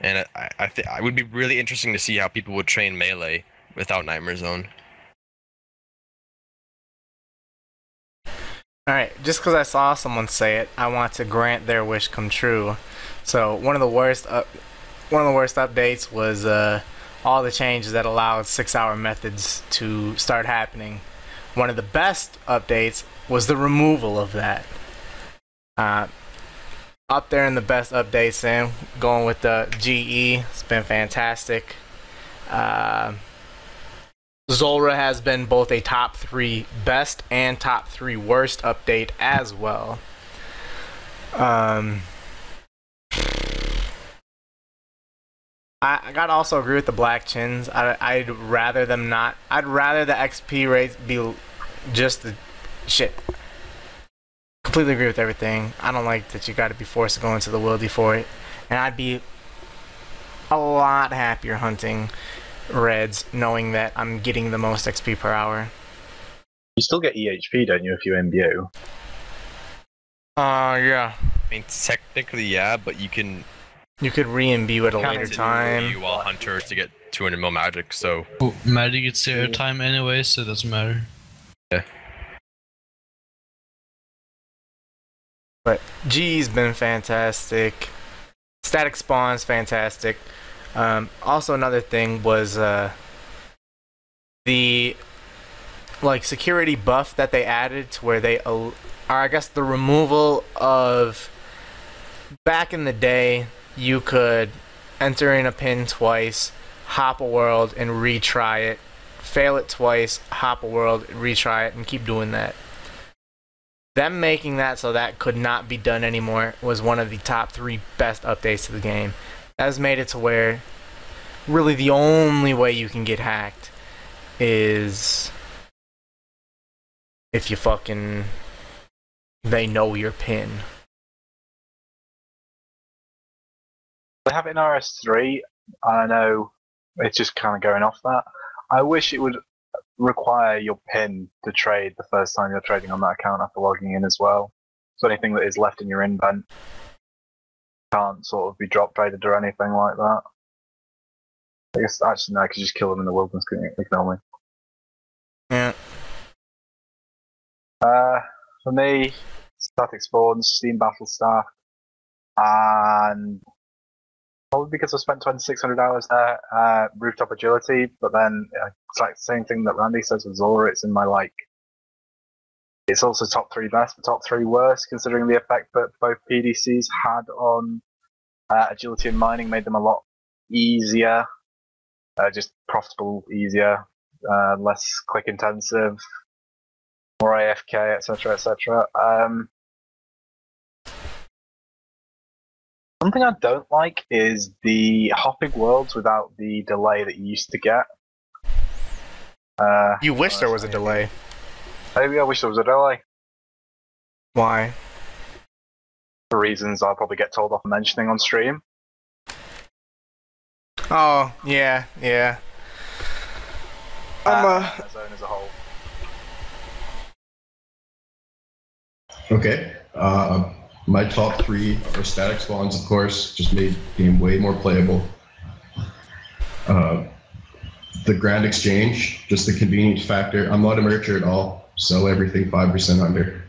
and I I think it would be really interesting to see how people would train melee without Nightmare Zone. All right, just because I saw someone say it, I want to grant their wish come true. So one of the worst one of the worst updates was uh, all the changes that allowed six-hour methods to start happening. One of the best updates was the removal of that. Uh, up there in the best updates, Sam, going with the GE. It's been fantastic. Uh, Zulrah has been both a top three best and top three worst update as well. Um, I, I gotta also agree with the black chins. I, I'd rather them not. I'd rather the XP rates be just the shit. Completely agree with everything. I don't like that you gotta be forced to go into the wildy for it. And I'd be a lot happier hunting reds knowing that I'm getting the most XP per hour. you still get EHP, don't you, if you imbue? Uh, yeah. I mean, technically, yeah, but you can You could re-imbue at a later time. you while hunter to get 200 mil magic. So Oh, Maddie gets zero time anyway, so it doesn't matter. Yeah. But G's been fantastic. Static spawns fantastic. Um, also another thing was uh, the like security buff that they added to where they or I guess the removal of back in the day you could enter in a pin twice, hop a world and retry it, fail it twice, hop a world, retry it and keep doing that them making that so that could not be done anymore was one of the top three best updates to the game. Has made it to where really the only way you can get hacked is if you fucking they know your pin. They have it in RS3. I know it's just kind of going off that. I wish it would require your PIN to trade the first time you're trading on that account after logging in as well. So anything that is left in your invent can't sort of be drop traded or anything like that. I guess actually no, I could just kill them in the wilderness, couldn't you? Ignore me. Yeah. Uh, for me, static spawns, steam battle staff, and probably because I spent 2,600 hours there, uh, rooftop agility. But then uh, it's like the same thing that Randy says with Zulrah. It's in my like. It's also top three best, but top three worst, considering the effect that both PDCs had on uh, agility and mining, made them a lot easier, uh, just profitable, easier, uh, less click intensive, more AFK, etc., etc. Um, something I don't like is the hopping worlds without the delay that you used to get. Uh, You wish there was a delay. Maybe I wish there was a delay. Why? For reasons I'll probably get told off for mentioning on stream. Oh, yeah, yeah. I'm uh, uh zone as a whole. Okay. Uh, my top three are static spawns, of course, just made the game way more playable. Uh, the Grand Exchange, just the convenience factor. I'm not a merchant at all. Sell everything 5% under.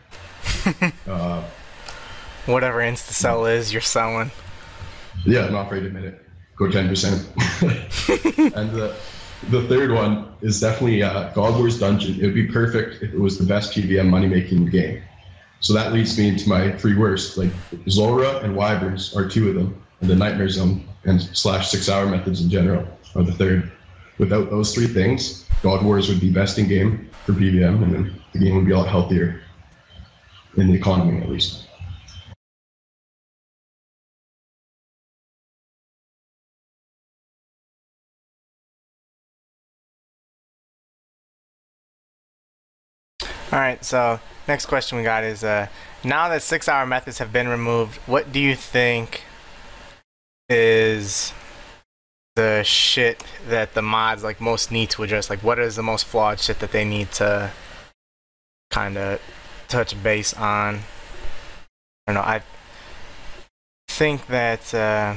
uh, Whatever insta sell is, you're selling. yeah, I'm not afraid to admit it. Go 10%. and the, the third one is definitely uh, God Wars Dungeon. It would be perfect if it was the best PVM money making game. So that leads me into my three worst. Like Zulrah and Wyverns are two of them, and the Nightmare Zone and slash six hour methods in general are the third. Without those three things, God Wars would be best in game for PVM, and then the game would be a lot healthier in the economy at least. All right, so next question we got is uh, now that six hour methods have been removed, what do you think is the shit that the mods like most need to address? Like, what is the most flawed shit that they need to kind of touch base on? I don't know. I think that uh,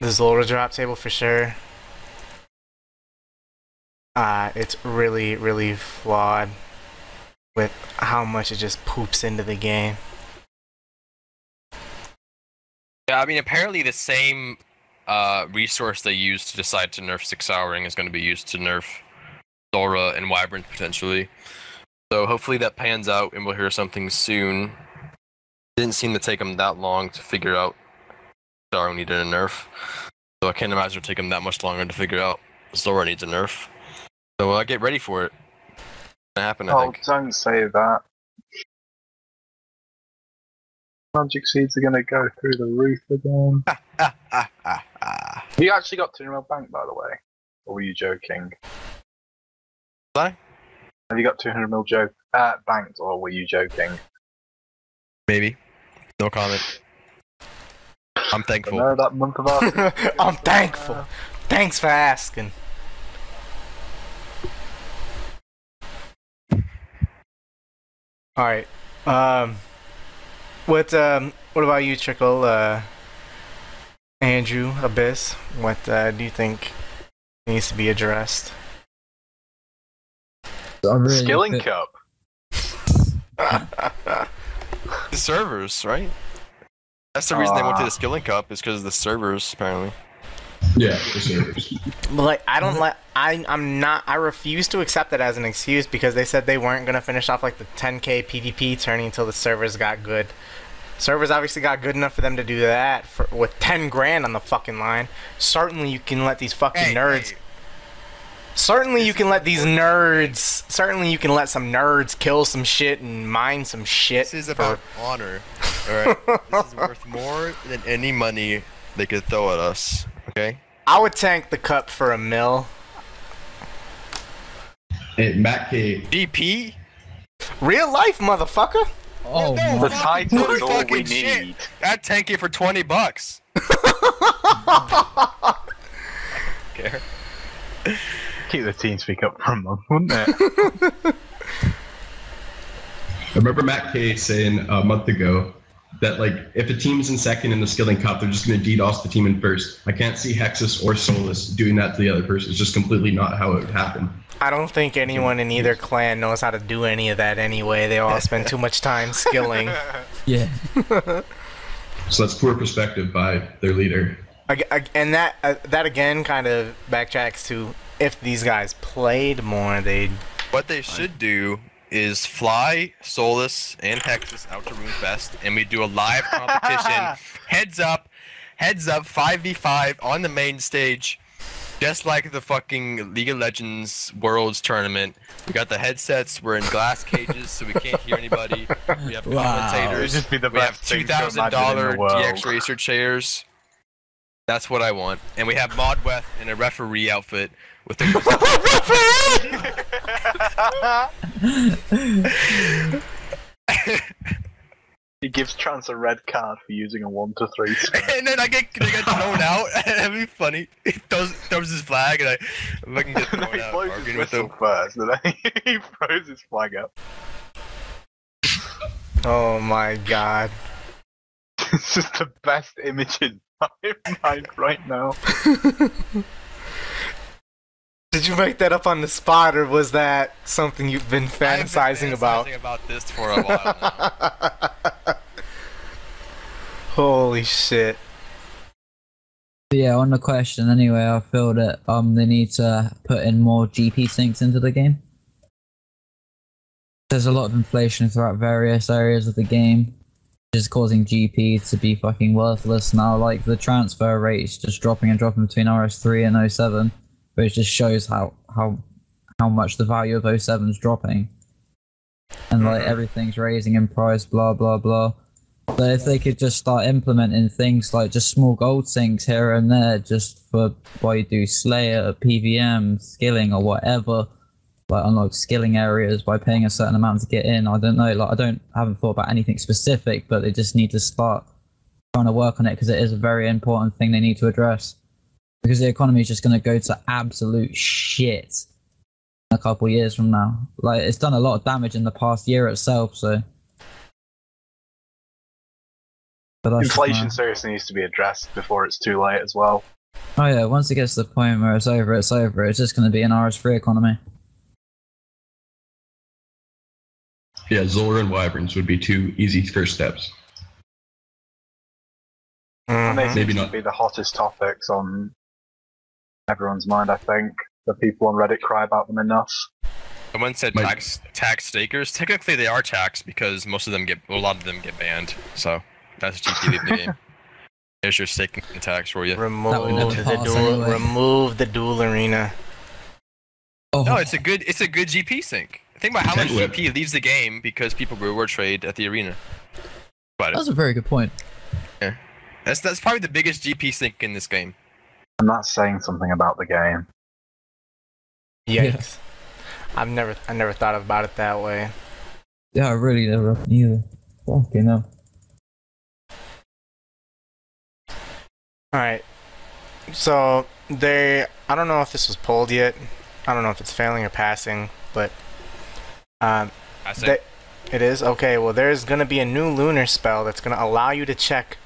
the Zulrah drop table for sure. Uh, it's really, really flawed with how much it just poops into the game. Yeah, I mean, apparently the same uh, resource they use to decide to nerf six houring is going to be used to nerf Zulrah and Wyvern potentially. So hopefully that pans out and we'll hear something soon. Didn't seem to take them that long to figure out Zulrah needed a nerf. So I can't imagine it'll take them that much longer to figure out Zulrah needs a nerf. So uh, get ready for it. It's gonna happen, I Oh, think. don't say that. Magic seeds are going to go through the roof again. Ah, ah, ah. You actually got 200 mil bank, by the way. Or were you joking? What? Have you got 200 mil joke uh, banked, or were you joking? Maybe. No comment. I'm thankful. No, that month of I'm thankful. Thanks for asking. All right. Um, what um, what about you, Trickle? Uh, Andrew Abyss. What uh, do you think needs to be addressed? I really skilling think- cup. The servers, right? That's the reason they went to the Skilling Cup is because of the servers, apparently. Yeah, the servers. But like, I don't like. I I'm not. I refuse to accept it as an excuse because they said they weren't gonna finish off like the 10k PvP turning until the servers got good. Servers obviously got good enough for them to do that for with 10 grand on the fucking line. Certainly, you can let these fucking nerds. hey, Certainly, you can let these nerds. Certainly, you can let some nerds kill some shit and mine some shit. this is for- about honor. Alright? this is worth more than any money they could throw at us. Okay? I would tank the cup for a mill. Hey, Matt K. DP? Real life, mother,fucker. Oh No, my The title is all we fucking shit. I'd tank it for 20 bucks. care. Keep the team speak up for a month, wouldn't it? I remember Matt K saying a month ago that like if a team's in second in the Skilling Cup, they're just going to DDoS the team in first. I can't see Hexus or Solus doing that to the other person. It's just completely not how it would happen. I don't think anyone in either clan knows how to do any of that anyway. They all spend too much time skilling. yeah. So that's poor perspective by their leader. Ag- ag- and that uh, that again kind of backtracks to if these guys played more, they'd What they should do is fly Solus and Hexus out to RuneFest, and we do a live competition. heads up, heads up, 5v5 on the main stage, just like the fucking League of Legends Worlds tournament. We got the headsets. We're in glass cages, so we can't hear anybody. We have Wow. It commentators. just be the We have best two thing to thousand imagine in dollar the world. DX Racer chairs. That's what I want, and we have Mod Weath in a referee outfit with the He gives Trance a red card for using a one to three. and then I get I get thrown out. That'd be funny. He throws, throws his flag, and I if I can get and then thrown he out blows his arguing with whistle him. first, and then he throws his flag up. Oh my god. this is the best image in my mind right now. Did you make that up on the spot, or was that something you've been I've been fantasizing about? fantasizing about this for a while now. Holy shit! Yeah, on the question anyway, I feel that um they need to put in more GP sinks into the game. There's a lot of inflation throughout various areas of the game, which is causing GP to be fucking worthless now. Like the transfer rates just dropping and dropping between RS3 and 07, which just shows how how how much the value of 07 is dropping, and like Mhm. everything's raising in price. Blah blah blah. But if they could just start implementing things like just small gold sinks here and there, just for why you do Slayer, PVM, skilling, or whatever, like unlock skilling areas by paying a certain amount to get in. I don't know. Like I don't haven't thought about anything specific, but they just need to start trying to work on it because it is a very important thing they need to address. Because the economy is just going to go to absolute shit a couple years from now. Like it's done a lot of damage in the past year itself, so. But that's just my- Inflation seriously needs to be addressed before it's too late as well. Oh yeah, once it gets to the point where it's over, it's over. It's just going to be an RS3 economy. Yeah, Zulrah and Wyverns would be two easy first steps. And they seem Maybe to not. be the hottest topics on everyone's mind, I think. The people on Reddit cry about them enough. Someone said My- tax tax stakers. Technically, they are taxed because most of them get a lot of them get banned. So that's GP leaving the game. There's your staking tax for you. Remove the pass duel. anyway. Remove the duel arena. Oh, No, it's a good it's a good GP sink. Think about how much GP leaves the game because people reward trade at the arena. But that's a very good point. that's that's probably the biggest GP sink in this game. And that's saying something about the game. Yikes! I've never, I never thought about it that way. Yeah, I really never either. Fucking hell. All right. So they, I don't know if this was pulled yet. I don't know if it's failing or passing, but um, They- it is okay. Well, there's gonna be a new lunar spell that's gonna allow you to check,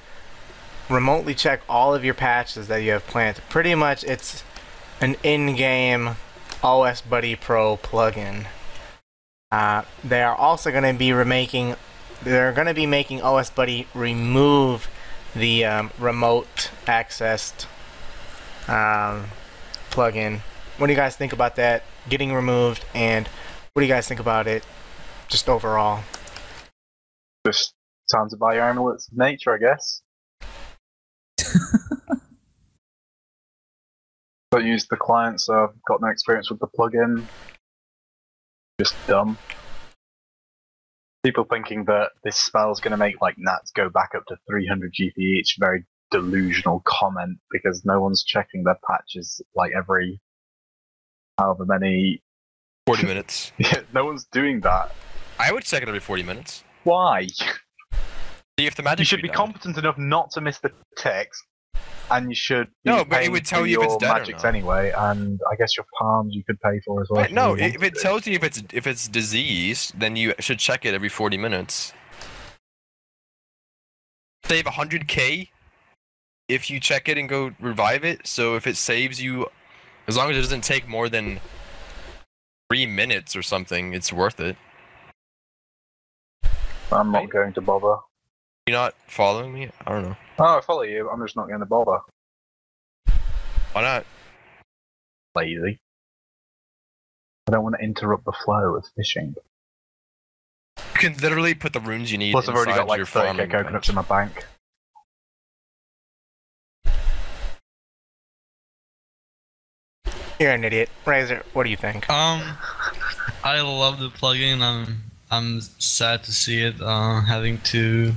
remotely check all of your patches that you have planted. Pretty much, it's an in-game OS Buddy Pro plugin. Uh, they are also gonna be remaking. They're gonna be making OS Buddy remove the um, remote accessed um, plugin. What do you guys think about that getting removed? And what do you guys think about it just overall? Just time to buy your amulets of nature, I guess. Don't use the client, so I've got no experience with the plugin. Just dumb. People thinking that this spell is going to make like Nats go back up to 300 GP each, very delusional comment because no one's checking their patches like every however many. 40 minutes. Yeah, no one's doing that. I would check it every 40 minutes. Why? See if the magic You should be died. competent enough not to miss the text, and you should. No, but it would tell you if it's dead or not. anyway, and I guess your palms you could pay for as well. If no, you if it to. tells you if it's if it's diseased, then you should check it every 40 minutes. Save 100k if you check it and go revive it. So if it saves you, as long as it doesn't take more than three minutes or something, it's worth it. I'm not going to bother. You're not following me? I don't know. Oh, I follow you. I'm just not going to bother. Why not? Lazy. I don't want to interrupt the flow of fishing. You can literally put the runes you need. Plus, I've already got like 30k farming coconuts bench. in my bank. You're an idiot. Razor, what do you think? Um, I love the plugin. I'm I'm sad to see it uh, having to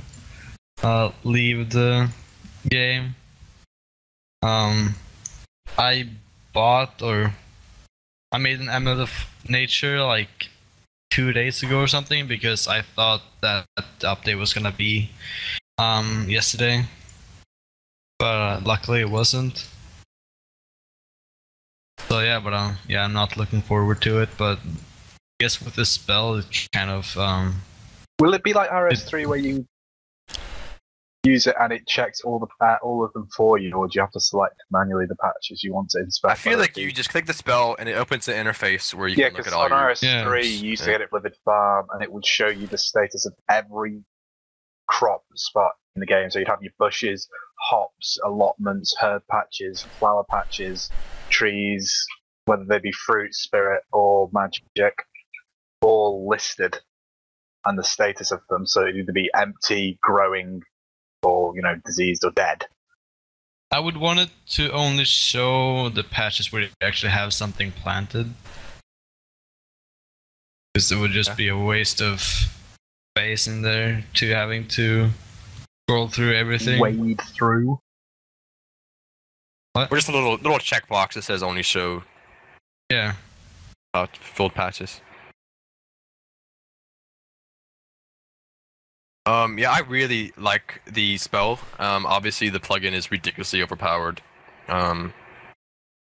uh, leave the game. Um, I bought or I made an amulet of nature like two days ago or something because I thought that the update was gonna be um yesterday, but uh, luckily it wasn't. So yeah, but um, yeah, I'm not looking forward to it. But I guess with this spell, it kind of um, Will it be like RS3 where you use it and it checks all the uh, all of them for you, or do you have to select manually the patches you want to inspect? I feel like you just click the spell and it opens the interface where you Yeah, can look because at all on your. RS3 Yeah. you used to Yeah. get it with the farm, and it would show you the status of every crop spot in the game. So you'd have your bushes, hops, allotments, herb patches, flower patches, trees, whether they be fruit, spirit, or magic, all listed, and the status of them. So it'd either be empty, growing, or you know, diseased or dead. I would want it to only show the patches where you actually have something planted. Because it would just Yeah. be a waste of space in there to having to scroll through everything. Wade through? We're just a little little checkbox that says only show Yeah. uh, filled patches. Um, yeah, I really like the spell. Um, obviously the plugin is ridiculously overpowered. Um,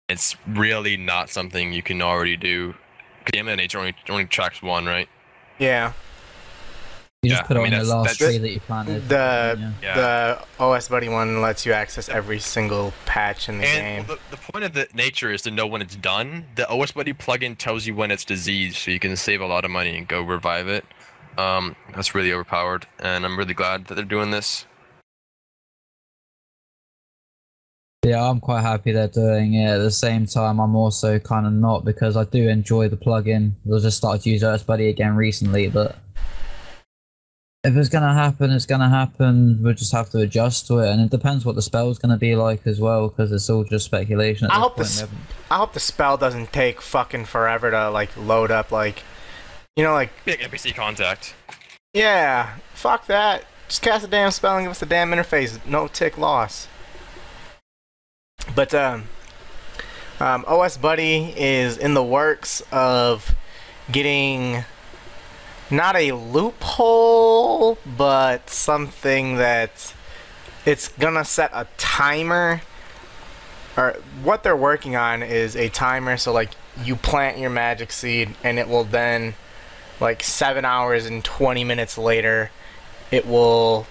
it's really not something you can already do. the MNH only only tracks one, right? Yeah. You Yeah, just put I it mean, on your that's- last tree that you planted. The yeah. Yeah. the OS Buddy one lets you access every single patch in the And game. the, the point of the nature is to know when it's done. The OS Buddy plugin tells you when it's diseased, so you can save a lot of money and go revive it. Um, that's really overpowered, and I'm really glad that they're doing this. Yeah, I'm quite happy they're doing it. At the same time, I'm also kind of not because I do enjoy the plugin. I just started to use OS Buddy again recently, but if it's gonna happen, it's gonna happen. We'll just have to adjust to it, and it depends what the spell's gonna be like as well, because it's all just speculation. At I this hope point. this- We I hope the spell doesn't take fucking forever to like load up. Like, you know, like Big NPC contact. yeah, fuck that. Just cast a damn spell and give us a damn interface. No tick loss. But um, um, OS Buddy is in the works of getting not a loophole, but something that it's gonna set a timer. Or what they're working on is a timer. So like you plant your magic seed, and it will then, like seven hours and twenty minutes later, it will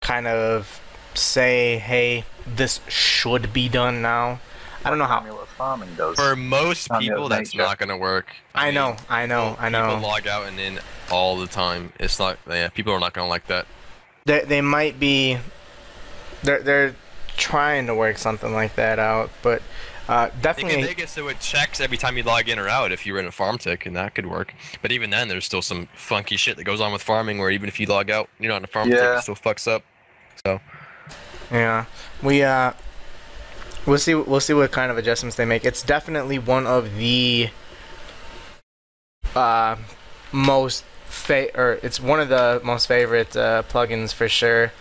kind of say, "Hey, this should be done now." I don't know how. Amulet farming does. For most people, that's nature. not gonna work. I mean, know, I know, people- I know. People log out and in all the time. It's not. Yeah, people are not gonna like that. they they might be they're they're trying to work something like that out, but uh, They can definitely make it so it checks every time you log in or out if you're in a farm tick, and that could work. But even then, there's still some funky shit that goes on with farming, where even if you log out, you're not in a farm tick, it still fucks up. So yeah we uh we'll see we'll see what kind of adjustments they make. It's definitely one of the uh most fa- or it's one of the most favorite uh, plugins for sure.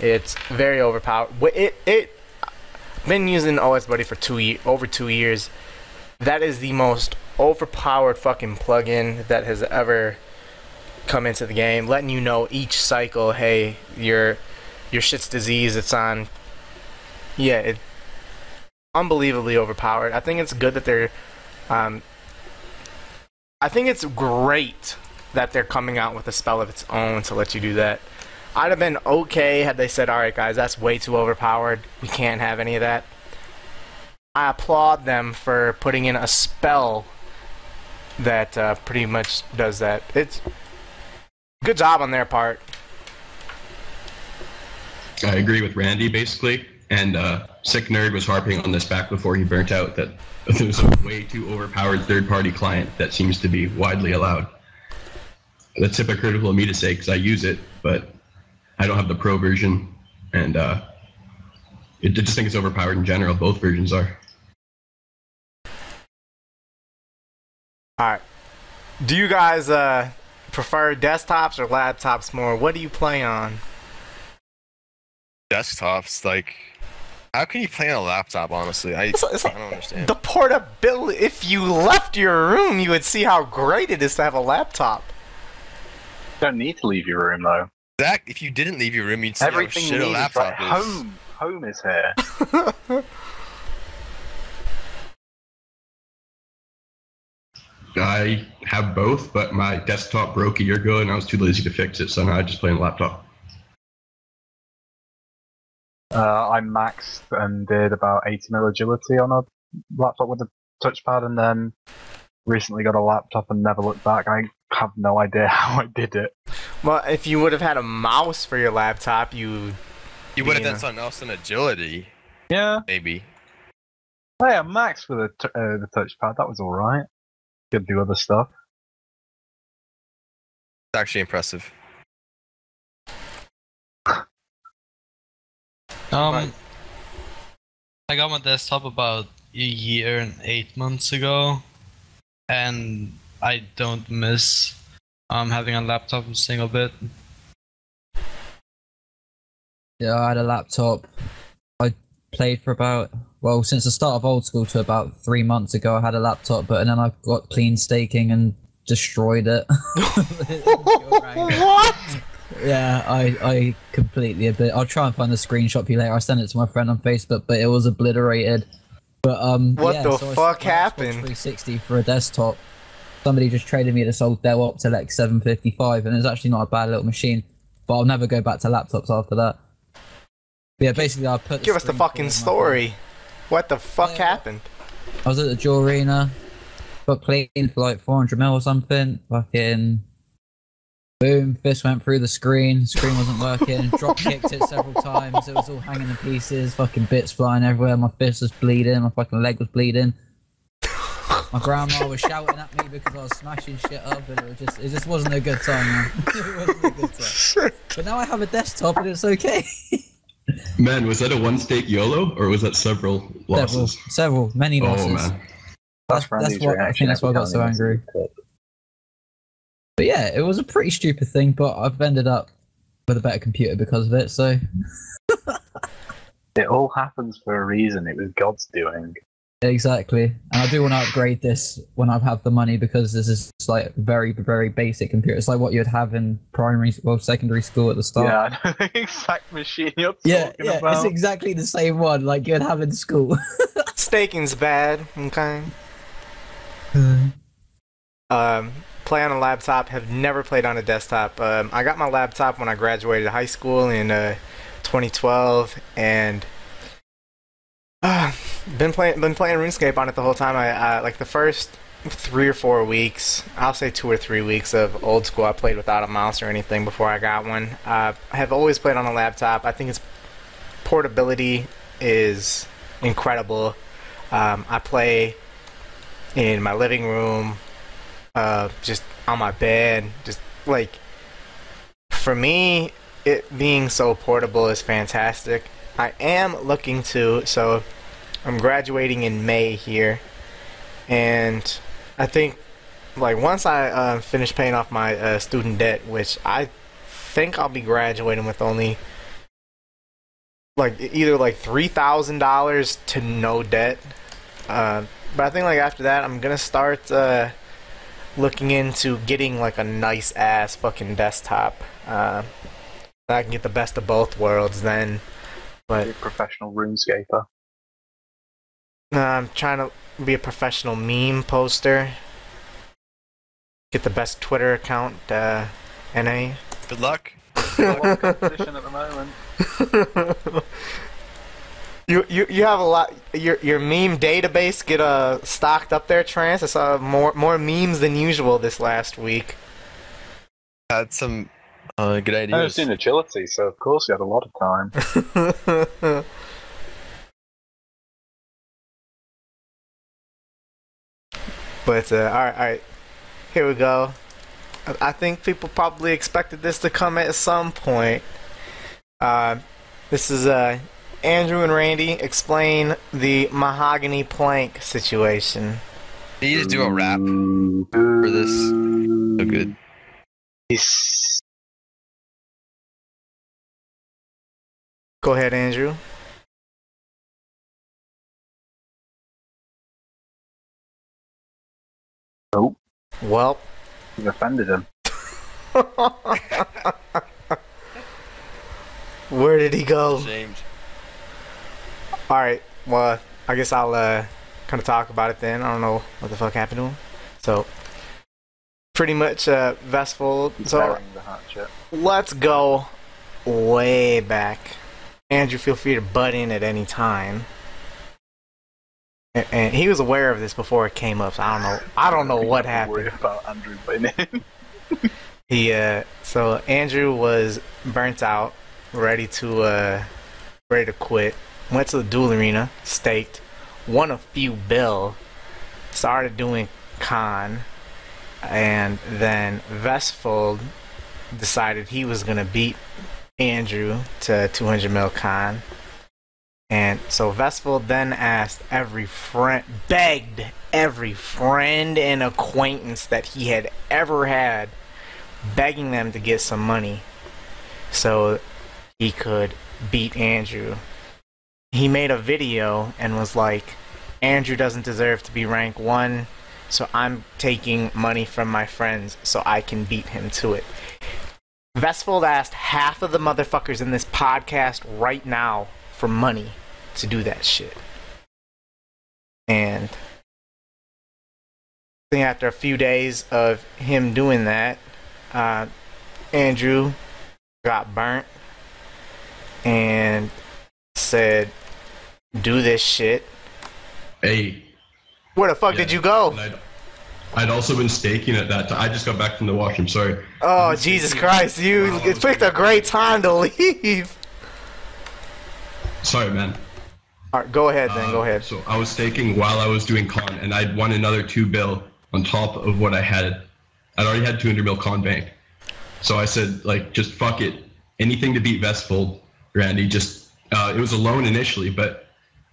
It's very overpowered. It it been using OS Buddy for two ye- over two years. That is the most overpowered fucking plugin that has ever come into the game, letting you know each cycle, hey, your your shit's disease. It's on. Yeah, it unbelievably overpowered. I think it's good that they're. Um, I think it's great that they're coming out with a spell of its own to let you do that. I'd have been okay had they said, "All right, guys, that's way too overpowered. We can't have any of that." I applaud them for putting in a spell that uh, pretty much does that. It's good job on their part. I agree with Randy basically, and uh, Sick Nerd was harping on this back before he burnt out that there's a way too overpowered third-party client that seems to be widely allowed. That's hypocritical of me to say because I use it, but I don't have the pro version, and uh, it, I just think it's overpowered in general. Both versions are. All right. Do you guys uh, prefer desktops or laptops more? What do you play on? desktops, like, how can you play on a laptop? Honestly, I, It's- it's I don't understand. The portability. If you left your room, you would see how great it is to have a laptop. You don't need to leave your room though. Zach, if you didn't leave your room, you'd see Everything how you shit a need is laptop like is. home. Home is here. I have both, but my desktop broke a year ago, and I was too lazy to fix it, so now I just play on the laptop. Uh, I maxed and did about 80 mil agility on a laptop with a touchpad, and then recently got a laptop and never looked back. I have no idea how I did it. Well, if you would have had a mouse for your laptop, you You would have done something else in agility, Yeah, maybe. hey, I maxed with a t- uh, the touchpad. That was all right. Could do other stuff. It's actually impressive. Um, Right. I got my desktop about a year and eight months ago, and I don't miss um having a laptop a single bit. Yeah, I had a laptop. I played for about well since the start of old school to about three months ago. I had a laptop, but and then I got clean staking and destroyed it. what? yeah, I I completely obli- I'll try and find the screenshot for you later. I sent it to my friend on Facebook, but it was obliterated. But um, What yeah, the so fuck sold my Xbox happened? 360 for a desktop. Somebody just traded me this old Dell OptiPlex 755, and it's actually not a bad little machine. But I'll never go back to laptops after that. But yeah, basically, I put. Give us the fucking story. What the fuck Yeah. happened? I was at the Duel Arena, got clean for like 400 mil or something. Fucking boom, fist went through the screen. Screen wasn't working. Drop kicked it several times. It was all hanging in pieces. Fucking bits flying everywhere. My fist was bleeding. My fucking leg was bleeding. My grandma was shouting at me because I was smashing shit up, and it was just it just wasn't a good time, man. it wasn't a good time. But now I have a desktop and it's okay. Man, was that a one stake YOLO or was that several several, losses? several, many losses. Oh losses. man. That's, that's what I think. That's why I got so angry. But yeah, it was a pretty stupid thing, but I've ended up with a better computer because of it. So It all happens for a reason. It was God's doing. Exactly, and I do want to upgrade this when I have the money because this is like very very basic computer. It's like what you'd have in primary, well, secondary school at the start. Yeah, I know the exact machine you're yeah, talking yeah, about. it's exactly the same one like you'd have in school. Staking's bad. Okay. Um, play on a laptop. Have never played on a desktop. Um, I got my laptop when I graduated high school in uh, 2012, and uh, been playing been playing RuneScape on it the whole time. I uh, like the first three or four weeks. I'll say two or three weeks of old school. I played without a mouse or anything before I got one. Uh, I have always played on a laptop. I think its portability is incredible. Um, I play in my living room, uh, just on my bed, just like for me, it being so portable is fantastic. I am looking to, so I'm graduating in May here, and I think like once I uh, finish paying off my uh, student debt, which I think I'll be graduating with only like either like three thousand dollars to no debt. Uh, but I think like after that, I'm gonna start uh, looking into getting like a nice ass fucking desktop. Uh, I can get the best of both worlds then. But professional RuneScaper. Uh, I'm trying to be a professional meme poster. Get the best Twitter account. Uh, NA. Good luck. A lot of competition at the moment. You, you you have a lot your your meme database get uh stocked up there Trance I saw more more memes than usual this last week Had some uh, good ideas. I was ideas. doing agility, so of course you had a lot of time. but uh, all right all right. Here we go. I- I think people probably expected this to come at some point. Uh, this is uh Andrew and Randy explain the mahogany plank situation. Can you just do a rap for this? So good. He's- go ahead Andrew well you've offended him. Where did he go? Ashamed. All right. Well, I guess I'll uh, kind of talk about it then. I don't know what the fuck happened to him. So, pretty much, uh, Vestfold. He's So burying the hatchet. let's go way back. Andrew, feel free to butt in at any time. And, he was aware of this before it came up. So I don't know. I don't know what happened. about Andrew. He uh, so Andrew was burnt out, ready to uh, ready to quit. Went to the duel arena, staked, won a few bill, started doing con, and then Vestfold decided he was gonna beat Andrew to 200 mil con. And so Vestfold then asked every friend, begged every friend and acquaintance that he had ever had, begging them to get some money so he could beat Andrew. He made a video and was like, Andrew doesn't deserve to be rank one, so I'm taking money from my friends so I can beat him to it. Vestfold asked half of the motherfuckers in this podcast right now for money to do that shit. And I think after a few days of him doing that, uh, Andrew got burnt and said, "Do this shit." Hey, Where the fuck Yeah. did you go? I'd, I'd also been staking at that time. I just got back from the washroom. Sorry. Oh Jesus Christ! You it picked a great time to leave. Sorry, man. All right, go ahead then. Go Um, ahead. So I was staking while I was doing con, and I'd won another two bill on top of what I had. I'd already had 200 mil con bank. So I said, like, just fuck it. Anything to beat Vestfold, Randy. Just uh, it was a loan initially, but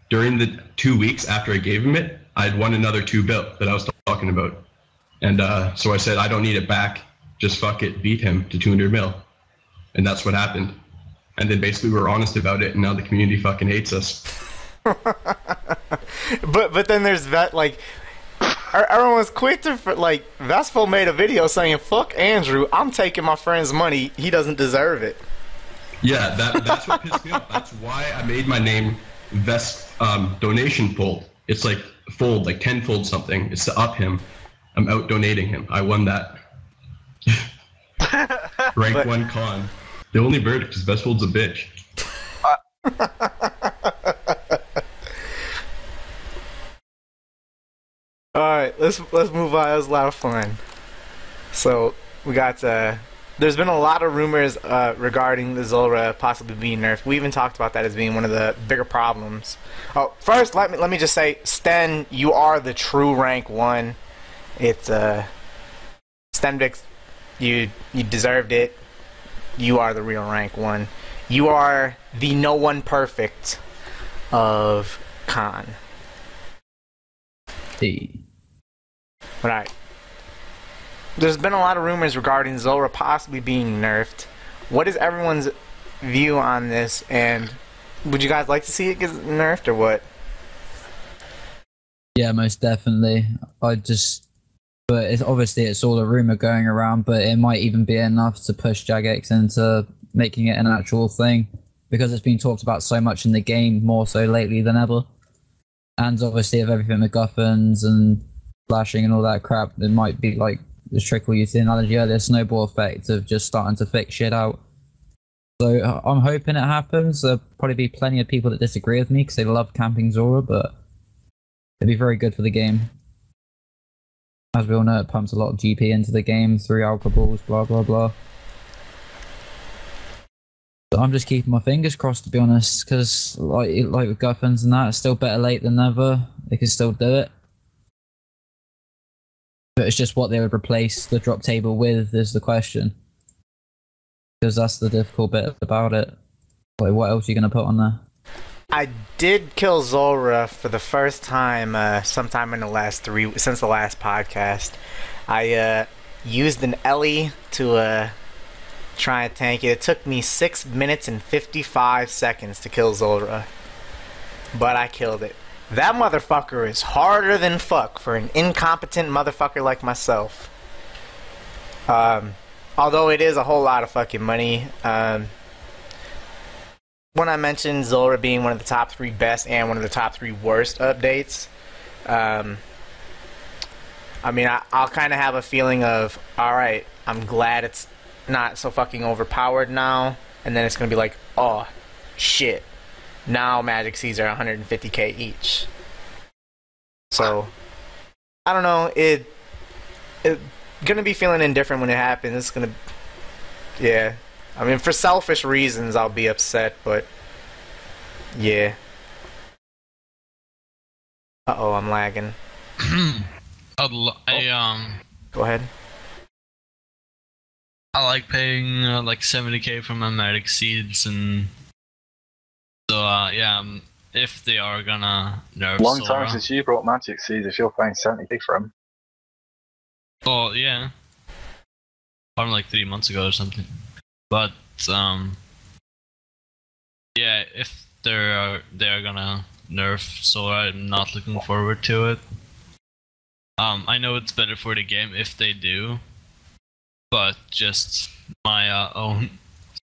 during the two weeks after I gave him it, I'd won another two bill that I was talking about. And uh, so I said, I don't need it back. Just fuck it, beat him to 200 mil. And that's what happened. And then basically we were honest about it, and now the community fucking hates us. But but then there's that like er- everyone was quick to like Vespo made a video saying fuck Andrew. I'm taking my friend's money. He doesn't deserve it. Yeah, that, that's what pissed me off. That's why I made my name Vest um, Donation Fold. It's like fold, like tenfold something. It's to up him. I'm out donating him. I won that. Rank But- one con. The only verdict is Vestfold's a bitch. All right, let's let's move on. It was a lot of fun. So we got. Uh, there's been a lot of rumors uh, regarding the Zulrah possibly being nerfed. We even talked about that as being one of the bigger problems. Oh, first let me let me just say, Sten, you are the true rank one. It's uh, Stenvix, you you deserved it. You are the real rank one. You are the no one perfect of Khan. Hey. Right. There's been a lot of rumors regarding Zulrah possibly being nerfed. What is everyone's view on this? And would you guys like to see it get nerfed or what? Yeah, most definitely. I just, but it's obviously it's all a rumor going around, but it might even be enough to push Jagex into making it an actual thing because it's been talked about so much in the game, more so lately than ever. And obviously, of everything MacGuffins and flashing and all that crap, it might be like the trickle used analogy earlier, snowball effect of just starting to fix shit out. So uh, I'm hoping it happens. There'll probably be plenty of people that disagree with me because they love camping Zulrah, but it'd be very good for the game. As we all know, it pumps a lot of GP into the game through alcohols, blah blah blah. So I'm just keeping my fingers crossed to be honest, because like like with Guffins and that, it's still better late than never. They can still do it. But it's just what they would replace the drop table with is the question. Because that's the difficult bit about it. Like, what else are you going to put on there? I did kill Zulrah for the first time uh, sometime in the last three since the last podcast. I uh, used an Ely to uh, try and tank it. It took me six minutes and fifty-five seconds to kill Zulrah, but I killed it. That motherfucker is harder than fuck for an incompetent motherfucker like myself. Um, although it is a whole lot of fucking money. Um, when I mentioned Zulrah being one of the top three best and one of the top three worst updates, um, I mean, I, I'll kind of have a feeling of, all right, I'm glad it's not so fucking overpowered now, and then it's gonna be like, oh, shit. Now magic seeds are 150k each. So I don't know. It it gonna be feeling indifferent when it happens. It's gonna yeah. I mean, for selfish reasons, I'll be upset, but yeah. Uh oh, I'm lagging. I'd I um Go ahead. I like paying uh, like 70k for my magic seeds and so uh yeah um, if they are gonna nerf Long Zulrah, time since you brought Magic Seeds if you're paying 70k for them. oh yeah from like three months ago or something but um yeah if they're they're gonna nerf Zulrah I'm not looking forward to it um I know it's better for the game if they do but just my uh, own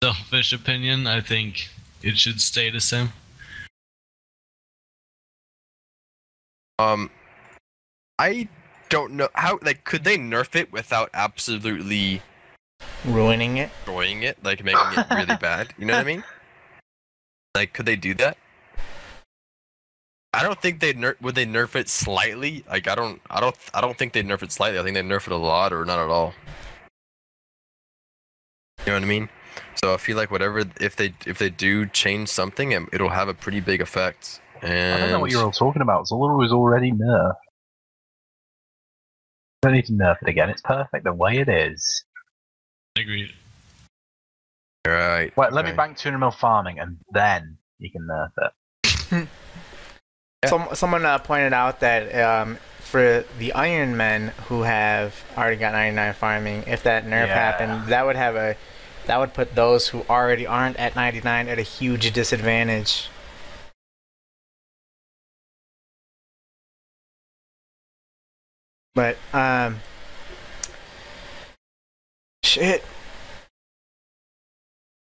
selfish opinion I think it should stay the same Um, I don't know how. Like, could they nerf it without absolutely Ruining it. destroying it, like making it really bad? You know what I mean? Like, could they do that? I don't think they nerf. Would they nerf it slightly? Like, I don't. I don't. I don't think they'd nerf it slightly. I think they nerf it a lot or not at all. You know what I mean? So I feel like whatever, if they if they do change something, um, it'll have a pretty big effect. And I don't know what you're all talking about. Zulrah was already nerfed. Don't need to nerf it again. It's perfect the way it is. Agreed right. Wait, let me bank 200 mil farming and then you can nerf it. Yeah. Some someone uh, pointed out that um, for the Iron Men who have already got 99 farming, if that nerf Yeah. happened, that would have a that would put those who already aren't at 99 at a huge disadvantage. But um, shit.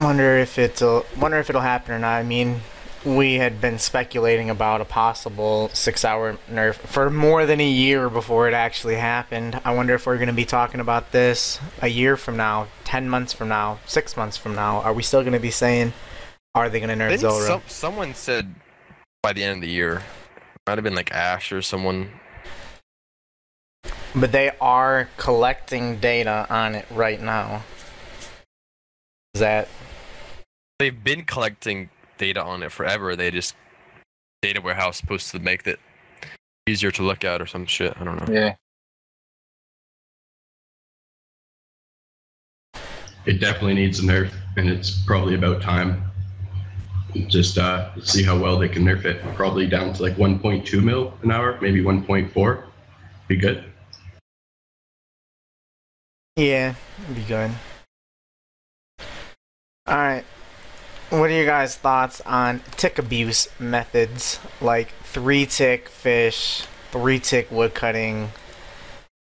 Wonder if it'll wonder if it'll happen or not. I mean, we had been speculating about a possible six hour nerf for more than a year before it actually happened. I wonder if we're going to be talking about this a year from now, 10 months from now, six months from now. Are we still going to be saying, are they going to nerf Zulrah? some, someone said by the end of the year. Might have been like Ash or someone. But they are collecting data on it right now. Is that. They've been collecting data on it forever. They just data warehouse supposed to make it easier to look at or some shit. I don't know. Yeah. It definitely needs a nerf, and it's probably about time. Just uh, see how well they can nerf it. Probably down to like 1.2 mil an hour, maybe 1.4. Be good. Yeah, be good. Alright. What are your guys' thoughts on tick abuse methods like three tick fish, three tick wood cutting,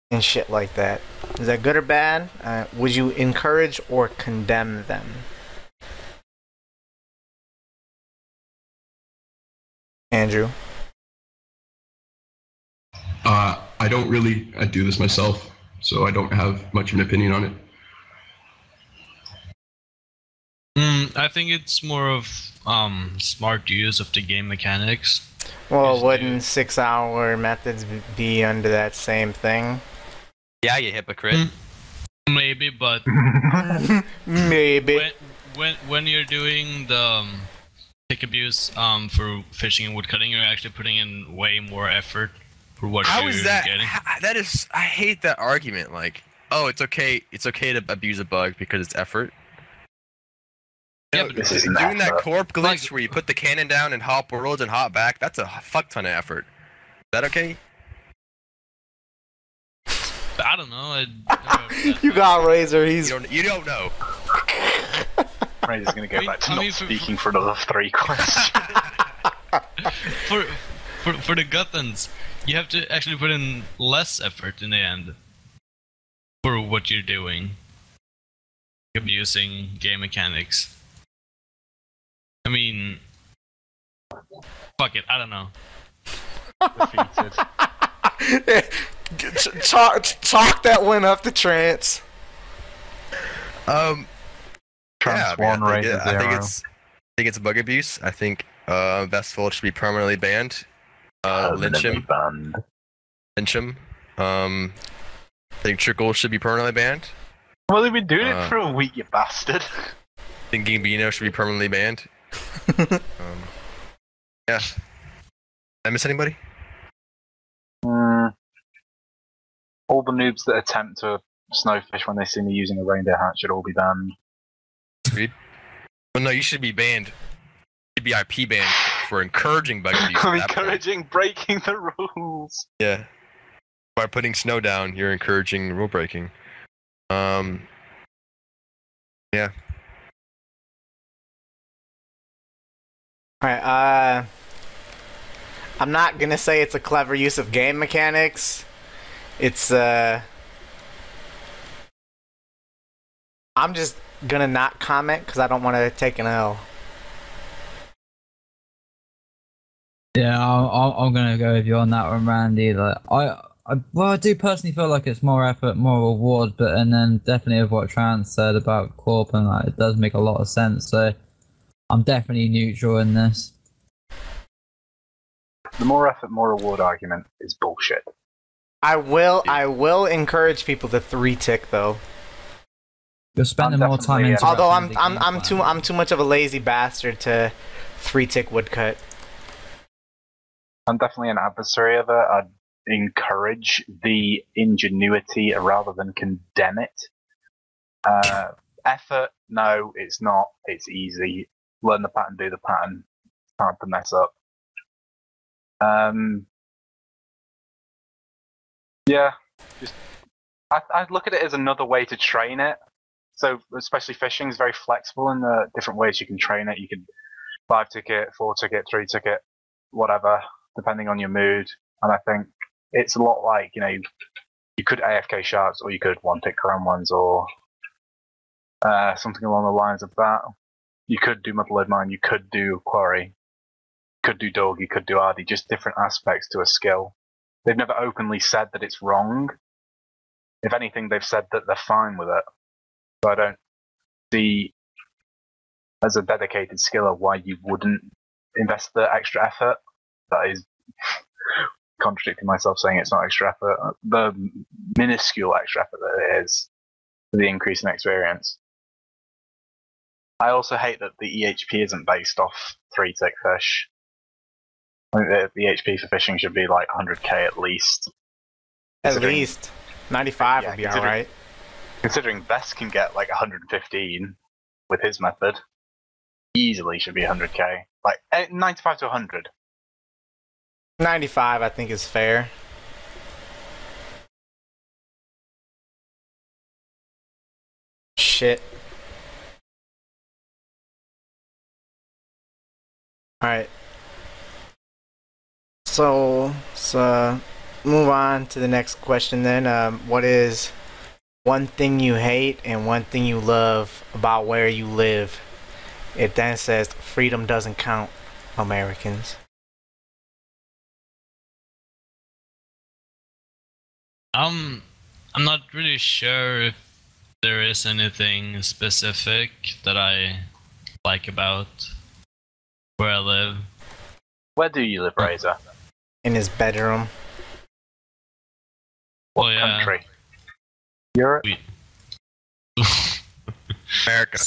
and shit like that? Is that good or bad? Uh, would you encourage or condemn them? Andrew? Uh, I don't really I do this myself, so I don't have much of an opinion on it. Mm, I think it's more of um smart use of the game mechanics. Well, wouldn't dude. six hour methods be under that same thing? Yeah, you hypocrite. Mm. Maybe, but Maybe. when when when you're doing the um, tick abuse um for fishing and woodcutting, you're actually putting in way more effort for what How you're is that? getting. h- That is. I hate that argument. Like, oh, it's okay. It's okay to abuse a bug because it's effort. Yeah, but- This is doing not that effort. corp glitch Like- where you put the cannon down and hop worlds and hop back, that's a fuck ton of effort. Is that okay? I don't know. I, I you got Razor. You He's don't. You don't know. Razor's gonna go I mean- back to I not mean, for- speaking for another three questions. for for for the guttons, you have to actually put in less effort in the end for what you're doing. Abusing game mechanics. I mean, fuck it. I don't know. Defeated. Ch- chalk, chalk that one up to Trance. Um. Trance yeah, I, mean, I, think Razor it- I think it's. I think it's bug abuse. I think uh, Vestfold should be permanently banned. Uh, Lynchum, banned. Lynchum. Um, I think Trickle should be permanently banned. Well, they've been doing Uh, it for a week, you bastard. Thinking Bino should be permanently banned. um, yeah. Did I miss anybody? Hmm. all the noobs that attempt to snowfish when they see me using a reindeer hat should all be banned. Well, no, you should be banned. You should be IP banned for encouraging bug abuse. I'm at point. encouraging breaking the rules. Yeah. By putting snow down, you're encouraging rule breaking. Um. Yeah. Alright, uh. I'm not gonna say it's a clever use of game mechanics. It's, uh. I'm just gonna not comment because I don't want to take an L. Yeah, I'll, I'll, I'm gonna go with you on that one, Randy. Like, I, I, well, I do personally feel like it's more effort, more reward, but and then definitely with what Trance said about Corp and that, it does make a lot of sense. So, I'm definitely neutral in this. The more effort, more reward argument is bullshit. I will, I will encourage people to three tick though. You're spending more time definitely, into. Although I'm, I'm, I'm too, I'm too much of a lazy bastard to three tick woodcut. I'm definitely an adversary of it. I'd encourage the ingenuity rather than condemn it. Uh, effort, no, it's not. It's easy. Learn the pattern, do the pattern. Hard to mess up. Um, yeah, just I, I look at it as another way to train it. So, especially fishing is very flexible in the different ways you can train it. You can five ticket, four ticket, three ticket, whatever depending on your mood. And I think it's a lot like, you know, you could AFK sharks or you could one tick ground ones or uh, something along the lines of that. You could do Motherlode Mine, you could do Quarry, could do Dog, you could do Ardy, just different aspects to a skill. They've never openly said that it's wrong. If anything, they've said that they're fine with it. So I don't see as a dedicated skiller why you wouldn't invest the extra effort that is contradicting myself saying it's not extra effort. The minuscule extra effort that it is for the increase in experience. I also hate that the EHP isn't based off three tick fish. I think the, the HP for fishing should be like 100k at least. At least 95 Yeah, would be considering- alright. Considering Best can get like 115 with his method, easily should be 100k. Like eh, 95 to 100. 95, I think, is fair. Shit. Alright. So, so, move on to the next question then. Um, what is one thing you hate and one thing you love about where you live? It then says freedom doesn't count, Americans. Um, I'm not really sure if there is anything specific that I like about where I live. Where do you live, Razor? In his bedroom. What Well, yeah. country? Europe? America.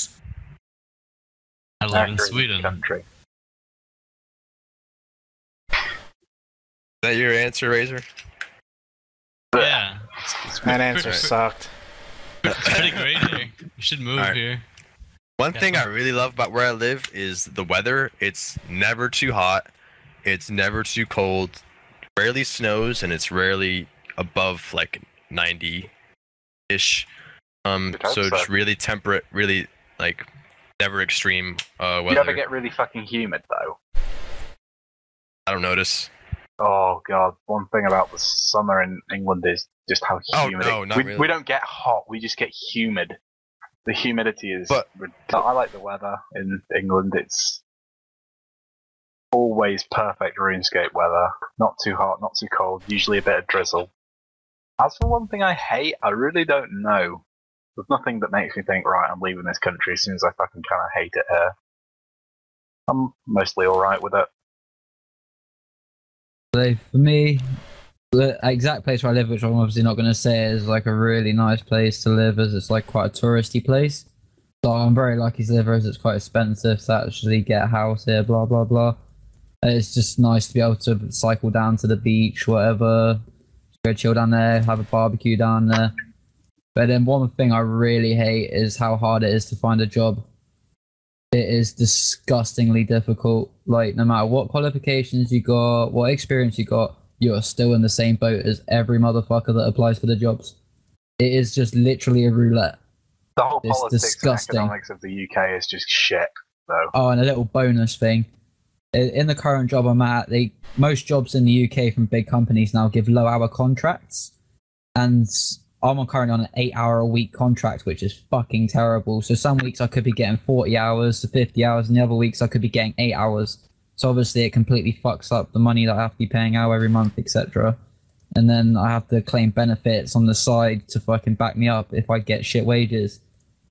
I live in America is a Sweden. Country. Is that your answer, Razor? Yeah, it's, it's That answer pretty- sucked. It's pretty great here. You should move Alright. here. One Yeah. thing I really love about where I live is the weather. It's never too hot. It's never too cold. Rarely snows, and it's rarely above like 90 ish. Um, Good so so. just really temperate, really like never extreme uh, You weather. ever get really fucking humid though? I don't notice. Oh god, one thing about the summer in England is just how humid. Oh, humid. no, it, not we, really. we don't get hot, we just get humid. The humidity is. But- I like the weather in England. It's always perfect RuneScape weather. Not too hot, not too cold. Usually a bit of drizzle. As for one thing I hate, I really don't know. There's nothing that makes me think, right, I'm leaving this country as soon as I fucking kind of hate it here. I'm mostly all right with it. So for me, the exact place where I live, which I'm obviously not going to say, is like a really nice place to live, as it's like quite a touristy place. So I'm very lucky to live here, as it's quite expensive to actually get a house here. Blah blah blah. It's just nice to be able to cycle down to the beach, whatever, go chill down there, have a barbecue down there. But then one thing I really hate is how hard it is to find a job. It is disgustingly difficult. Like no matter what qualifications you got, what experience you got, you are still in the same boat as every motherfucker that applies for the jobs. It is just literally a roulette. The whole It's politics disgusting. and economics of the UK is just shit, though. Oh, and a little bonus thing. In the current job I'm at, they most jobs in the UK from big companies now give low hour contracts, and I'm currently on an eight hour a week contract, which is fucking terrible. So some weeks I could be getting 40 hours to 50 hours, and the other weeks I could be getting eight hours. So obviously it completely fucks up the money that I have to be paying out every month, etc. And then I have to claim benefits on the side to fucking back me up if I get shit wages.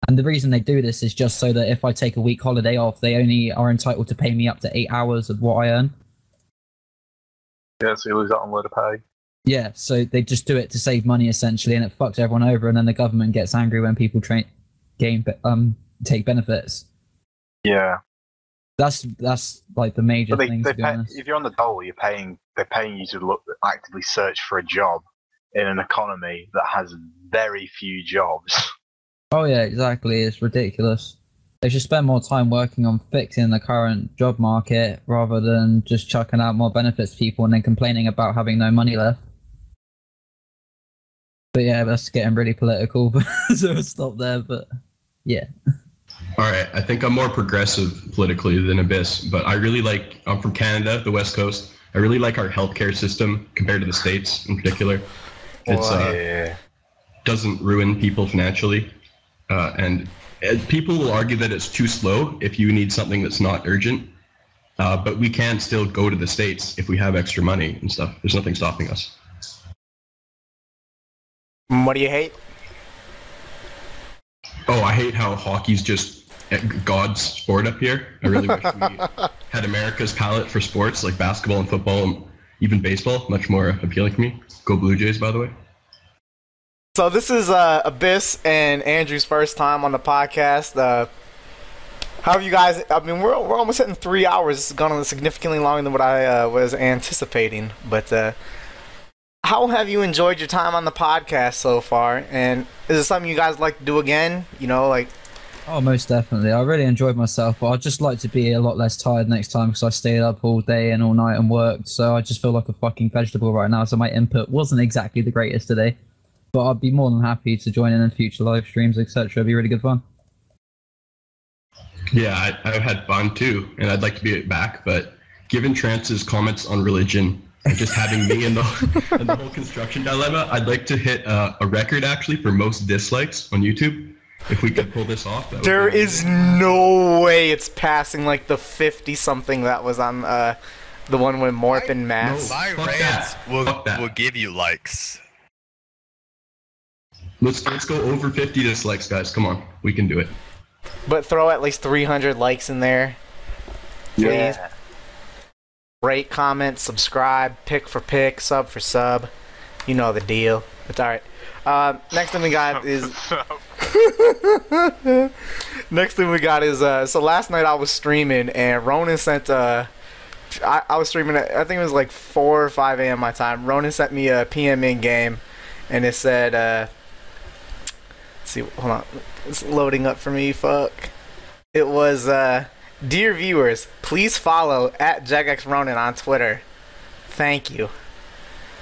And the reason they do this is just so that if I take a week holiday off, they only are entitled to pay me up to eight hours of what I earn. Yeah, so you lose out on load of pay. Yeah, so they just do it to save money essentially, and it fucks everyone over. And then the government gets angry when people train, gain, um, take benefits. Yeah, That's that's like the major they, thing they to be pay, honest. if you're on the dole, you're paying. They're paying you to look actively search for a job in an economy that has very few jobs. Oh yeah, exactly. It's ridiculous. They should spend more time working on fixing the current job market rather than just chucking out more benefits to people and then complaining about having no money left. But yeah, that's getting really political, so we'll stop there. But yeah, All right, I think I'm more progressive politically than Abyss, but I really like. I'm from Canada, the West Coast. I really like our healthcare system compared to the states in particular. It's uh, yeah. doesn't ruin people financially, uh, and uh, people will argue that it's too slow if you need something that's not urgent. Uh, but we can still go to the states if we have extra money and stuff. There's nothing stopping us. What do you hate? Oh, I hate how hockey's just God's sport up here. I really wish we had America's palette for sports like basketball and football and even baseball. Much more appealing to me. Go Blue Jays, by the way. So this is uh, Abyss and Andrew's first time on the podcast. Uh, how have you guys? I mean, we're we're almost hitting three hours. It's gone on significantly longer than what I uh, was anticipating. But uh, how have you enjoyed your time on the podcast so far? And is it something you guys like to do again? You know, like oh, most definitely. I really enjoyed myself, but I'd just like to be a lot less tired next time because I stayed up all day and all night and worked. So I just feel like a fucking vegetable right now. So my input wasn't exactly the greatest today, but I'd be more than happy to join in in future live streams, etc. It'd be really good fun. Yeah, I, I've had fun too, and I'd like to be back. But given Trance's comments on religion and just having me in the in the whole construction dilemma, I'd like to hit uh, a record actually for most dislikes on YouTube. If we could pull this off, that would there be is no way it's passing like the fifty something that was on uh, the one with Morph and Mass. No. My Fuck rants that. will Fuck that. will give you likes. Let's let's go over 50 dislikes, guys. Come on, we can do it. But throw at least 300 likes in there. Please. Rate, comment, subscribe, pick for pick, sub for sub. You know the deal. It's alright. Uh, next thing we got is. next thing we got is. Uh, so last night I was streaming and Ronan sent. Uh, I, I was streaming at, I think it was like 4 or 5 a.m. my time. Ronan sent me a PM in game and it said. Uh, let's see, hold on. It's loading up for me. Fuck. It was, uh, dear viewers, please follow at JagexRonan on Twitter. Thank you.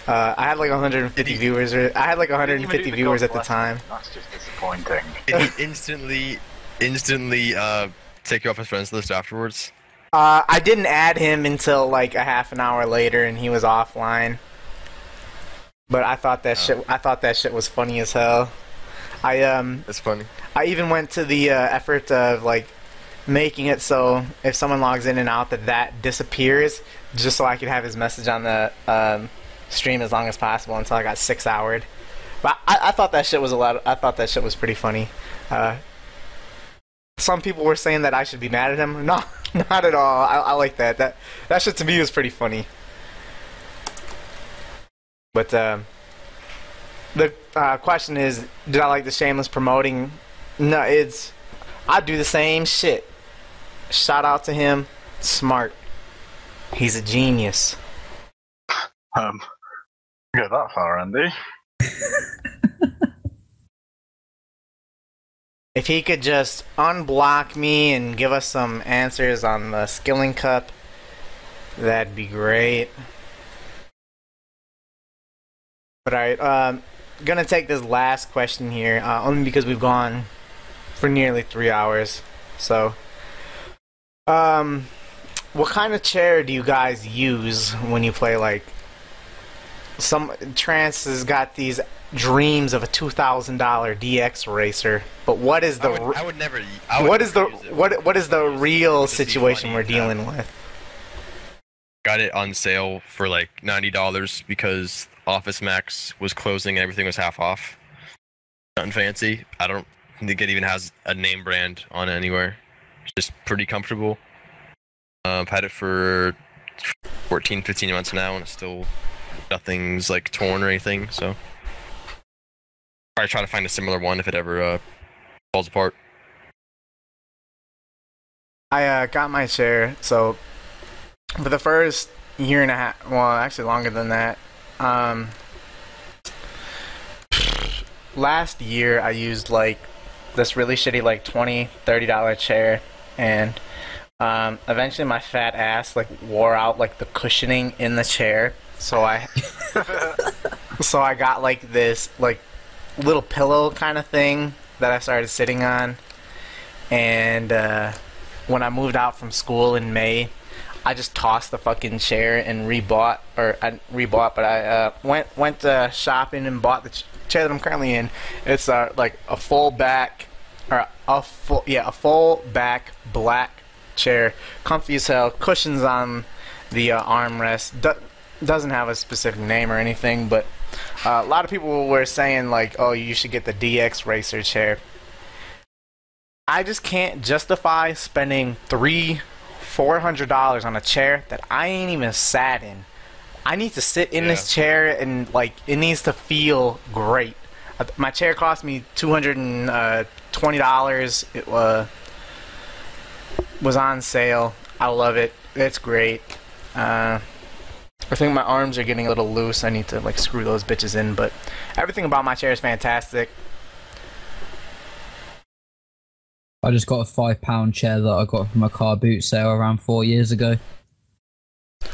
Uh, I had like 150 he- viewers. Or, I had like 150 viewers at the time. him. That's just disappointing. Did he instantly, instantly uh, take you off his friends list afterwards? Uh, I didn't add him until like a half an hour later, and he was offline. But I thought that shit. I thought that shit was funny as hell. I um. That's funny. I even went to the uh, effort of like making it so if someone logs in and out that that disappears, just so I could have his message on the um, stream as long as possible until I got six houred. But I, I thought that shit was a lot. I thought that shit was pretty funny. Uh, some people were saying that I should be mad at him. No, Not at all. I, I like that. That that shit to me was pretty funny. But um, the uh, question is, did I like the shameless promoting? No, it's I do the same shit. Shout out to him. Smart. He's a genius. Um, go that far, Andy. If he could just unblock me and give us some answers on the Skilling Cup, that'd be great. But alright, um, gonna take this last question here, uh, only because we've gone for nearly three hours. So, um, what kind of chair do you guys use when you play like? Some Trance has got these dreams of a two thousand dollar DX racer, but what is the I would, r- I would never. I would what is the never use it. what what is the real situation we're and dealing with? Got it on sale for like ninety dollars because Office Max was closing and everything was half off. Nothing fancy. I don't think it even has a name brand on it anywhere. Just pretty comfortable. Uh, I've had it for 14, 15 months now, and it's still nothing's like torn or anything. So probably try to find a similar one if it ever uh, falls apart. I uh, got my share, so for the first year and a half, well, actually longer than that. Um, last year, I used like this really shitty, like 20 30 dollar chair, and um, eventually my fat ass like wore out like the cushioning in the chair, so I so I got like this like little pillow kind of thing that I started sitting on, and uh, when I moved out from school in May, I just tossed the fucking chair and rebought, or I rebought, but I uh, went went uh, shopping and bought the ch- chair that I'm currently in. It's uh, like a full back, or a full yeah, a full back black chair, comfy as hell, cushions on the uh, armrest. Do- doesn't have a specific name or anything, but uh, a lot of people were saying like, "Oh, you should get the DX Racer chair." I just can't justify spending three, four hundred dollars on a chair that I ain't even sat in. I need to sit in this chair and like it needs to feel great. Uh, My chair cost me two hundred and uh, twenty dollars. It uh, was on sale. I love it. It's great. Uh, I think my arms are getting a little loose. I need to like screw those bitches in, but everything about my chair is fantastic. I just got a five pound chair that I got from a car boot sale around four years ago.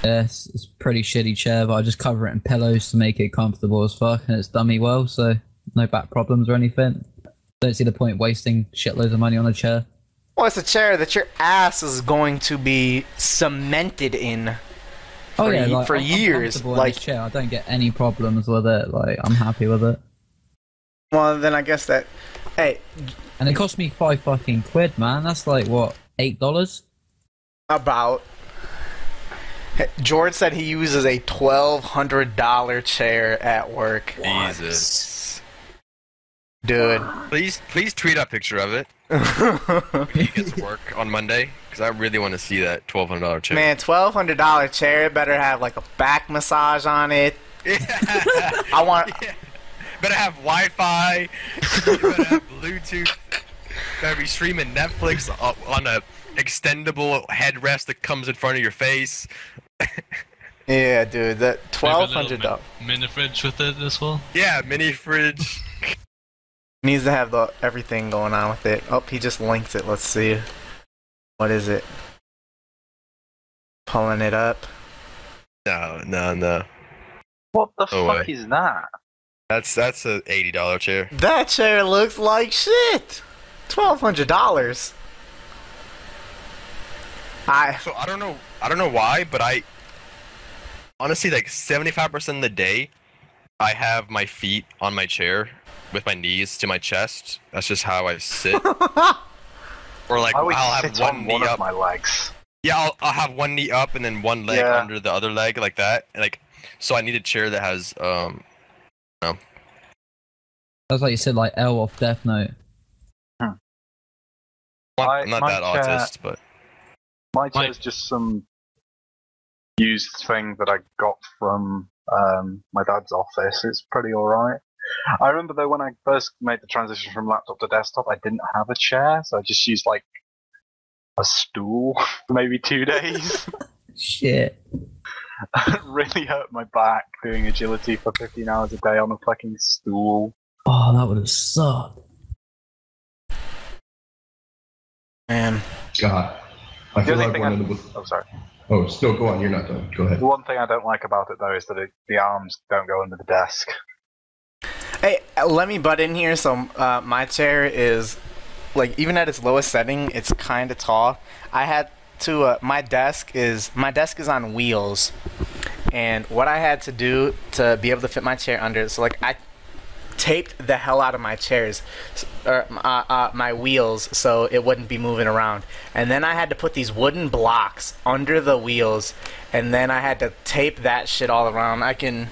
Yes, it's a pretty shitty chair, but I just cover it in pillows to make it comfortable as fuck, and it's me well, so no back problems or anything. Don't see the point wasting shitloads of money on a chair. Well, it's a chair that your ass is going to be cemented in. Oh For yeah, like, for I'm- I'm years, comfortable in like- this chair. I don't get any problems with it. Like I'm happy with it, Well, then I guess that. Hey, and it cost me five fucking quid, man. That's like what eight dollars. about. Hey, George said he uses a twelve hundred dollar chair at work. Jesus. Dude. Please, please tweet a picture of it when you get to work on Monday, because I really want to see that twelve hundred dollar chair. Man, twelve hundred dollar chair better have like a back massage on it. I want. Better have Wi-Fi. better have Bluetooth. Better be streaming Netflix on a extendable headrest that comes in front of your face. Yeah, dude, that Maybe a twelve little hundred min- dollars mini fridge with it as well. Yeah, mini fridge. Needs to have the everything going on with it. Oh, he just linked it. Let's see. What is it? Pulling it up. No, no, no. What the No fuck way. is that? That's that's a eighty dollar chair. That chair looks like shit. Twelve hundred dollars. I So I don't know. I don't know why, but I honestly like seventy five percent of the day, I have my feet on my chair with my knees to my chest. That's just how I sit. or like I I'll have one on knee one of up. my legs. Yeah, I'll, I'll have one knee up and then one leg Yeah. under the other leg like that. And, like, so I need a chair that has um. That's like you said, like L off Death Note. I'm not that chair- autist, but My chair's just some used thing that I got from um, my dad's office. It's pretty alright. I remember though when I first made the transition from laptop to desktop, I didn't have a chair, so I just used like a stool for maybe two days. Shit. it really hurt my back doing agility for 15 hours a day on a fucking stool. Oh, that would have sucked. Man, God. I The feel like one I- of the. Oh, sorry. Oh, still go on. You're not done. Go ahead. The one thing I don't like about it though is that it, the arms don't go under the desk. Hey, let me butt in here. So uh, my chair is like even at its lowest setting, it's kind of tall. I had to. Uh, my desk is my desk is on wheels, and what I had to do to be able to fit my chair under. So like I taped the hell out of my chairs or uh, uh, my wheels so it wouldn't be moving around and then i had to put these wooden blocks under the wheels and then i had to tape that shit all around i can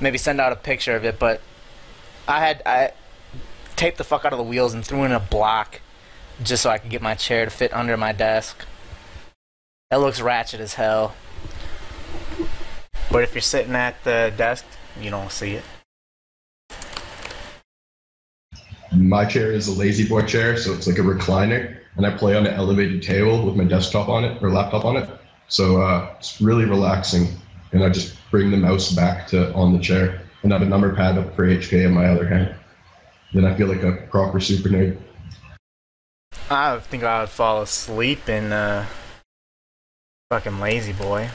maybe send out a picture of it but I had I taped the fuck out of the wheels and threw in a block just so I could get my chair to fit under my desk. That looks ratchet as hell. But if you're sitting at the desk, you don't see it. My chair is a lazy boy chair, so it's like a recliner, and I play on an elevated table with my desktop on it or laptop on it. So uh, it's really relaxing, and I just bring the mouse back to on the chair, and have a number pad up for HK in my other hand. Then I feel like a proper super nerd. I think I would fall asleep in uh fucking lazy boy.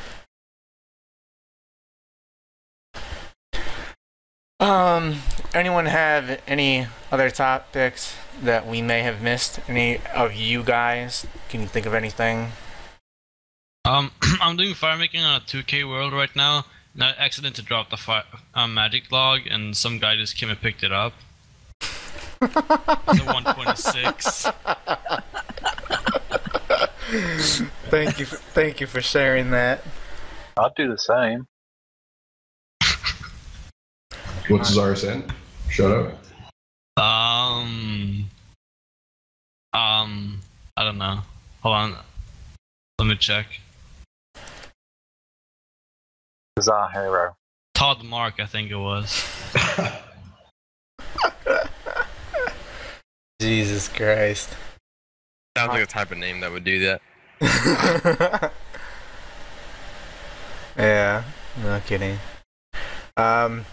Um anyone have any other topics that we may have missed? Any of you guys? Can you think of anything? Um, I'm doing fire making on a 2K world right now, and I accidentally dropped the fire, uh, magic log, and some guy just came and picked it up. It's a 126. thank you for, thank you for sharing that. I'll do the same. What's his RSN? Shut up. Um, um, I don't know. Hold on. Let me check. Bizarre hero. Todd Mark, I think it was. Jesus Christ. Sounds like a type of name that would do that. yeah, no kidding. Um,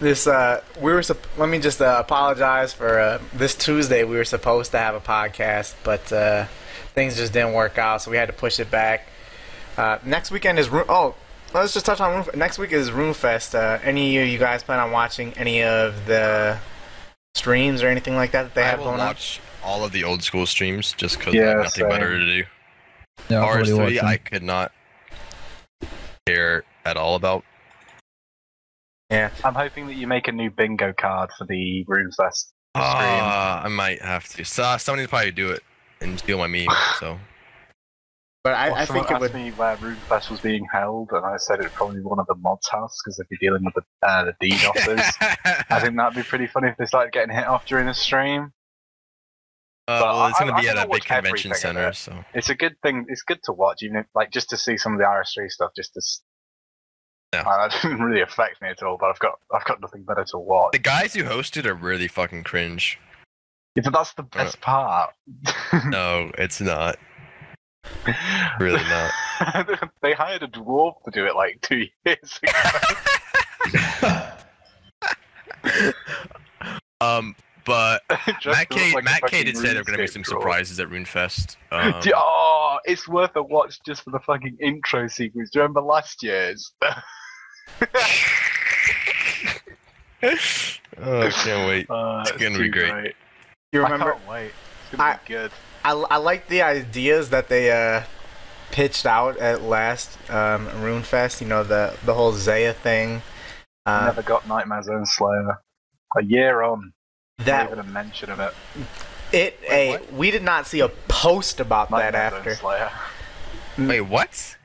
this uh, we were. Sup- let me just uh, apologize for uh, this Tuesday. We were supposed to have a podcast, but uh, things just didn't work out, so we had to push it back. Uh, next weekend is Room. Oh, let's just touch on Room. Next week is RuneFest. Uh, any of you guys plan on watching any of the streams or anything like that that they I have will going on? watch all of the old school streams just because I Yeah, have nothing same. better to do. Yeah, I'll probably watch RS3. I could not care at all about. Yeah, I'm hoping that you make a new bingo card for the RuneFest stream. Ah, I might have to. So, somebody probably do it and steal my meme. So But I, Well, I someone think it asked would. me where RuneFest was being held, and I said it'd probably be one of the mods' house because if you're dealing with the uh, the DDoSers, I think that'd be pretty funny if they started getting hit off during a stream. Uh, well, it's gonna be I at a big convention center, it. so It's a good thing. It's good to watch, even if, like just to see some of the RS3 stuff. Just to, Yeah. Uh, that didn't really affect me at all. But I've got I've got nothing better to watch. the guys who hosted are really fucking cringe. Yeah, but that's the best part. No, it's not. Really not. they hired a dwarf to do it like two years ago. Um, but Matt looks K, like Matt K fucking did say there were gonna be some dwarf. surprises at RuneFest. Um, Yeah, oh, it's worth a watch just for the fucking intro sequence. Do you remember last year's? oh, I can't wait. Uh, It's gonna be too great. You remember? I remember? can't wait. It's gonna I- be good. I, I like the ideas that they uh, pitched out at last um, RuneFest. You know the the whole Zeah thing. Uh, Never got Nightmare Zone Slayer. A year on, not that even a mention of it. it Wait, a what? we did not see a post about that Nightmare Zone after. Slayer. Wait, what?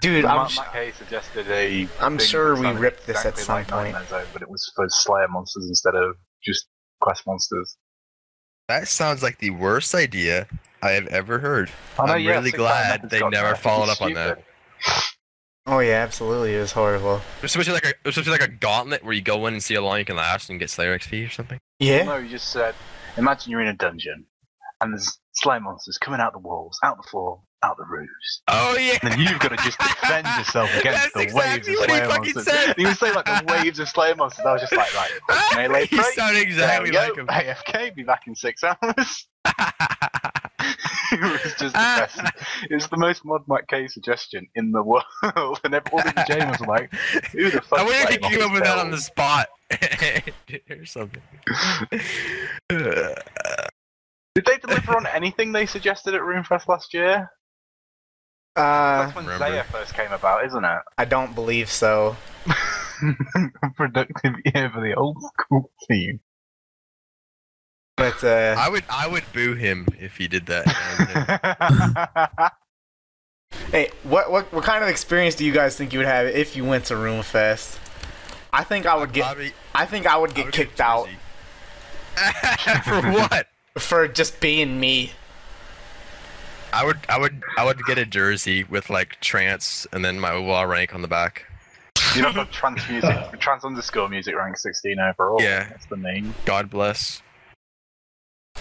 Dude, I'm sh- suggested a. I'm sure we ripped this at some like point. Nightmare Zone, but it was for Slayer monsters instead of just quest monsters. That sounds like the worst idea I have ever heard. Oh, I know, I'm yeah, really glad they never that. followed up on that. Oh yeah, absolutely. It was horrible. Especially like a especially like a gauntlet where you go in and see how long you can last and get Slayer XP or something. Yeah. No, you just said, imagine you're in a dungeon and there's slime monsters coming out the walls, out the floor, out the roofs. Oh yeah. And then you've got to just defend yourself against the exactly waves of what he monsters. said. He was saying like the waves of Slayer monsters. I was just like, right, melee he sounded exactly like we him. AFK, be back in six hours. it was just the best. It was the most mod Matt K suggestion in the world, and all the gamers were like, "Who the fuck?" I wonder if he Slayer came up with that on the spot or something. Did they deliver on anything they suggested at RuneFest last year? Uh, That's when remember. Zeah first came about, isn't it? I don't believe so. Productive year for the old school team. But uh, I would I would boo him if he did that. hey, what what what kind of experience do you guys think you would have if you went to RuneFest? I think I would get. Probably- I think I would I get would kicked get out For what? for just being me. I would I would I would get a jersey with like trance and then my overall rank on the back. you know, got trance music, trance underscore music rank 16 overall. Yeah. That's the name. God bless.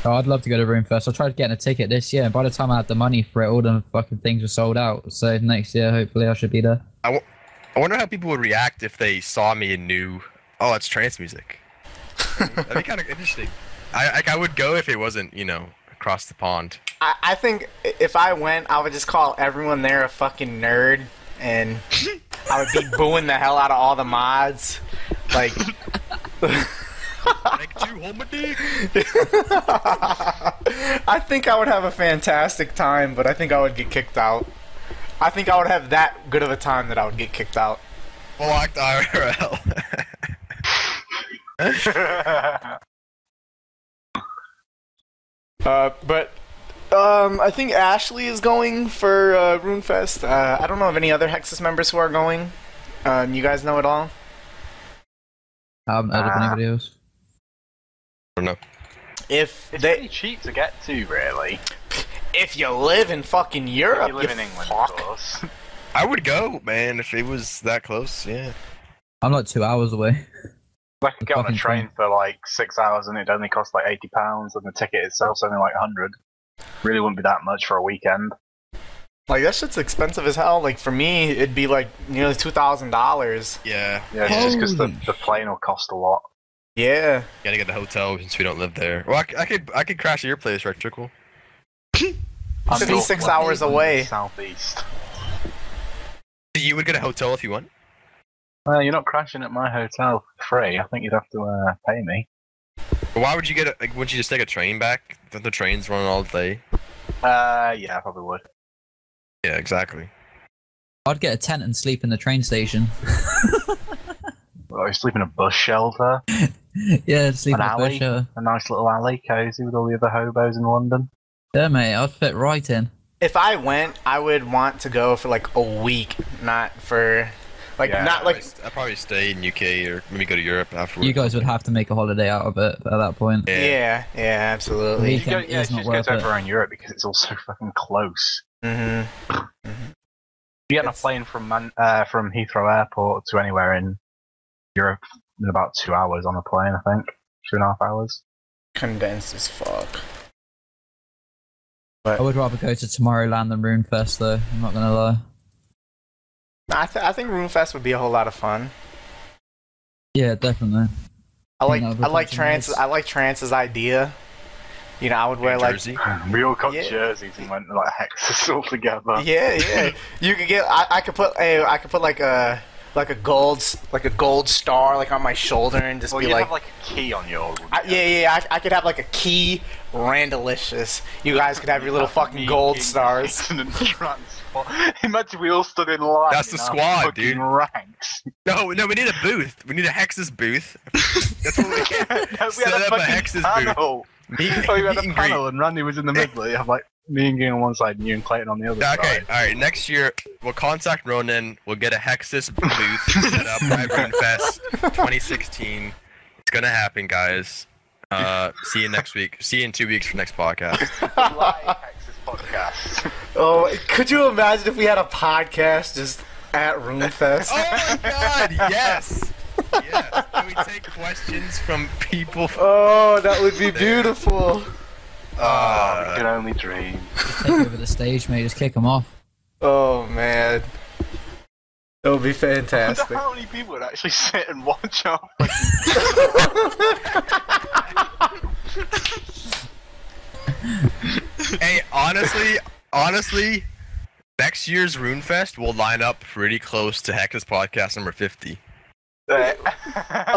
Oh, I'd love to go to RuneFest. I tried getting a ticket this year, and by the time I had the money for it, all the fucking things were sold out. So next year, hopefully, I should be there. I wonder how people would react if they saw me and knew, oh, it's trance music. That'd be kind of interesting. I like I would go if it wasn't, you know, across the pond. I, I think if I went, I would just call everyone there a fucking nerd, and I would be booing the hell out of all the mods. Like, Like two hold. I think I would have a fantastic time, but I think I would get kicked out. I think I would have that good of a time that I would get kicked out. Blocked IRL. Uh, but um, I think Ashley is going for uh, RuneFest. Uh, I don't know of any other Hexus members who are going. Um, you guys know it all? I haven't heard of Ah. anybody else. I don't know. If It's they, pretty cheap to get to, really. if you live in fucking If Europe, you live in England, fuck. of course. I would go, man, if it was that close. Yeah. I'm like two hours away. I could get on a train thing. for like six hours and it'd only costs like eighty pounds, and the ticket itself's only like hundred. Really wouldn't be that much for a weekend. Like that shit's expensive as hell. Like for me, it'd be like nearly two thousand dollars. Yeah. Yeah, it's just because the, the plane will cost a lot. Yeah. Gotta get a hotel since we don't live there. Well, I could I could crash at your place, right? Cool. I'm Should be north- six hours away. Southeast. You would get a hotel if you won. Well, you're not crashing at my hotel for free. I think you'd have to uh, pay me. But why would you get a? Like, wouldn't you just take a train back? Don't the trains run all day? Uh, yeah, I probably would. Yeah, exactly. I'd get a tent and sleep in the train station. Well, I sleep in a bus shelter, yeah, sleep An in a alley? bush. shelter. a nice little alley, cozy with all the other hobos in London. Yeah, mate, I'd fit right in. If I went, I would want to go for like a week, not for like Yeah, not like I'd probably stay in UK or maybe go to Europe afterwards. You guys would have to make a holiday out of it at that point. Yeah. yeah, yeah, absolutely. You go, Weekend yeah, is you not just go worth to in Europe because it's all so fucking close. hmm You get on a plane from Man- uh, from Heathrow Airport to anywhere in Europe in about two hours on a plane, I think. Two and a half hours. Condensed as fuck. I would rather go to Tomorrowland than Runefest, though. I'm not gonna lie. I, th- I think RuneFest would be a whole lot of fun. Yeah, definitely. I like No, I like that's Trance nice. I like Trance's idea. You know, I would wear In like Jersey. We all got Yeah. jerseys and went like Hexus all together. yeah, yeah. You could get I, I could put a I could put like a like a gold like a gold star like on my shoulder and just Well, be you like, have like a key on yours. wouldn't I, yeah, yeah, yeah, I, I could have like a key Randalicious. You guys could have your little fucking gold stars. Imagine we all stood in line. That's the squad, dude. Ranks. No, no, we need a booth. We need a Hexus booth. That's what we we Set had a up a fucking Hexus booth. panel. Meet, Oh, we had a and panel, and Randy was in the middle. You have like me and Ging on one side, and you and Clayton on the other. Okay, side. all right. Next year, we'll contact Ronan. We'll get a Hexus booth set up at Runefest 2016. It's gonna happen, guys. Uh, see you next week. See you in two weeks for next podcast. Hexus podcast. Oh, could you imagine if we had a podcast just at RuneFest? Oh my god, yes! yes. Can we take questions from people? Oh, that would be beautiful. oh, we can only dream. Take over the stage, mate. Just kick them off. Oh man, that would be I fantastic. how many people would actually sit and watch our hey, honestly, honestly, next year's RuneFest will line up pretty close to Hexus podcast number 50. a,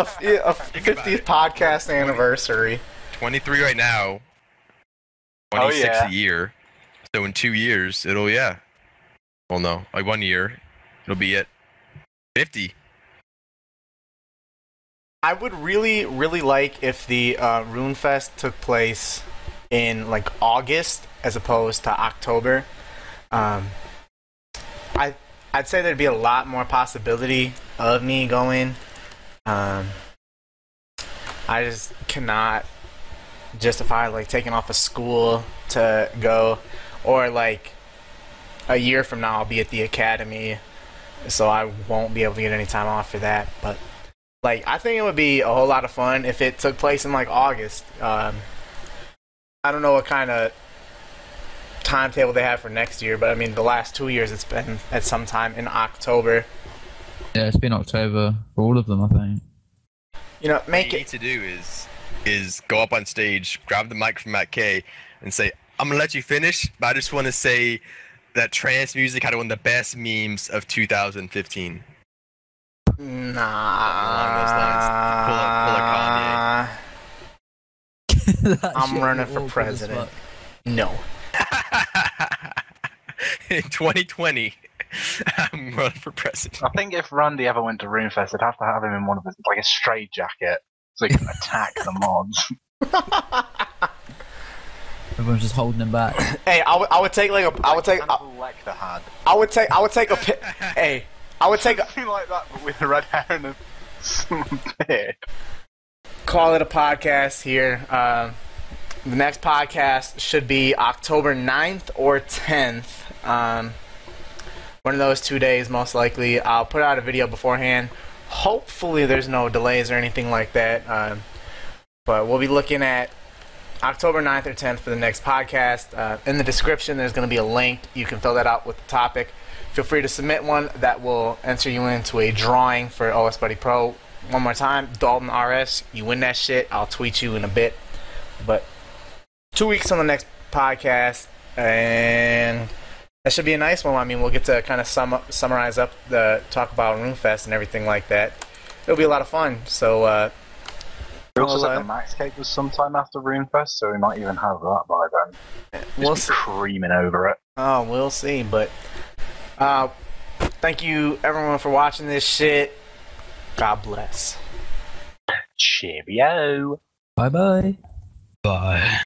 f- yeah, a Think 50th it. podcast anniversary. 23 right now, Oh, 26 yeah. a year. So in two years, it'll, yeah. Well, no, like one year, it'll be at 50. I would really, really like if the uh, RuneFest took place in like August as opposed to October. Um, I I'd say there'd be a lot more possibility of me going. Um, I just cannot justify like taking off of school to go, or like a year from now I'll be at the academy, so I won't be able to get any time off for that. But like I think it would be a whole lot of fun if it took place in like August. Um, I don't know what kind of timetable they have for next year, but I mean the last two years it's been at some time in October. Yeah, it's been October for all of them, I think. You know, What make you it. need to do is is go up on stage, grab the mic from Matt K, and say, "I'm gonna let you finish, but I just want to say that trance music had one of the best memes of 2015." Nah. Along those lines. Pull up- pull That I'm running for president. No. In 2020, I'm running for president. I think if Randy ever went to RuneFest, they'd have to have him in one of his like a straight jacket so he can attack the mods. Everyone's just holding him back. Hey, I would, I would take like a I would take I, Hannibal Lecter had. I would take I would take a pi- hey I would take a, like that, but with the red hair and a beard. Call it a podcast here. Um, the next podcast should be October 9th or 10th. Um, one of those two days, most likely. I'll put out a video beforehand. Hopefully, there's no delays or anything like that. Um, but we'll be looking at October 9th or 10th for the next podcast. Uh, in the description, there's going to be a link. You can fill that out with the topic. Feel free to submit one that will enter you into a drawing for OS Buddy Pro. One more time, Dalton RS. You win that shit. I'll tweet you in a bit. But two weeks on the next podcast, and that should be a nice one. I mean, we'll get to kind of sum up, summarize up the talk about RuneFest and everything like that. It'll be a lot of fun. So, uh, We also Well, said the Max Cape was sometime after RuneFest, so we might even have that by then. we'll Just see. be creaming over it. Oh, we'll see. But uh, thank you everyone for watching this shit. God bless. Cheerio. bye bye. Bye.